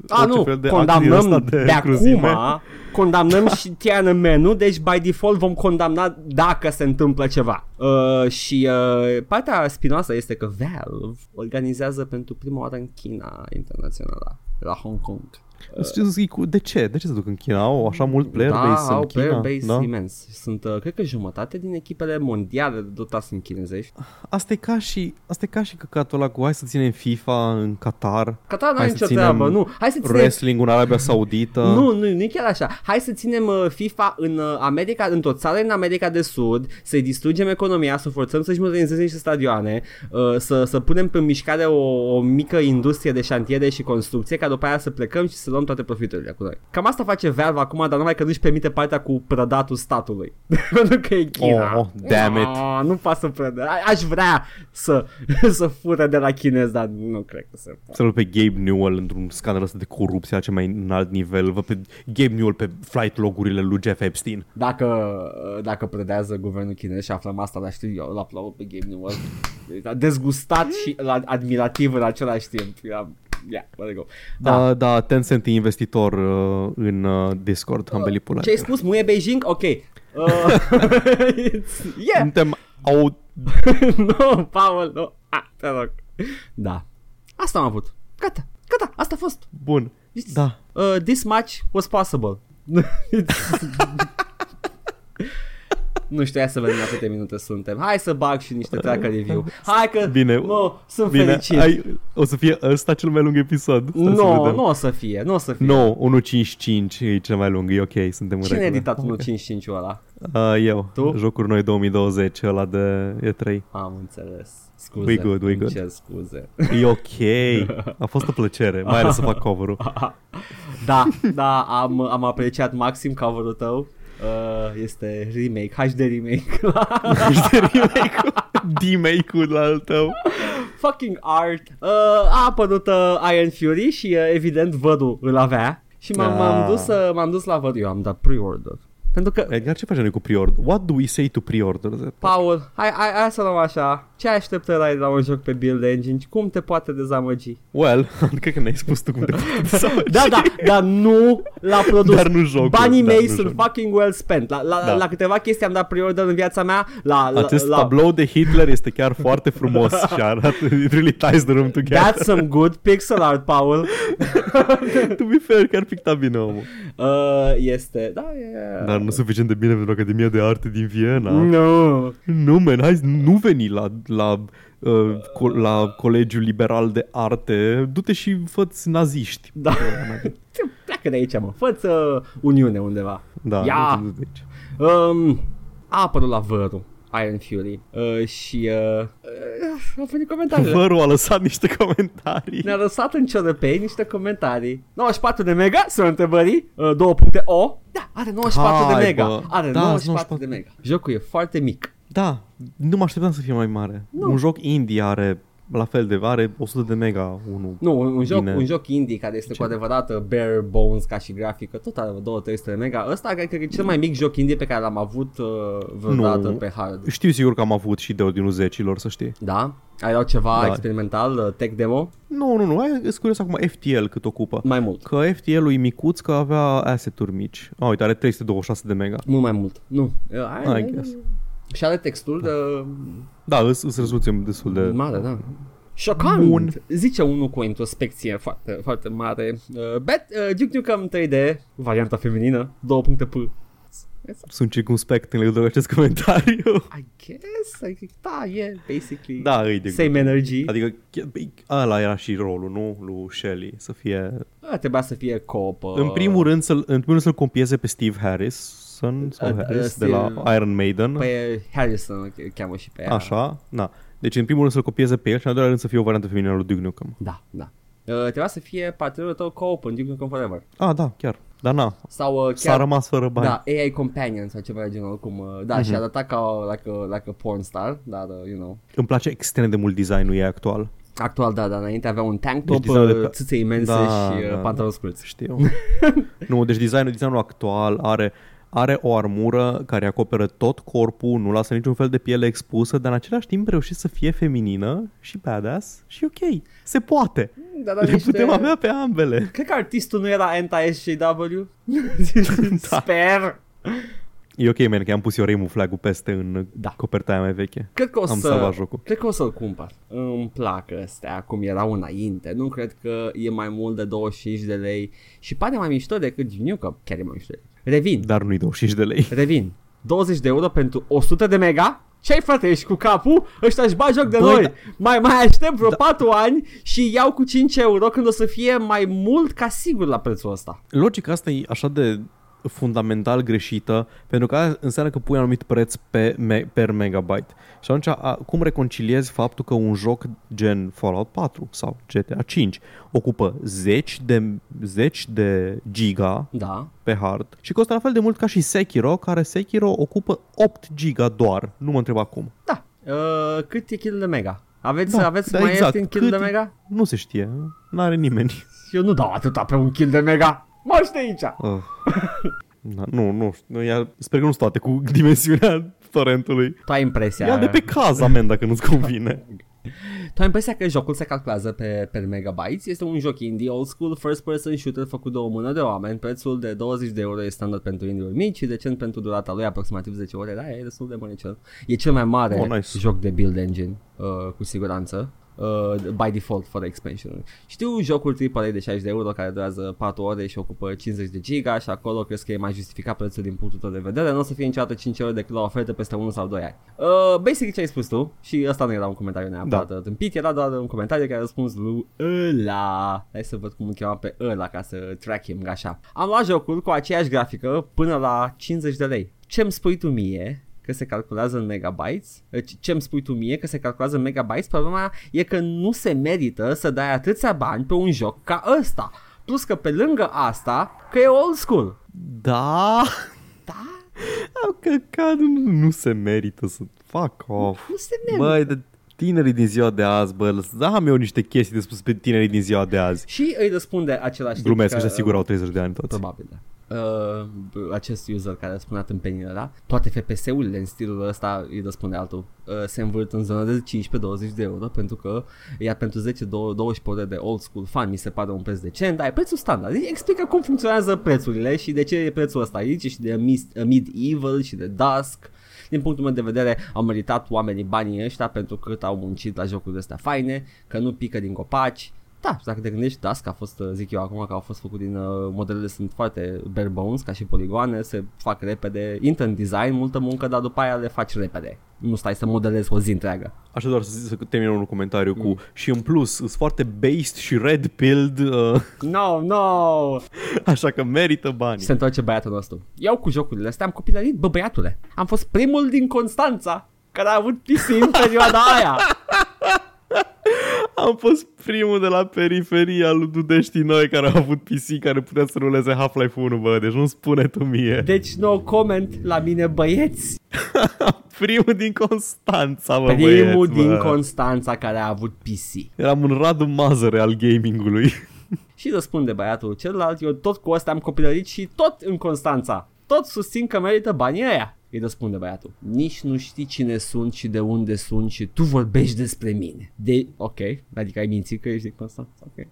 A, orice nu, fel de condamnăm acții ăsta de, de, cruzime. acum, condamnăm *laughs* și Tiananmen-ul, deci by default vom condamna dacă se întâmplă ceva. Uh, și uh, partea spinoasă este că Valve organizează pentru prima oară în China internațională, la Hong Kong. Ce să zic, de ce? De ce se duc în China? Au așa mult player da, base au în China? player base da? imens. Sunt, uh, cred că jumătate din echipele mondiale de Dota sunt chinezești. Asta e ca și, asta e ca și căcatul ăla cu hai să ținem FIFA în Qatar, Qatar nu Hai are să nicio ținem treabă, nu. Hai să ținem wrestling în Arabia Saudită. *laughs* Nu, nu, nu e chiar așa. Hai să ținem uh, FIFA în uh, America, într-o țară în America de Sud, să-i distrugem economia, să forțăm să-și modernizeze niște stadioane, uh, să, să punem pe mișcare o, o mică industrie de șantiere și construcție, ca după aia să plecăm și să luăm toate profiturile cu noi. Cam asta face Valve acum, dar numai că nu-și permite partea cu prădatul statului. *laughs* Pentru că e China. Oh, damn it. Oh, nu poate să prădă. A- Aș vrea să, *laughs* să fure de la chinez, dar nu cred că se poate. Să-l pe Gabe Newell într-un scandal ăsta de corupție la cel mai înalt nivel. Vă pe Gabe Newell pe flight logurile lui Jeff Epstein. Dacă, dacă prădează guvernul chinez și aflăm asta, dar știu eu, îl aplaud pe Game Newell. *laughs* Dezgustat și la- admirativ în același timp. Yeah, yeah, let it go. Da. Da, uh, da Tencent e investitor uh, în uh, Discord, am belit pula. Ce ai spus? Muie Beijing? Ok. Uh, it's, *laughs* yeah. Suntem au... *laughs* no, Paul, no. Ah, te rog. Da. Asta am avut. Gata. Gata. Asta a fost. Bun. It's, Da. Uh, this match was possible. *laughs* It's- nu știu, hai să vedem la câte minute suntem. Hai să bag și niște tracker review. Hai că Bine. mă, sunt Bine, fericit. ai, o să fie ăsta cel mai lung episod. Stai să Nu, vedem. nu o să fie, nu o să fie. No, 1.55 e cel mai lung, e ok, suntem în Cine a regulă. editat 1.55-ul ăla? Uh, eu, Tu? Jocuri Noi 2020, ăla de E3. Am înțeles. Scuze. We good, we îmi good. cer scuze. E ok, a fost o plăcere, mai ales să fac cover-ul. *laughs* Da, da, am, am apreciat maxim cover-ul tău. Uh, este remake, HD remake. *laughs* Ești remake-ul, D-make-ul la al tău. Fucking art. Uh, a apărut uh, Iron Fury și uh, evident vădul îl avea. Și m-am, Ah. m-am, dus, uh, m-am dus la văd. Eu am dat pre-order. Pentru că, Edgar, ce facem noi cu pre-order? What do we say to pre-orders? Paul, hai, hai, hai să luăm așa. Ce așteptări ai de la un joc pe Build Engine? Cum te poate dezamăgi? Well, *laughs* cred că ne-ai spus tu cum te poți *laughs* Da, da, dar nu l-a produs. Dar nu jocul, Banii da, mei nu sunt jocul. fucking well spent. La, la, Da. la câteva chestii am dat pre-order în viața mea. La, la, Acest la, tablou de Hitler este chiar foarte frumos și arată, it really ties the room together. That's some good pixel art, Paul. *laughs* to be fair, chiar picta bine omul. Uh, este, da, e... Dar nu suficient de bine pentru Academia de Arte din Viena. No. Nu, man, hai, nu veni la, la, uh, co- la Colegiul Liberal de Arte. Du-te și fă-ți naziști. Da. *laughs* Pleacă de aici, mă. Fă-ți uh, Uniune undeva. Da, Ia. du-te de aici. Um, a apărut la vărul. Iron Fury. Uh, și uh, uh, au venit comentariile. Vărul a lăsat niște comentarii. Ne-a lăsat în ciorăpei niște comentarii 94 de mega, sunt întrebări uh, 2.o Da, are 94 Hai, de mega bă. Are Da, 94, 94 de mega Jocul e foarte mic Da, nu mă așteptam să fie mai mare. Nu. Un joc indie are la fel de are 100 de mega unul. Nu, un, un joc, Bine. un joc indie care este Ce? cu adevărat uh, bare bones ca și grafică Tot are 2-300 de mega Ăsta cred că e cel mai mic joc indie pe care l-am avut uh, vreodată Nu. pe hard Știu sigur că am avut și de ordinul zecilor, să știi. Da? Ai dat ceva Da. experimental, uh, tech demo? Nu, nu, nu, hai, sunt curios acum FTL cât ocupă. Mai mult Că FTL-ul e micuț, că avea asset-uri mici. A, uite, are 326 de mega. Mult mai mult Nu uh, ai, I guess. Și are textul de Da, îs, îs rezoluție destul de... Mare, da. Șocant! Bun. Zice unul cu o introspecție foarte, foarte mare. Uh, bet, uh, Duke Nukem 3D, varianta feminină, 2.p. Sunt circumspect în legătură cu acest comentariu. I guess, like, da, e basically da, e de same energy. Adică chiar- băi, ăla era și rolul, nu? Lui Shelley, să fie... A, trebuia să fie co-op. uh, În primul rând, să-l, în primul rând să-l copieze pe Steve Harris, Son, sau Uh, uh, Harris, de Steve- la Iron Maiden. Pe Harrison îl cheamă și pe ea. Așa, da. Deci în primul rând să-l copieze pe el și în al doilea rând să fie o variantă feminină a lui Duke Nukem. Da, da. Uh, trebuia să fie partenerul tău co-op în Duke Nukem Forever. Ah, da, chiar. Dar na, Sau uh, s-a chiar... rămas fără bani. Da, AI Companion sau ceva de genul cum, uh, da, Mhm. și arăta ca like a, like a porn star, dar, uh, you know, Îmi place extrem de mult designul ei actual. Actual, da, dar înainte avea un tank Deci top, designul de uh, pe- țâțe imense Da, și uh, da, pantaloni scurți. Știu. *laughs* nu, deci designul, designul actual are are o armură care acoperă tot corpul, nu lasă niciun fel de piele expusă, dar în același timp reușește să fie feminină și badass și ok. Se poate. Da, Le putem avea pe ambele. Cred că artistul nu era anti-SJW. *laughs* Da. Sper. E ok, man, că am pus eu Rainbow flag-ul peste în Da. coperta aia mai veche. Cred că o Am să, salvat jocul. Cred că o să-l cumpăr. Îmi plac astea cum erau înainte. Nu cred că e mai mult de 25 de lei și pare mai mișto decât New că chiar e mai mișto. Revin, Dar nu-i 25 de lei. revin. 20 de euro pentru 100 de mega? Ce-ai frate, ești cu capul? Ăștia își bat joc de Băi, noi. da. Mai, mai aștept vreo Da. 4 ani și iau cu 5 euro când o să fie mai mult ca sigur la prețul ăsta. Logica asta e așa de fundamental greșită pentru că aia înseamnă că pui un anumit preț pe me- per megabyte. Și atunci a, cum reconciliezi faptul că un joc gen Fallout 4 sau GTA 5 ocupă zeci de, zeci de giga Da. pe hard și costă la fel de mult ca și Sekiro, care Sekiro ocupă 8 giga doar. Nu mă întreb acum. Da. Uh, cât e kill de mega? Aveți, Da, aveți da, mai exact. ieftin kill Cât de e- mega? Nu se știe. N-are nimeni. Eu nu dau atâta pe un kill de mega. Mă de aici. Uh. Na, nu, nu, știu. Ia, sper că nu sunt toate cu dimensiunea torrentului. Tu ai impresia... Ia de pe casa, men, dacă nu-ți convine. Tu ai impresia că jocul se calculează pe, pe megabytes? Este un joc indie, old school, first person shooter făcut de o mână de oameni. Prețul de 20 de euro e standard pentru indie mici și decent pentru durata lui, aproximativ 10 ore. Da, e destul de mănicel. E cel mai mare Oh, nice. joc de build engine, uh, cu siguranță. Uh, by default fără expansion Știu jocul AAA de 60 de euro care durează 4 ore și ocupă 50 de giga și acolo cred că e mai justificat prețul din punctul tău de vedere. Nu o să fie niciodată 5 euro decât la ofertă peste 1 sau 2 ani. Uh, basic ce ai spus tu și ăsta nu era un comentariu neapărat da. tâmpit, era doar un comentariu care a răspuns lui ăla. Hai să văd cum îl chema pe ăla ca să track him așa. Am luat jocul cu aceeași grafică până la 50 de lei. Ce-mi spui tu mie că se calculează în megabytes. Deci, ce-mi spui tu mie că se calculează în megabytes? Problema e că nu se merită să dai atâția bani pe un joc ca ăsta. Plus că pe lângă asta, că e old school. Da? Da? Am căcat, nu, nu se merită să... Fuck off. Nu se merită. Băi, de tinerii din ziua de azi, bă, lăs- da, am eu niște chestii de spus pe tinerii din ziua de azi. Și îi răspunde același tip Glumesc, că- ăștia sigur au 30 de ani toți. Probabil, da. Uh, acest user care spunea tâmpenile, da? Toate FPS-urile în stilul ăsta îi răspunde altul. Uh, se învârt în zona de 15-20 de euro pentru că ia pentru 10-12 ore de old school fan mi se pare un preț decent, dar e prețul standard. Deci explică cum funcționează prețurile și de ce e prețul ăsta aici și de Mid- Medieval și de Dusk. Din punctul meu de vedere au meritat oamenii banii ăștia pentru cât au muncit la jocurile astea faine, că nu pică din copaci, da, și dacă te gândești, Dusk a fost, uh, zic eu acum, că au fost făcut din, uh, modelele sunt foarte bare bones, ca și poligoane, se fac repede, intră în design, multă muncă, dar după aia le faci repede. Nu stai să modelezi o zi întreagă. Așa doar să, să termin un comentariu cu și în plus, sunt foarte based și red pilled, uh, *laughs* No, no! așa că merită Și bani. se întoarce băiatul nostru. Eu cu jocurile astea am copilărit, bă băiatule. Am fost primul din Constanța. care a avut PC în perioada aia. *laughs* Am fost primul de la periferia lui Dudești noi care a avut PC care putea să ruleze Half-Life 1, bă, deci nu spune tu mie. Deci no comment la mine băieți. *laughs* primul din Constanța, bă, Primul băieți, din bă. Constanța care a avut PC. Eram un Radu Mazăre al gamingului. *laughs* Și răspunde băiatul celălalt, eu tot cu ăsta am copilărit și tot în Constanța. Tot susțin că merită banii aia. Îi răspunde băiatul. Nici nu știi cine sunt și de unde sunt și tu vorbești despre mine. De... Ok, adică ai mințit că ești din Constanța. Ok.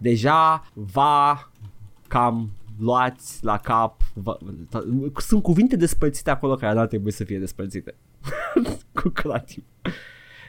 Deja va cam luați la cap. Va... Sunt cuvinte despărțite acolo care nu ar trebui să fie despărțite. *laughs* cu clativ.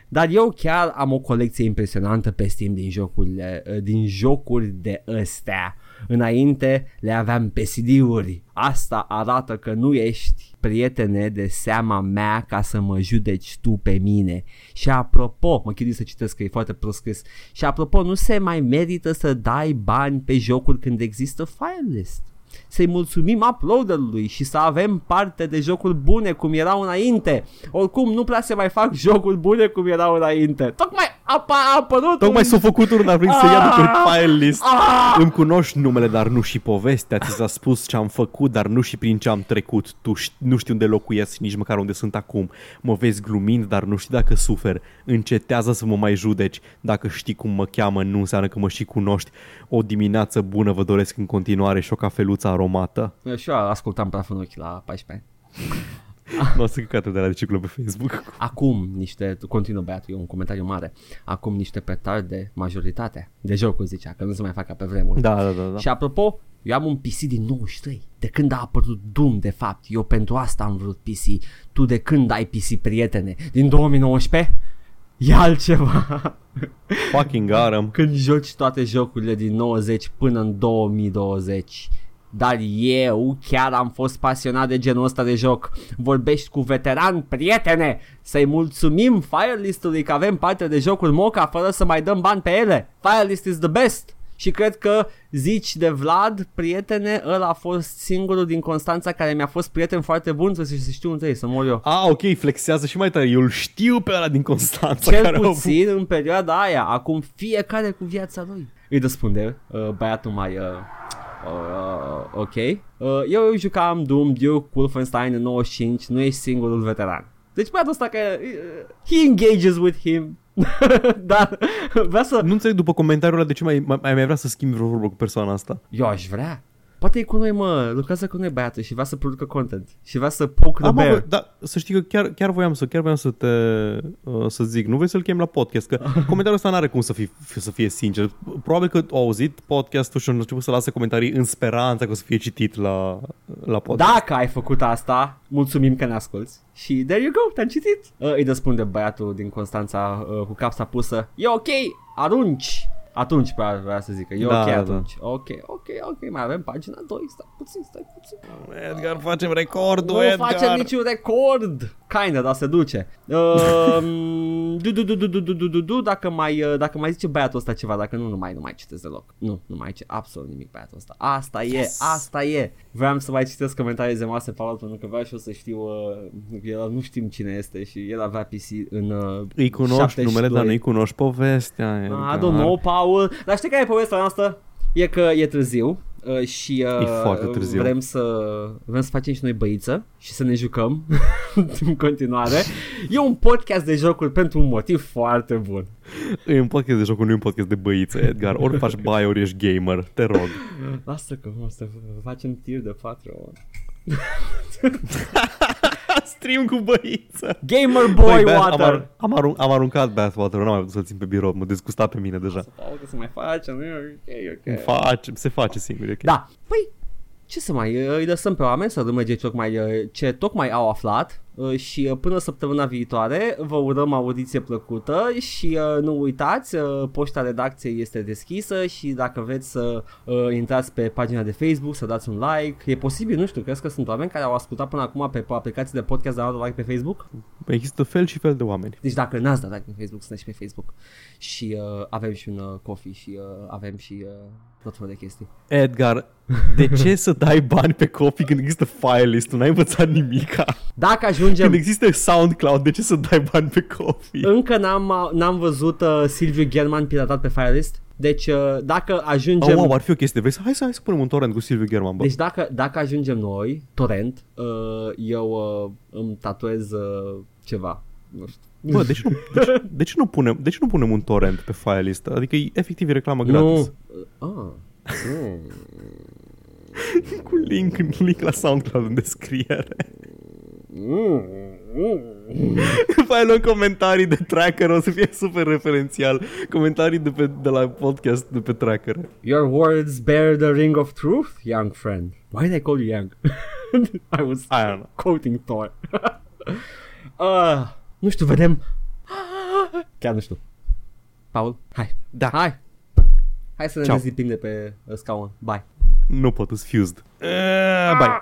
Dar eu chiar am o colecție impresionantă pe Steam din jocurile, din jocuri de astea. Înainte le aveam pe CD-uri. Asta arată că nu ești prietene de seama mea ca să mă judeci tu pe mine. Și apropo, mă chidui să citesc că e foarte proscris. Și apropo, nu se mai merită să dai bani pe jocuri când există file list să-i mulțumim uploaderului și să avem parte de jocuri bune cum erau înainte. Oricum nu prea se mai fac jocuri bune cum erau înainte. Tocmai a, a apărut Tocmai un... s-a făcut unul, dar vrei să ia de pe Ah! file list. Ah! Îmi cunoști numele, dar nu și povestea. Ți s-a spus ce am făcut, dar nu și prin ce am trecut. Tu ști, nu știu unde locuiesc, nici măcar unde sunt acum. Mă vezi glumind, dar nu știi dacă sufer. Încetează să mă mai judeci. Dacă știi cum mă cheamă, nu înseamnă că mă și cunoști. O dimineață bună vă doresc în continuare și o cafeluță aromată. Eu și eu ascultam praf în ochi la 14 ani. *laughs* Nu o să căcate de la reciclă pe Facebook. Acum niște, continuă băiatul, e un comentariu mare, acum niște petarde de majoritate de jocuri zicea, că nu se mai fac ca pe vremuri. Da, da, da. da. Și apropo, eu am un PC din 93, de când a apărut Doom de fapt, eu pentru asta am vrut PC, tu de când ai PC prietene, din 2019? E altceva. Fucking garam. când joci toate jocurile din 90 până în 2020. Dar eu chiar am fost pasionat de genul ăsta de joc. Vorbești cu veteran, prietene, să-i mulțumim Firelist-ului că avem parte de jocuri Moca fără să mai dăm bani pe ele. Firelist is the best. Și cred că zici de Vlad, prietene, ăla a fost singurul din Constanța care mi-a fost prieten foarte bun, să, să știu între ei, să mor eu. Ah, ok, flexează și mai tare. Eu îl știu pe ăla din Constanța. Cel care a avut- puțin în perioada aia, acum fiecare cu viața lui. Îi răspunde uh, băiatul mai... Uh, uh, ok. Uh, eu jucam Doom, Duke, Wolfenstein în 95, nu ești singurul veteran. Deci băiatul ăsta că uh, he engages with him, *laughs* dar vrea să... Nu înțeleg după comentariul ăla de ce mai, mai, mai vrea să schimbi vreo vorbă cu persoana asta. Eu aș vrea. Poate e cu noi, mă, lucrează cu noi băiatul și vrea să producă content și vrea să poke the Am bear. avut, da, să știi că chiar, chiar voiam să chiar voiam să te uh, să zic, nu vrei să-l chem la podcast, că *laughs* comentariul ăsta n-are cum să fie, să fie sincer. Probabil că au auzit podcastul și au început să lase comentarii în speranța că o să fie citit la, la podcast. Dacă ai făcut asta, mulțumim că ne asculti. Și there you go, te-am citit. Uh, îi răspunde băiatul din Constanța uh, cu capsa pusă. E ok, arunci. Atunci vrea să zică, e da, ok da, da. atunci. Da. Ok, ok, ok, mai avem pagina 2, stai puțin, stai puțin. Edgar, facem recordul, nu Edgar. Nu facem niciun record. Kinda, dar se duce. Dacă mai, eh, dacă mai zice băiatul ăsta ceva, dacă nu, nu mai, nu mai citesc deloc. Nu, nu mai ce absolut nimic băiatul ăsta. Asta e, asta e. Vreau să mai citesc comentarii de masă, pe pentru că vreau și eu să știu, eh, el nu știm cine este și el avea PC în eh, Îi cunoști numele, dar nu-i cunoști povestea. Ah, don't know, Paul. Dar știi care e povestea noastră? E că e târziu uh, și uh, E foarte târziu. vrem să vrem să facem și noi băiță și să ne jucăm *laughs* în continuare. E un podcast de jocuri pentru un motiv foarte bun. E un podcast de jocuri, nu e un podcast de băiță, Edgar. Ori faci *laughs* bai, ori ești gamer. Te rog. Lasă că o să facem tir de 4 ori. *laughs* *laughs* Stream cu băiță. Gamer Boy Băi, Bath- Water. Am, ar, am, arun, am aruncat Bathwater, nu am mai putut să-l țin pe birou, mă disgusta pe mine deja. Paul, că să mai facem, e ok, ok. Face, se face singur, e ok. Da, păi ce să mai îi lăsăm pe oameni să rămâne tocmai, ce tocmai au aflat uh, și uh, până săptămâna viitoare vă urăm audiție plăcută și uh, nu uitați, uh, poșta redacției este deschisă și dacă vreți să uh, intrați pe pagina de Facebook, să dați un like, e posibil, nu știu, crezi că sunt oameni care au ascultat până acum pe aplicații de podcast, dar au dat like pe Facebook? Există fel și fel de oameni. Deci dacă n-ați dat like pe Facebook, sunteți pe Facebook și uh, avem și un uh, coffee și uh, avem și uh, tot felul de chestii. Edgar, de ce *laughs* să dai bani pe copii când există file list? Tu n-ai învățat nimica. Dacă aș ajungem Când există SoundCloud, de ce să dai bani pe Coffee? Încă n-am, n-am văzut uh, Silviu German piratat pe Firelist Deci uh, dacă ajungem Oh, wow, ar fi o chestie. Vrei să, hai să, hai să punem un torrent cu Silviu German, bă. Deci dacă, dacă ajungem noi, torrent, uh, eu uh, îmi tatuez uh, ceva. Nu știu. Bă, de ce, nu, de, ce, de, ce nu punem, de ce nu punem un torrent pe file list? Adică e efectiv e reclamă gratis. Nu. Ah. *laughs* Mm. Cu link, link la SoundCloud în descriere. Mm. Mm. După aia luăm comentarii de tracker, o să fie super referențial. Comentarii de, pe, de la podcast de pe tracker. Your words bear the ring of truth, young friend. Why did I call you young? *laughs* I was I don't know. quoting Thor. uh, *laughs* nu știu, vedem. Chiar nu știu. Paul, hai. Da. Hai. Hai să ne Ciao. dezlipim de pe uh, scaun. Bye. Nu pot, sunt fused. Uh, bye.